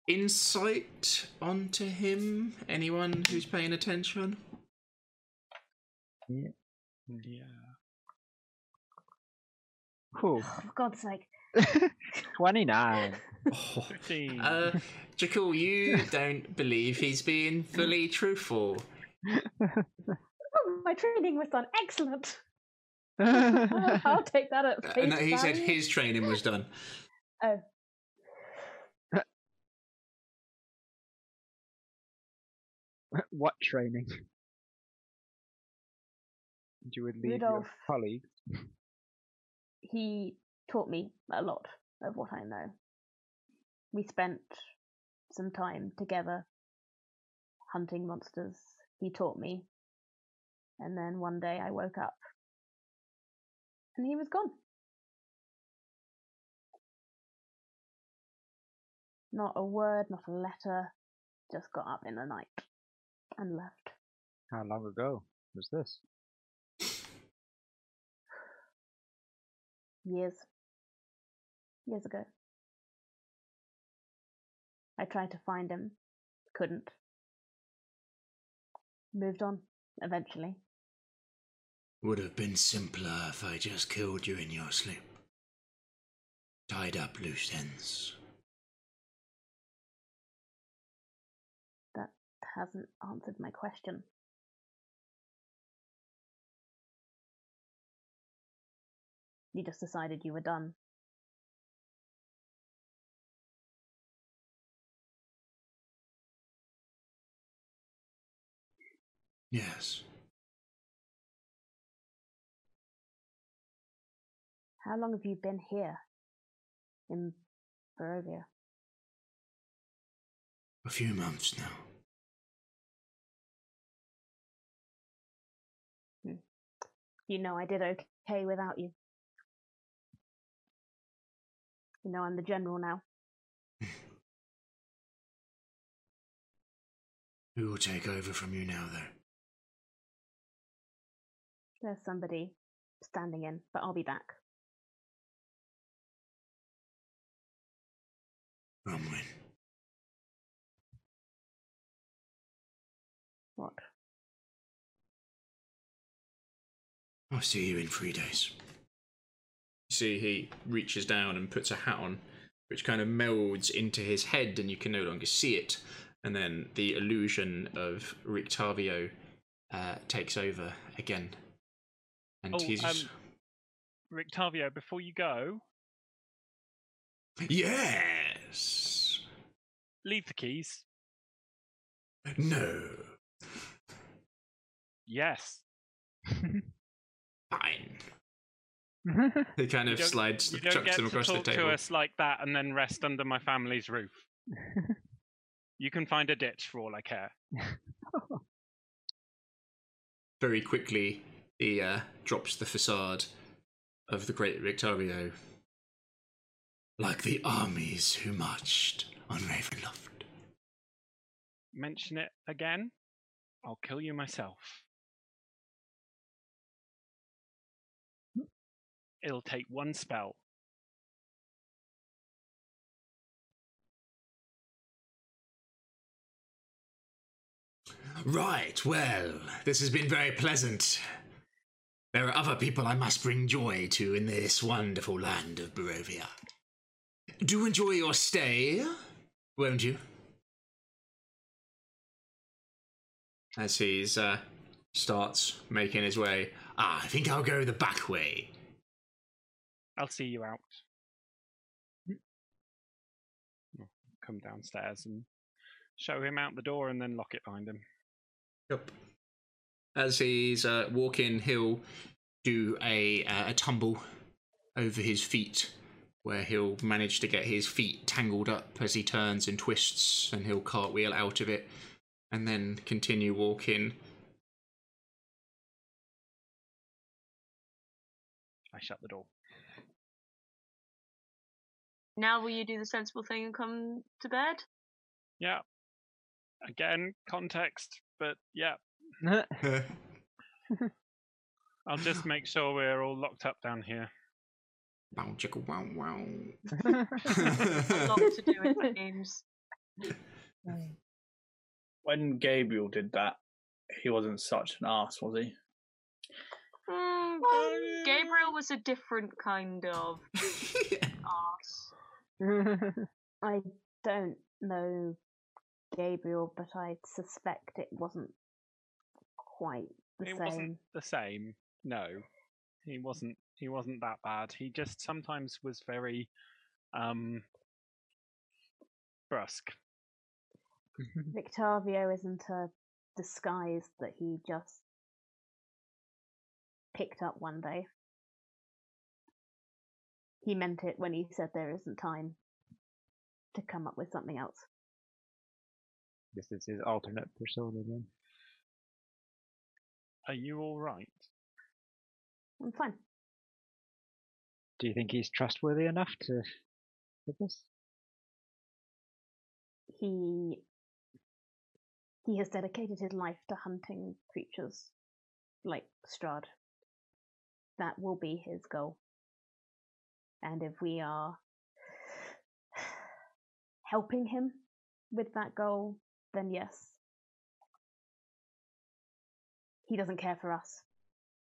insight onto him. Anyone who's paying attention?
Yeah.
Whew.
For God's sake.
29.
Oh,
15.
uh, Jakul, you don't believe he's being fully truthful.
My training was done. Excellent. I'll take that at
Uh, no, he said his training was done.
Oh.
what training? You would leave your
Rudolph.
colleagues.
he taught me a lot of what I know. We spent some time together hunting monsters. He taught me. And then one day I woke up. And he was gone. Not a word, not a letter, just got up in the night and left.
How long ago was this?
years. Years ago. I tried to find him. Couldn't. Moved on eventually
Would have been simpler if I just killed you in your sleep. Tied up loose ends.
that hasn't answered my question you just decided you were done
Yes.
How long have you been here in Barovia?
A few months now. Hmm.
You know I did okay without you. You know I'm the general now.
Who will take over from you now, though?
There's somebody standing in, but I'll be back.
Bronwyn.
What?
I'll see you in three days.
You see, he reaches down and puts a hat on, which kind of melds into his head, and you can no longer see it. And then the illusion of Rictavio uh, takes over again. And
Oh,
he's
um, Rictavio, before you go,
Yes.
Leave the keys.
No.
Yes.
Fine. He kind of slides,
You don't
chucks
get
them
to
across the
talk to us like that and then rest under my family's roof. you can find a ditch for all I care.
Very quickly, he uh, drops the facade of the Great Rictavio.
Like the armies who marched on Ravenloft.
Mention it again, I'll kill you myself. It'll take one spell.
Right, well, this has been very pleasant. There are other people I must bring joy to in this wonderful land of Barovia. Do enjoy your stay, won't you?
As he's uh, starts making his way.
Ah, I think I'll go the back way.
I'll see you out. Come downstairs and show him out the door and then lock it behind him.
Yep. As he's uh, walking, he'll do a uh, a tumble over his feet, where he'll manage to get his feet tangled up as he turns and twists, and he'll cartwheel out of it, and then continue walking.
I shut the door.
Now will you do the sensible thing and come to bed?
Yeah. Again, context, but yeah. I'll just make sure we're all locked up down here.
Wow, chicka, wow, wow.
A lot to do with the games.
When Gabriel did that, he wasn't such an ass, was he?
Mm, Gabriel was a different kind of ass.
I don't know Gabriel, but I suspect it wasn't quite the
it
same.
wasn't the same. No, he wasn't. He wasn't that bad. He just sometimes was very um brusque.
Rictavio isn't a disguise that he just picked up one day. He meant it when he said there isn't time to come up with something else.
This is his alternate persona then.
Are you all right?
I'm fine.
Do you think he's trustworthy enough to do this?
He he has dedicated his life to hunting creatures like Strahd. That will be his goal. And if we are helping him with that goal, then yes. He doesn't care for us.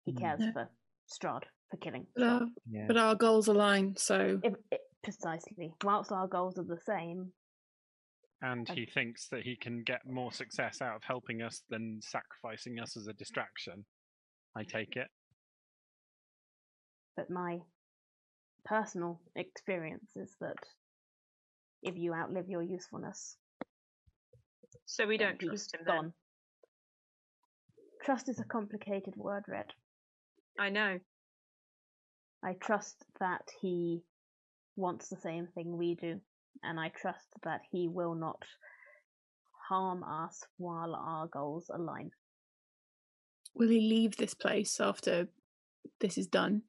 He
Mm.
cares
No.
for Strahd, for killing.
But our,
Yeah.
but our goals align, so
If, if, precisely. Whilst our goals are the same,
And
I-
he thinks that he can get more success out of helping us than sacrificing us as a distraction. I take it.
but my personal experience is that if you outlive your usefulness,
So we don't trust him then.
gone. Trust is a complicated word, Red.
I know.
I trust that he wants the same thing we do, and I trust that he will not harm us while our goals align.
will he leave this place after this is done?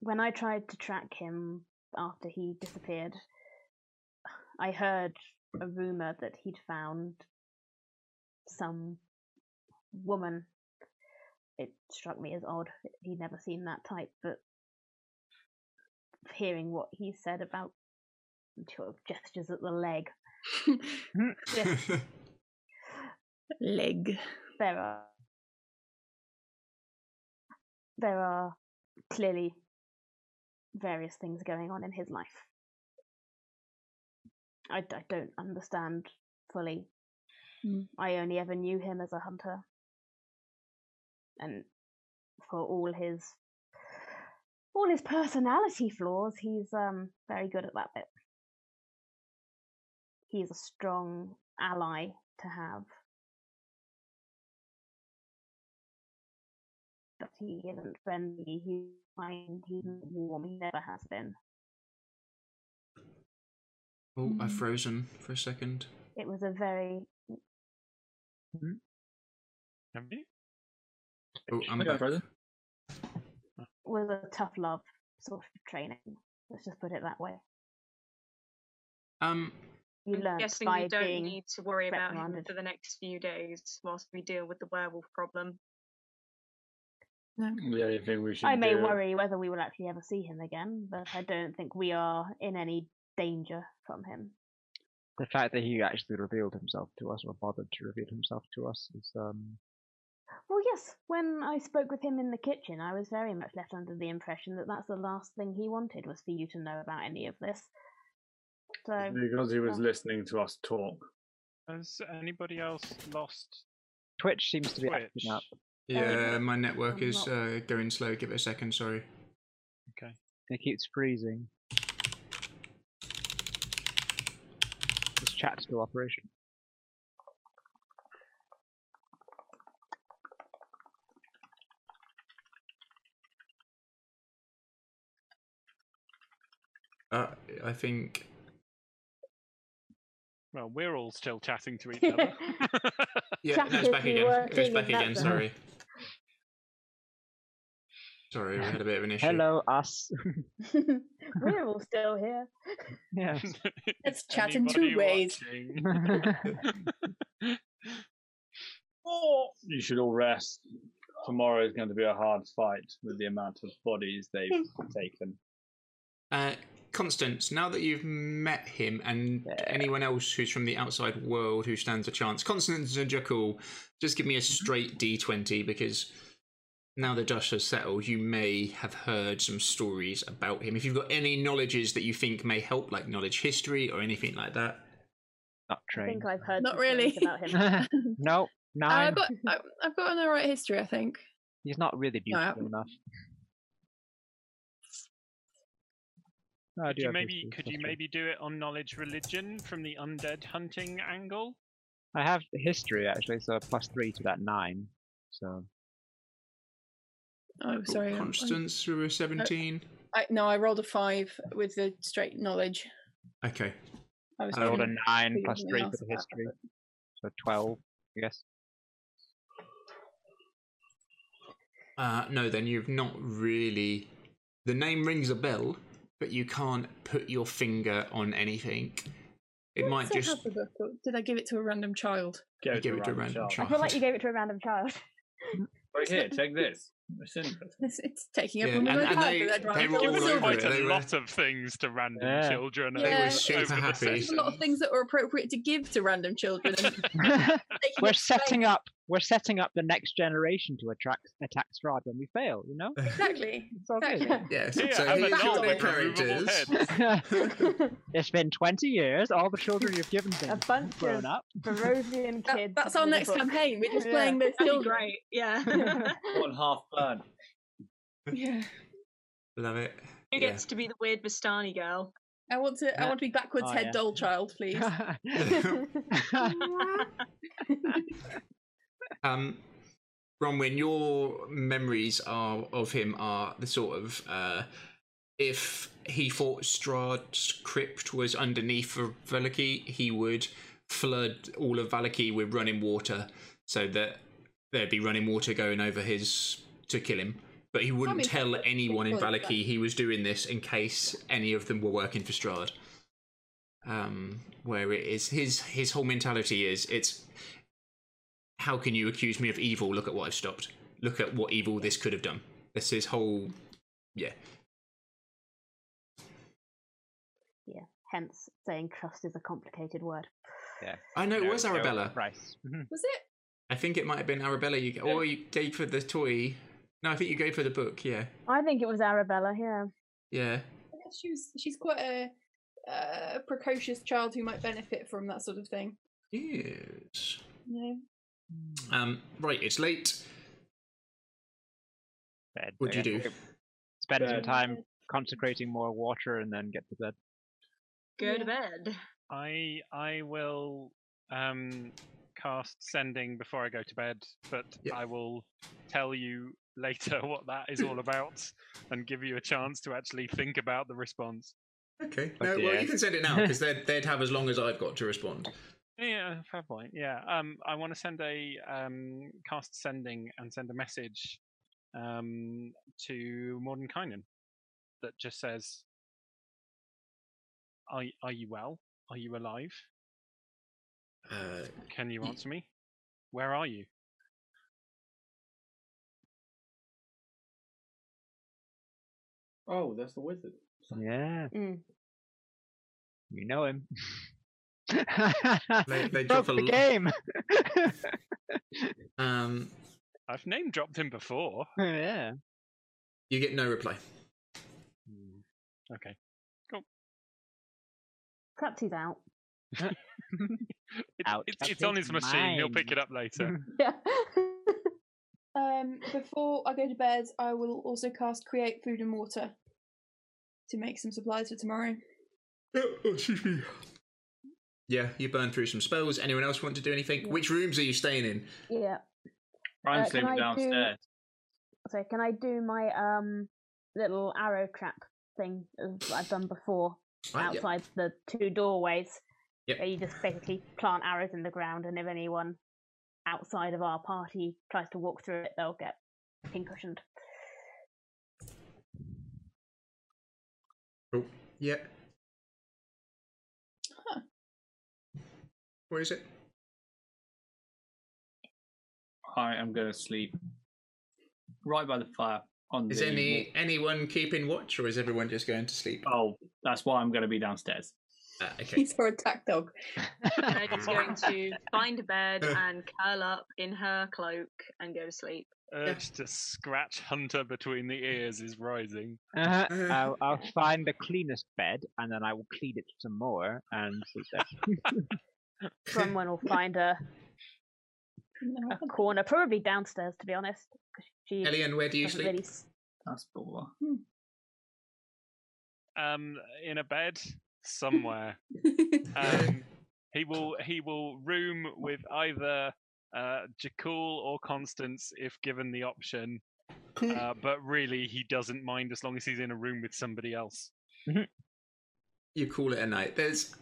When I tried to track him after he disappeared, I heard a rumor that he'd found some woman. It struck me as odd. He'd never seen that type, but hearing what he said about sort of gestures at the leg,
Leg.
there are there are clearly various things going on in his life. I, I don't understand fully.
Mm.
I only ever knew him as a hunter. And for all his all his personality flaws, he's um very good at that bit. He's a strong ally to have. But he isn't friendly, he's kind, he's not warm, he never has been.
Oh, I've frozen for a second.
It was a very
Have you?
Oh, I'm
Okay,
back.
Frozen.
was a tough love sort of training. Let's just put it that way.
Um,
You
I'm
learn
guessing
by
you don't
being
need to worry about him for the next few days whilst we deal with the werewolf problem.
The only thing we should
I may
do.
worry whether we will actually ever see him again, but I don't think we are in any danger from him.
The fact that he actually revealed himself to us, or bothered to reveal himself to us, is um.
Well, yes, when I spoke with him in the kitchen, I was very much left under the impression that that's the last thing he wanted was for you to know about any of this. So,
Because he was
yeah.
listening to us talk.
Has anybody else lost
Twitch seems to be
Twitch?
acting up.
yeah, my network
I'm
is
not-
uh, going slow. Give it a second. Sorry.
Okay.
It keeps freezing. This chat still operation?
Uh, I think.
Well, we're all still chatting to each other.
Yeah,
Chat
no, it's back again. It's back again.
zone.
Sorry. Sorry, we had a bit of an issue.
Hello, us.
we're all still here.
yes.
Let's chat in two ways.
You should all rest. Tomorrow is going to be a hard fight with the amount of bodies they've taken.
Uh, Constance, now that you've met him and anyone else who's from the outside world who stands a chance, Constance and Jakul, just give me a straight d20 because now the dust has settled, you may have heard some stories about him. If you've got any knowledges that you think may help, like knowledge history or anything like that.
Not
I think I've heard
Not really.
about him.
no,
Uh. I've got I- I've got an alright history, I think.
He's not really
No,
beautiful
haven't.
enough. No,
Could you
have
maybe
history,
could you maybe do it on knowledge religion from the undead hunting angle?
I have history actually, so plus three to that nine. So
Oh, sorry. I'm- I'm-
Constance through a 17.
I, no, I rolled a five with the straight knowledge.
Okay.
I was
I rolled a nine
figure
plus
something
three for the history,
that,
so twelve, I guess.
Uh, no, then you've not really. The name rings a bell, but you can't put your finger on anything. It
but-
might
Did
just.
have the book, or did I give it to a random child?
Go
You give it to a random
I
child.
feel like you gave it to a random child.
Right here, take this. It's.
It's, it's taking up
Yeah,
room
and- and
bag,
they-
but I'd
they were all over.
Quite
it.
a
They were-
lot of things to random
Yeah.
children.
They were
super
over
happy.
There's a lot of things that were appropriate to give to random children. And they can
we're setting up. We're setting up the next generation to attract attack fraud when we fail. You know,
Exactly.
it's all good.
Exactly.
Yes.
Here,
so
have
here's
a
your
doll
new characters.
it's been twenty years. All the children you've given things
A
have
bunch
grown
of
up.
Barovian
That-
kids.
that's our
with
next campaign. We're just
Yeah.
playing those
That'd
children.
great. Yeah.
One half burn.
Yeah.
Love it.
Who
Yeah.
gets to be the weird Vistani girl?
I want to. I
uh,
want to be backwards
Oh,
head
yeah.
doll child, please.
Um, Bronwyn, your memories are of him are the sort of uh, if he thought Strahd's crypt was underneath Vallaki, he would flood all of Vallaki with running water, so that there'd be running water going over his to kill him. But he wouldn't tell anyone in Vallaki he was doing this in case any of them were working for Strahd. Um, where it is his his whole mentality is it's how can you accuse me of evil? Look at what I've stopped. Look at what evil this could have done. That's his whole, yeah.
yeah. Hence, saying trust is a complicated word.
yeah.
I know it was Arabella.
Price. Mhm.
Was it?
I think it might have been Arabella. You or you gave for the toy. No, I think you gave for the book. Yeah,
I think it was Arabella. Yeah.
yeah.
I guess she's she's quite a, a precocious child who might benefit from that sort of thing.
Yes.
Yeah.
Um. Right. It's late.
Bed.
What'd you do?
spend some time consecrating more water, and then get to bed.
Go to bed.
I I will um cast sending before I go to bed, but
Yep.
I will tell you later what that is all about and give you a chance to actually think about the response.
Okay.
Oh
No, well, you can send it now because they'd, they'd have as long as I've got to respond.
Yeah, fair point. Yeah. Um I want to send a um cast sending and send a message um to Mordenkainen that just says Are y- are you well? Are you alive?
Uh,
Can you
Y-
answer me? Where are you?
Oh, that's the wizard.
Yeah,
Mm.
you know him.
They- they
Broke
drop a
the
lo-
game.
um,
I've name dropped him before.
yeah.
you get no reply.
Okay.
Perhaps he's out.
It-
Ouch,
it's, it's on
his
his machine. He'll pick it up later.
Yeah.
Um, before I go to bed, I will also cast Create Food and Water to make some supplies for tomorrow.
Oh, excuse me. Yeah, you burn through some spells. Anyone else want to do anything? Which rooms are you staying in?
yeah.
I'm
Uh,
sleeping
I do-
downstairs.
So can I do my um little arrow trap thing as I've done before
Right, yep.
outside the two doorways?
Yep.
Where you just basically plant arrows in the ground, and if anyone outside of our party tries to walk through it, they'll get pincushioned.
Oh, yeah. Where is it?
I am going to sleep right by the fire. On
Is
the
any anyone keeping watch, or is everyone just going to sleep?
Oh, that's why I'm going to be downstairs.
Uh, okay.
He's for a attack dog.
Megan's going to find a bed and curl up in her cloak and go to sleep.
Urge to scratch Hunter between the ears is rising.
Uh-huh.
Uh.
I'll, I'll find the cleanest bed, and then I will clean it some more and sleep there.
Someone will find a, a corner, probably downstairs, to be honest. 'cause She
Elian, where do you sleep?
really s-
That's baller.
Um, in a bed somewhere. Um, he will he will room with either uh, Jakul or Constance if given the option. Uh, but really, he doesn't mind as long as he's in a room with somebody else.
you call it a night. There's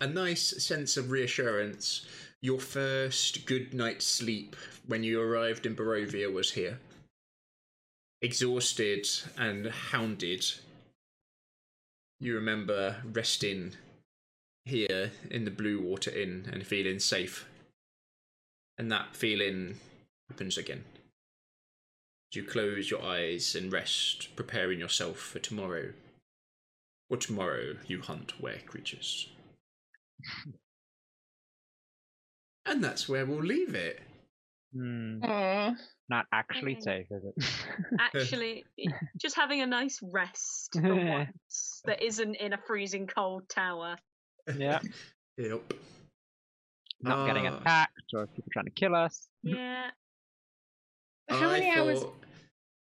a nice sense of reassurance. Your first good night's sleep when you arrived in Barovia was here. Exhausted and hounded, you remember resting here in the Blue Water Inn and feeling safe. And that feeling happens again. You close your eyes and rest, preparing yourself for tomorrow. For tomorrow you hunt were creatures. And that's where we'll leave it.
Aw.
not actually
Okay.
safe, is it?
Actually, just having a nice rest for once that isn't in a freezing cold tower.
yeah.
Yep.
Not getting
Ah.
attacked or people trying to kill us.
Yeah.
How
I
many hours?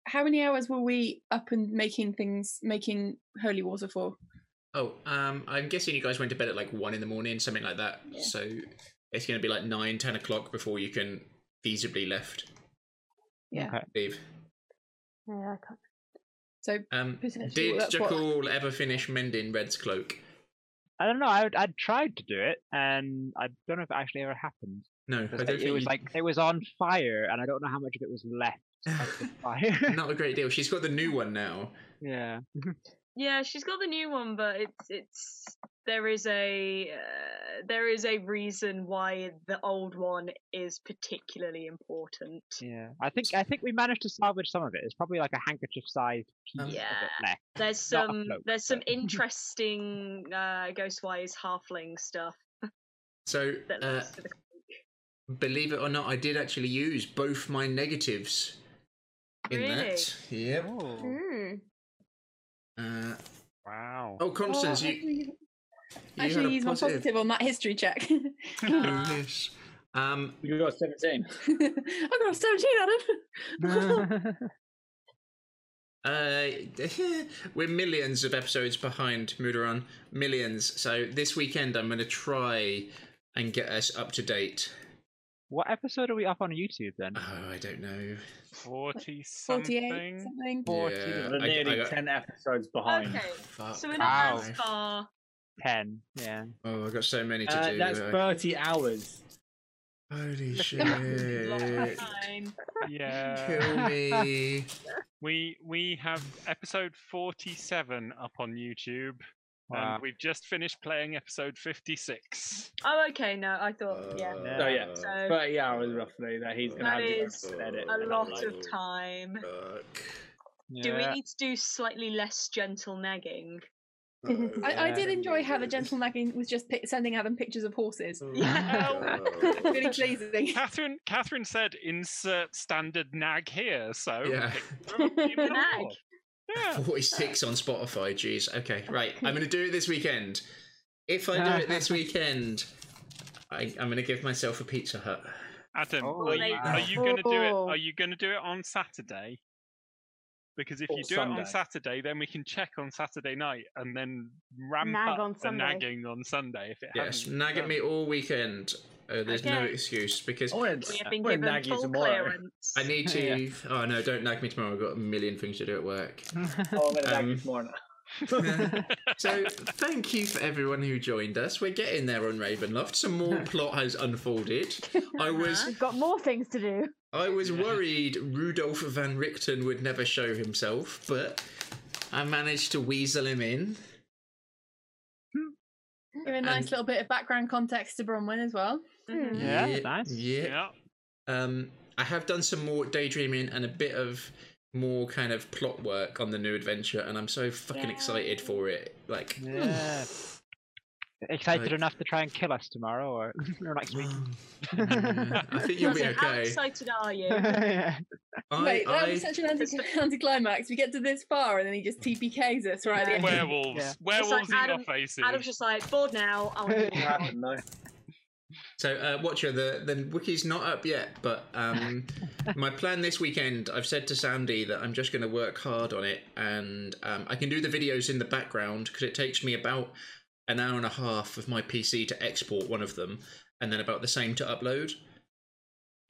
How many hours were we up and making things, making holy water for?
Oh, um, I'm guessing you guys went to bed at like one in the morning, something like that.
Yeah.
So it's going to be like nine, ten o'clock before you can feasibly left
Yeah.
Okay.
leave.
Yeah, I can't.
So
Um, did
that's
Jakul ever finish mending Red's cloak?
I don't know. I I tried to do it, and I don't know if it actually ever happened.
No, I
'Cause
don't
it,
think
was
you-
like it was on fire, and I don't know how much of it was left of the fire.
not a great deal. She's got the new one now.
yeah.
Yeah, she's got the new one, but it's it's there is a uh, there is a reason why the old one is particularly important.
Yeah. I think I think we managed to salvage some of it. It's probably like a handkerchief-sized piece
Um,
of it left.
There's some
cloak,
there's some interesting uh, Ghostwise halfling stuff
So, uh,
links to the
believe it or not, I did actually use both my negatives in
Really?
that. Yep.
Oh.
Uh,
Wow.
oh, Constance,
Oh,
you,
actually,
you had
actually
a
he's my
positive.
positive on that history check.
Oh, yes. Um,
You got 17.
I got a 17, Adam.
Uh, we're millions of episodes behind Mudaran. Millions. So this weekend I'm going to try and get us up to date.
What episode are we up on YouTube then?
Oh, I don't know.
40 something?
48
something.
something.
Yeah,
We're
I-
nearly
I got-
ten episodes behind.
Okay,
Fuck.
so we're
Wow.
as far.
Ten. Yeah.
Oh, I've got so many to
Uh,
do.
that's
uh,
thirty hours.
Holy
Lot
shit.
of time.
Yeah.
Kill me.
We we have episode 47 up on YouTube.
Wow.
And we've just finished playing episode 56.
Oh, okay. No, I thought yeah,
Uh,
So yeah,
So-
thirty hours roughly that he's gonna
That
have to
is
edit.
a lot of time.
Fuck.
Do we need to do slightly less gentle negging?
I, I did enjoy how the gentle nagging was just pi- sending Adam pictures of horses.
Yeah.
really pleasing.
Catherine Catherine said insert standard nag here, so
Yeah.
Nag.
Yeah.
46 on Spotify, jeez. Okay, right. I'm going to do it this weekend. If I do it this weekend, I, I'm going to give myself a Pizza Hut.
Adam,
Oh,
are you
wow.
are you gonna do it are you gonna do it on Saturday? Because if
Or
you do it on Saturday, then we can check on Saturday night and then ramp
Nag
up
on
the
Sunday.
nagging on Sunday if it
Yes,
hasn't
nag at me all weekend. Uh, there's no excuse because
I
We
to,
have been
I want to
given
nag you
full
tomorrow.
clearance.
I need
Yeah.
to. Oh no, don't nag me tomorrow. I've got a million things to do at work.
Oh, I'm gonna nag you
Um,
tomorrow.
so thank you for everyone who joined us. We're getting there on Ravenloft. Some more plot has unfolded. I was
We've got more things to do.
I was worried Rudolph van Richten would never show himself, but I managed to weasel him in.
Give a nice
And-
little bit of background context to Bronwyn as well.
Mhm.
Yeah, nice.
Yeah.
Yeah.
Um, I have done some more daydreaming and a bit of more kind of plot work on the new adventure, and I'm so fucking excited for it. Like,
Yeah. Excited
Like-
enough to try and kill us tomorrow or, or next week?
yeah, I think you'll be
Listen, How excited are you?
yeah.
I,
Wait, that
I,
was such an anti- anticlimax. We get to this far and then he just TPKs us right at the end.
Werewolves.
Yeah.
Werewolves in
Adam-
your faces.
Adam's just like bored now. I want to move on."
no.
So, uh, Watcher, the, the wiki's not up yet, but um, my plan this weekend, I've said to Sandy that I'm just going to work hard on it, and um, I can do the videos in the background because it takes me about an hour and a half of my PC to export one of them, and then about the same to upload.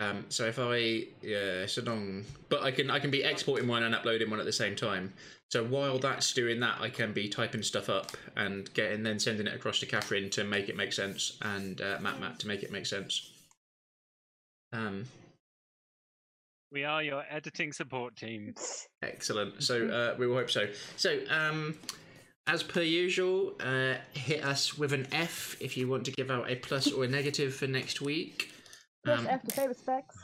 Um, so if I yeah, so long, but I can I can be exporting one and uploading one at the same time. So while that's doing that, I can be typing stuff up and getting then sending it across to Catherine to make it make sense, and uh, Matt Matt to make it make sense. Um,
We are your editing support team.
excellent. So uh, we will hope so. So um, as per usual, uh, hit us with an F if you want to give out a plus or a negative for next week.
Yes,
Um,
F to pay respects.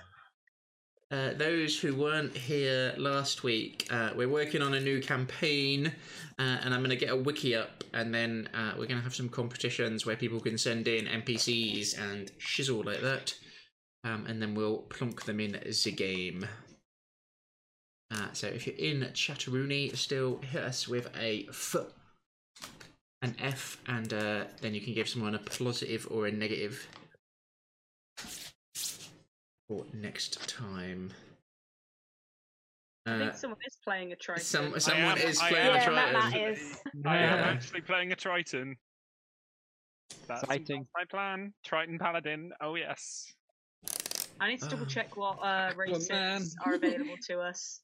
Uh, those who weren't here last week, uh, we're working on a new campaign, uh, and I'm going to get a wiki up, and then uh, we're going to have some competitions where people can send in NPCs and shizzle like that, um, and then we'll plonk them in the game. Uh, so if you're in Chatteroony, still hit us with a F, an F, and uh, then you can give someone a positive or a negative for next time.
I
Uh,
think someone is playing a Triton.
some, someone
am-
is
I
playing
am
a
Yeah, Matt,
Triton.
Matt is.
I am actually playing a Triton. That's,
Exciting.
my plan. Triton Paladin. Oh yes.
I need to double check what uh, races
man.
are available to us.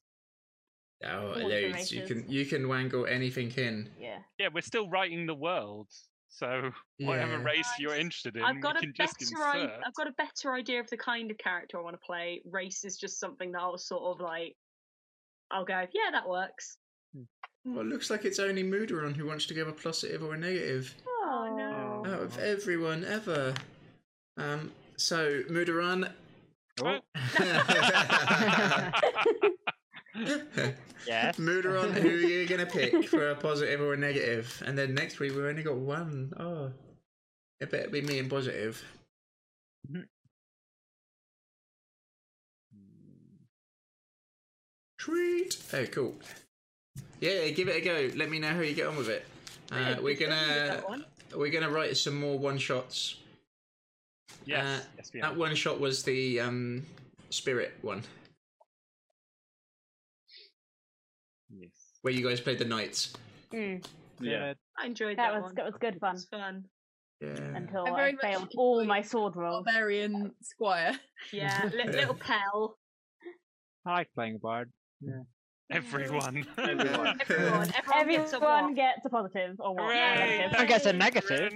Oh,
What's
loads. You can you can wangle anything in.
Yeah.
Yeah, we're still writing the world. So whatever
Yeah.
race you're interested in,
I've got
we
a
just
better I, I've got a better idea of the kind of character I want to play. Race is just something that I'll sort of like. I'll go, yeah, that works.
Well, it looks like it's only Mooderon who wants to give a positive or a negative
Oh no.
out of everyone ever. Um. So Mooderon.
Oh. Yes.
Mooderon, who are you gonna pick for a positive or a negative? And then next week we've only got one. Oh, it better be me and positive. Sweet. Oh, cool. Yeah, give it a go. Let me know how you get on with it. Uh, we're
good feeling with
gonna we're gonna write some more one shots.
yes,
Uh,
yes,
That one shot was the um spirit one. Where you guys played the knights.
Mm,
Yeah.
I enjoyed
that
that,
was
one.
that was good fun
It was fun.
Yeah.
until
I
I,
very much
failed all my sword rolls.
Barbarian Squire.
Yeah, li- little Pell.
I like playing a bard.
Everyone.
Everyone.
Everyone, everyone gets a
Everyone gets a positive or what?
Hooray!
I guess a negative.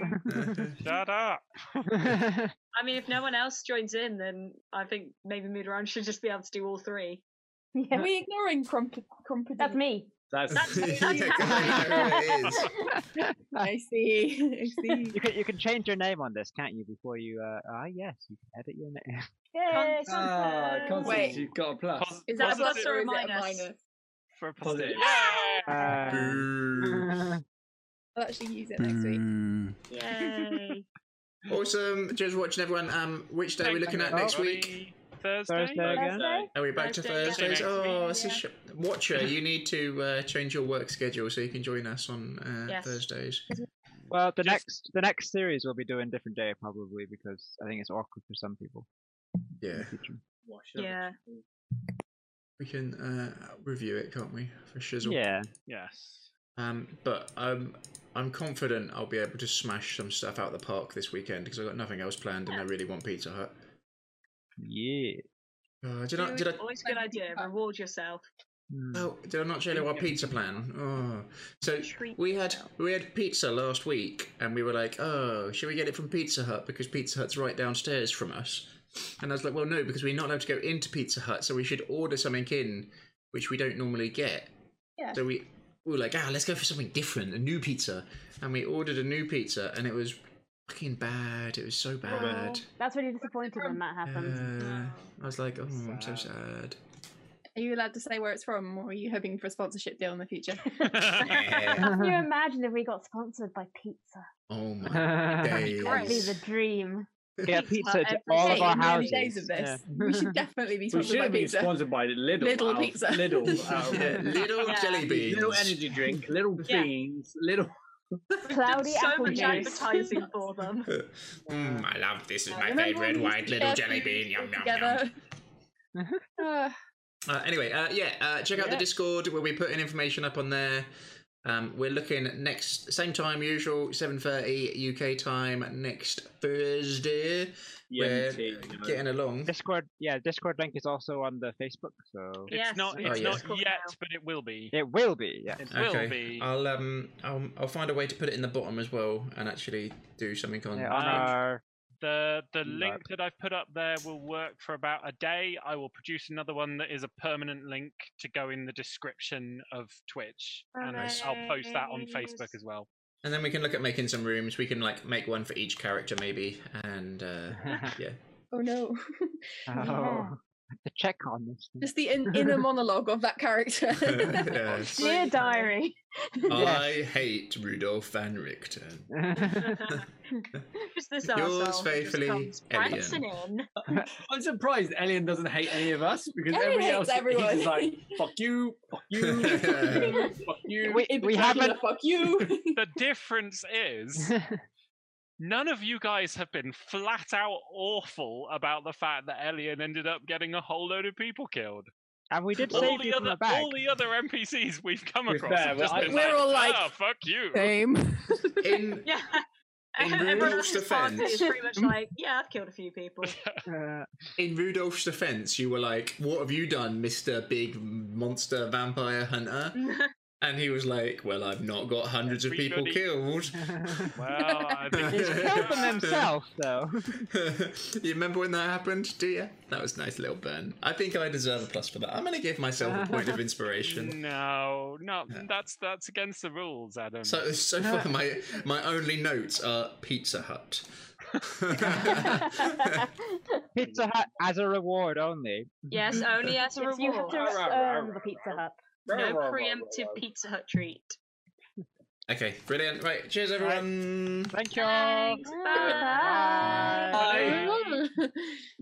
Shut up.
I mean, if no one else joins in, then I think maybe Mudaran should just be able to do all three.
Yeah,
Are we ignoring Crump- Crumpet?
that's me.
That's
That's-
Yeah,
that's
it is.
I see. I see.
you can you can change your name on this, can't you? Before you uh ah yes, you can edit your name.
Yay!
ah,
Constance.
Constance,
Wait.
you've got a plus.
Pos-
Is that a
positive
plus or a
is it
minus?
for a
Positive.
positive?
Uh,
Boo.
I'll actually use it next week.
Yay.
Awesome. Just watching everyone. Um, which day are we
Thank
looking at next
everybody.
week?
Thursday.
Thursday again.
Thursday?
Are we back to
Thursday, yeah.
Thursdays?
Next
Oh,
week.
it's a sh- Watcher, you need to uh, change your work schedule so you can join us on uh,
Yes.
Thursdays.
well, the
Just-
next the next series we'll be doing different day probably because I think it's awkward for some people.
Yeah.
Yeah.
we can uh, review it, can't we? For shizzle.
Yeah.
Yes.
Um, but um, I'm confident I'll be able to smash some stuff out of the park this weekend because I've got nothing else planned and I really want Pizza Hut.
Yeah.
Uh, did I?
Always-
Did I?
Always a good idea. Reward yourself.
Hmm.
Oh, did I not show you our pizza plan? Oh, so
Treat
we had we had pizza last week, and we were like, oh, should we get it from Pizza Hut because Pizza Hut's right downstairs from us? And I was like, well, no, because we're not allowed to go into Pizza Hut, so we should order something in, which we don't normally get.
Yeah.
So we, we were like, ah, let's go for something different, a new pizza, and we ordered a new pizza, and it was fucking bad. It was so bad.
That's really disappointing when that happens.
Uh, I was like, oh, I'm so
Sad.
sad.
Are you allowed to say where it's from, or are you hoping for a sponsorship deal in the future?
Can you imagine if we got sponsored by pizza?
Oh my days!
That'd be the dream.
Get pizza to all of our
in the early
houses.
days of this,
Yeah.
we should definitely be sponsored
should
by
have been
pizza.
sponsored by Lidl.
Lidl pizza.
Lidl. out of-
Yeah, little
Yeah.
jelly beans.
Little energy drink, little
Yeah.
beans, little.
Cloudy
so
apple
much
juice.
advertising for them.
Mm, I love this. Is my favourite
when we
white little jelly bean. Yum yum yum.
together? Uh,
Uh, anyway, uh, yeah, uh, check out the
Yeah.
Discord. We'll be putting information up on there. Um, we're looking next same time usual, seven thirty UK time next Thursday. We're
EMT,
getting along.
Discord, yeah, Discord link is also on the Facebook, so
It's
Yes,
not.
we
It's
have
not
Discord
yet,
now.
but it will be.
it will be. Yeah.
It will
okay,
be.
I'll um, I'll, I'll find a way to put it in the bottom as well, and actually do something on.
Yeah, on
Um,
our
The the
Right.
link that I've put up there will work for about a day. I will produce another one that is a permanent link to go in the description of Twitch, and I'll post that on Facebook as well.
And then we can look at making some rooms. We can like make one for each character maybe, and uh, yeah.
oh no!
oh, to check on this.
Just the in- inner monologue of that character.
Yes.
Dear diary.
I hate Rudolph van Richten.
Just this
Yours
arsehole who just
faithfully,
comes
Elian.
I'm surprised Elian doesn't hate any of us because
Elian
everybody else
everyone.
he's just like fuck you, fuck you, fuck you.
we, we haven't.
Fuck you.
The difference is none of you guys have been flat out awful about the fact that Elian ended up getting a whole load of people killed.
and we did
All
save
the
you from
other
a bag.
all the other NPCs we've come across
fair,
have just
I-
been
We're
like,
all like-
"Ah, fuck you.
Same.
In
Yeah.
In Rudolph's
else's party is pretty much like, yeah, I've killed a few people.
Uh,
in Rudolph's defense, you were like, "What have you done, Mister Big Monster Vampire Hunter?" And he was like, "Well, I've not got hundreds of people
Everybody-
killed."
Well, I think
he's killed them himself, though.
you remember when that happened? Do you? That was a nice little burn. I think I deserve a plus for that. I'm gonna give myself a point of inspiration.
No, no, that's that's against the rules, Adam.
So so far, my my only notes are Pizza Hut.
Pizza Hut as a reward only.
yes, only as a
Yes, you have
reward.
to earn the Pizza Hut.
No preemptive Pizza Hut treat.
okay, brilliant. Right, cheers, everyone.
Thank you.
Thanks. Bye.
Bye.
Bye.
Bye.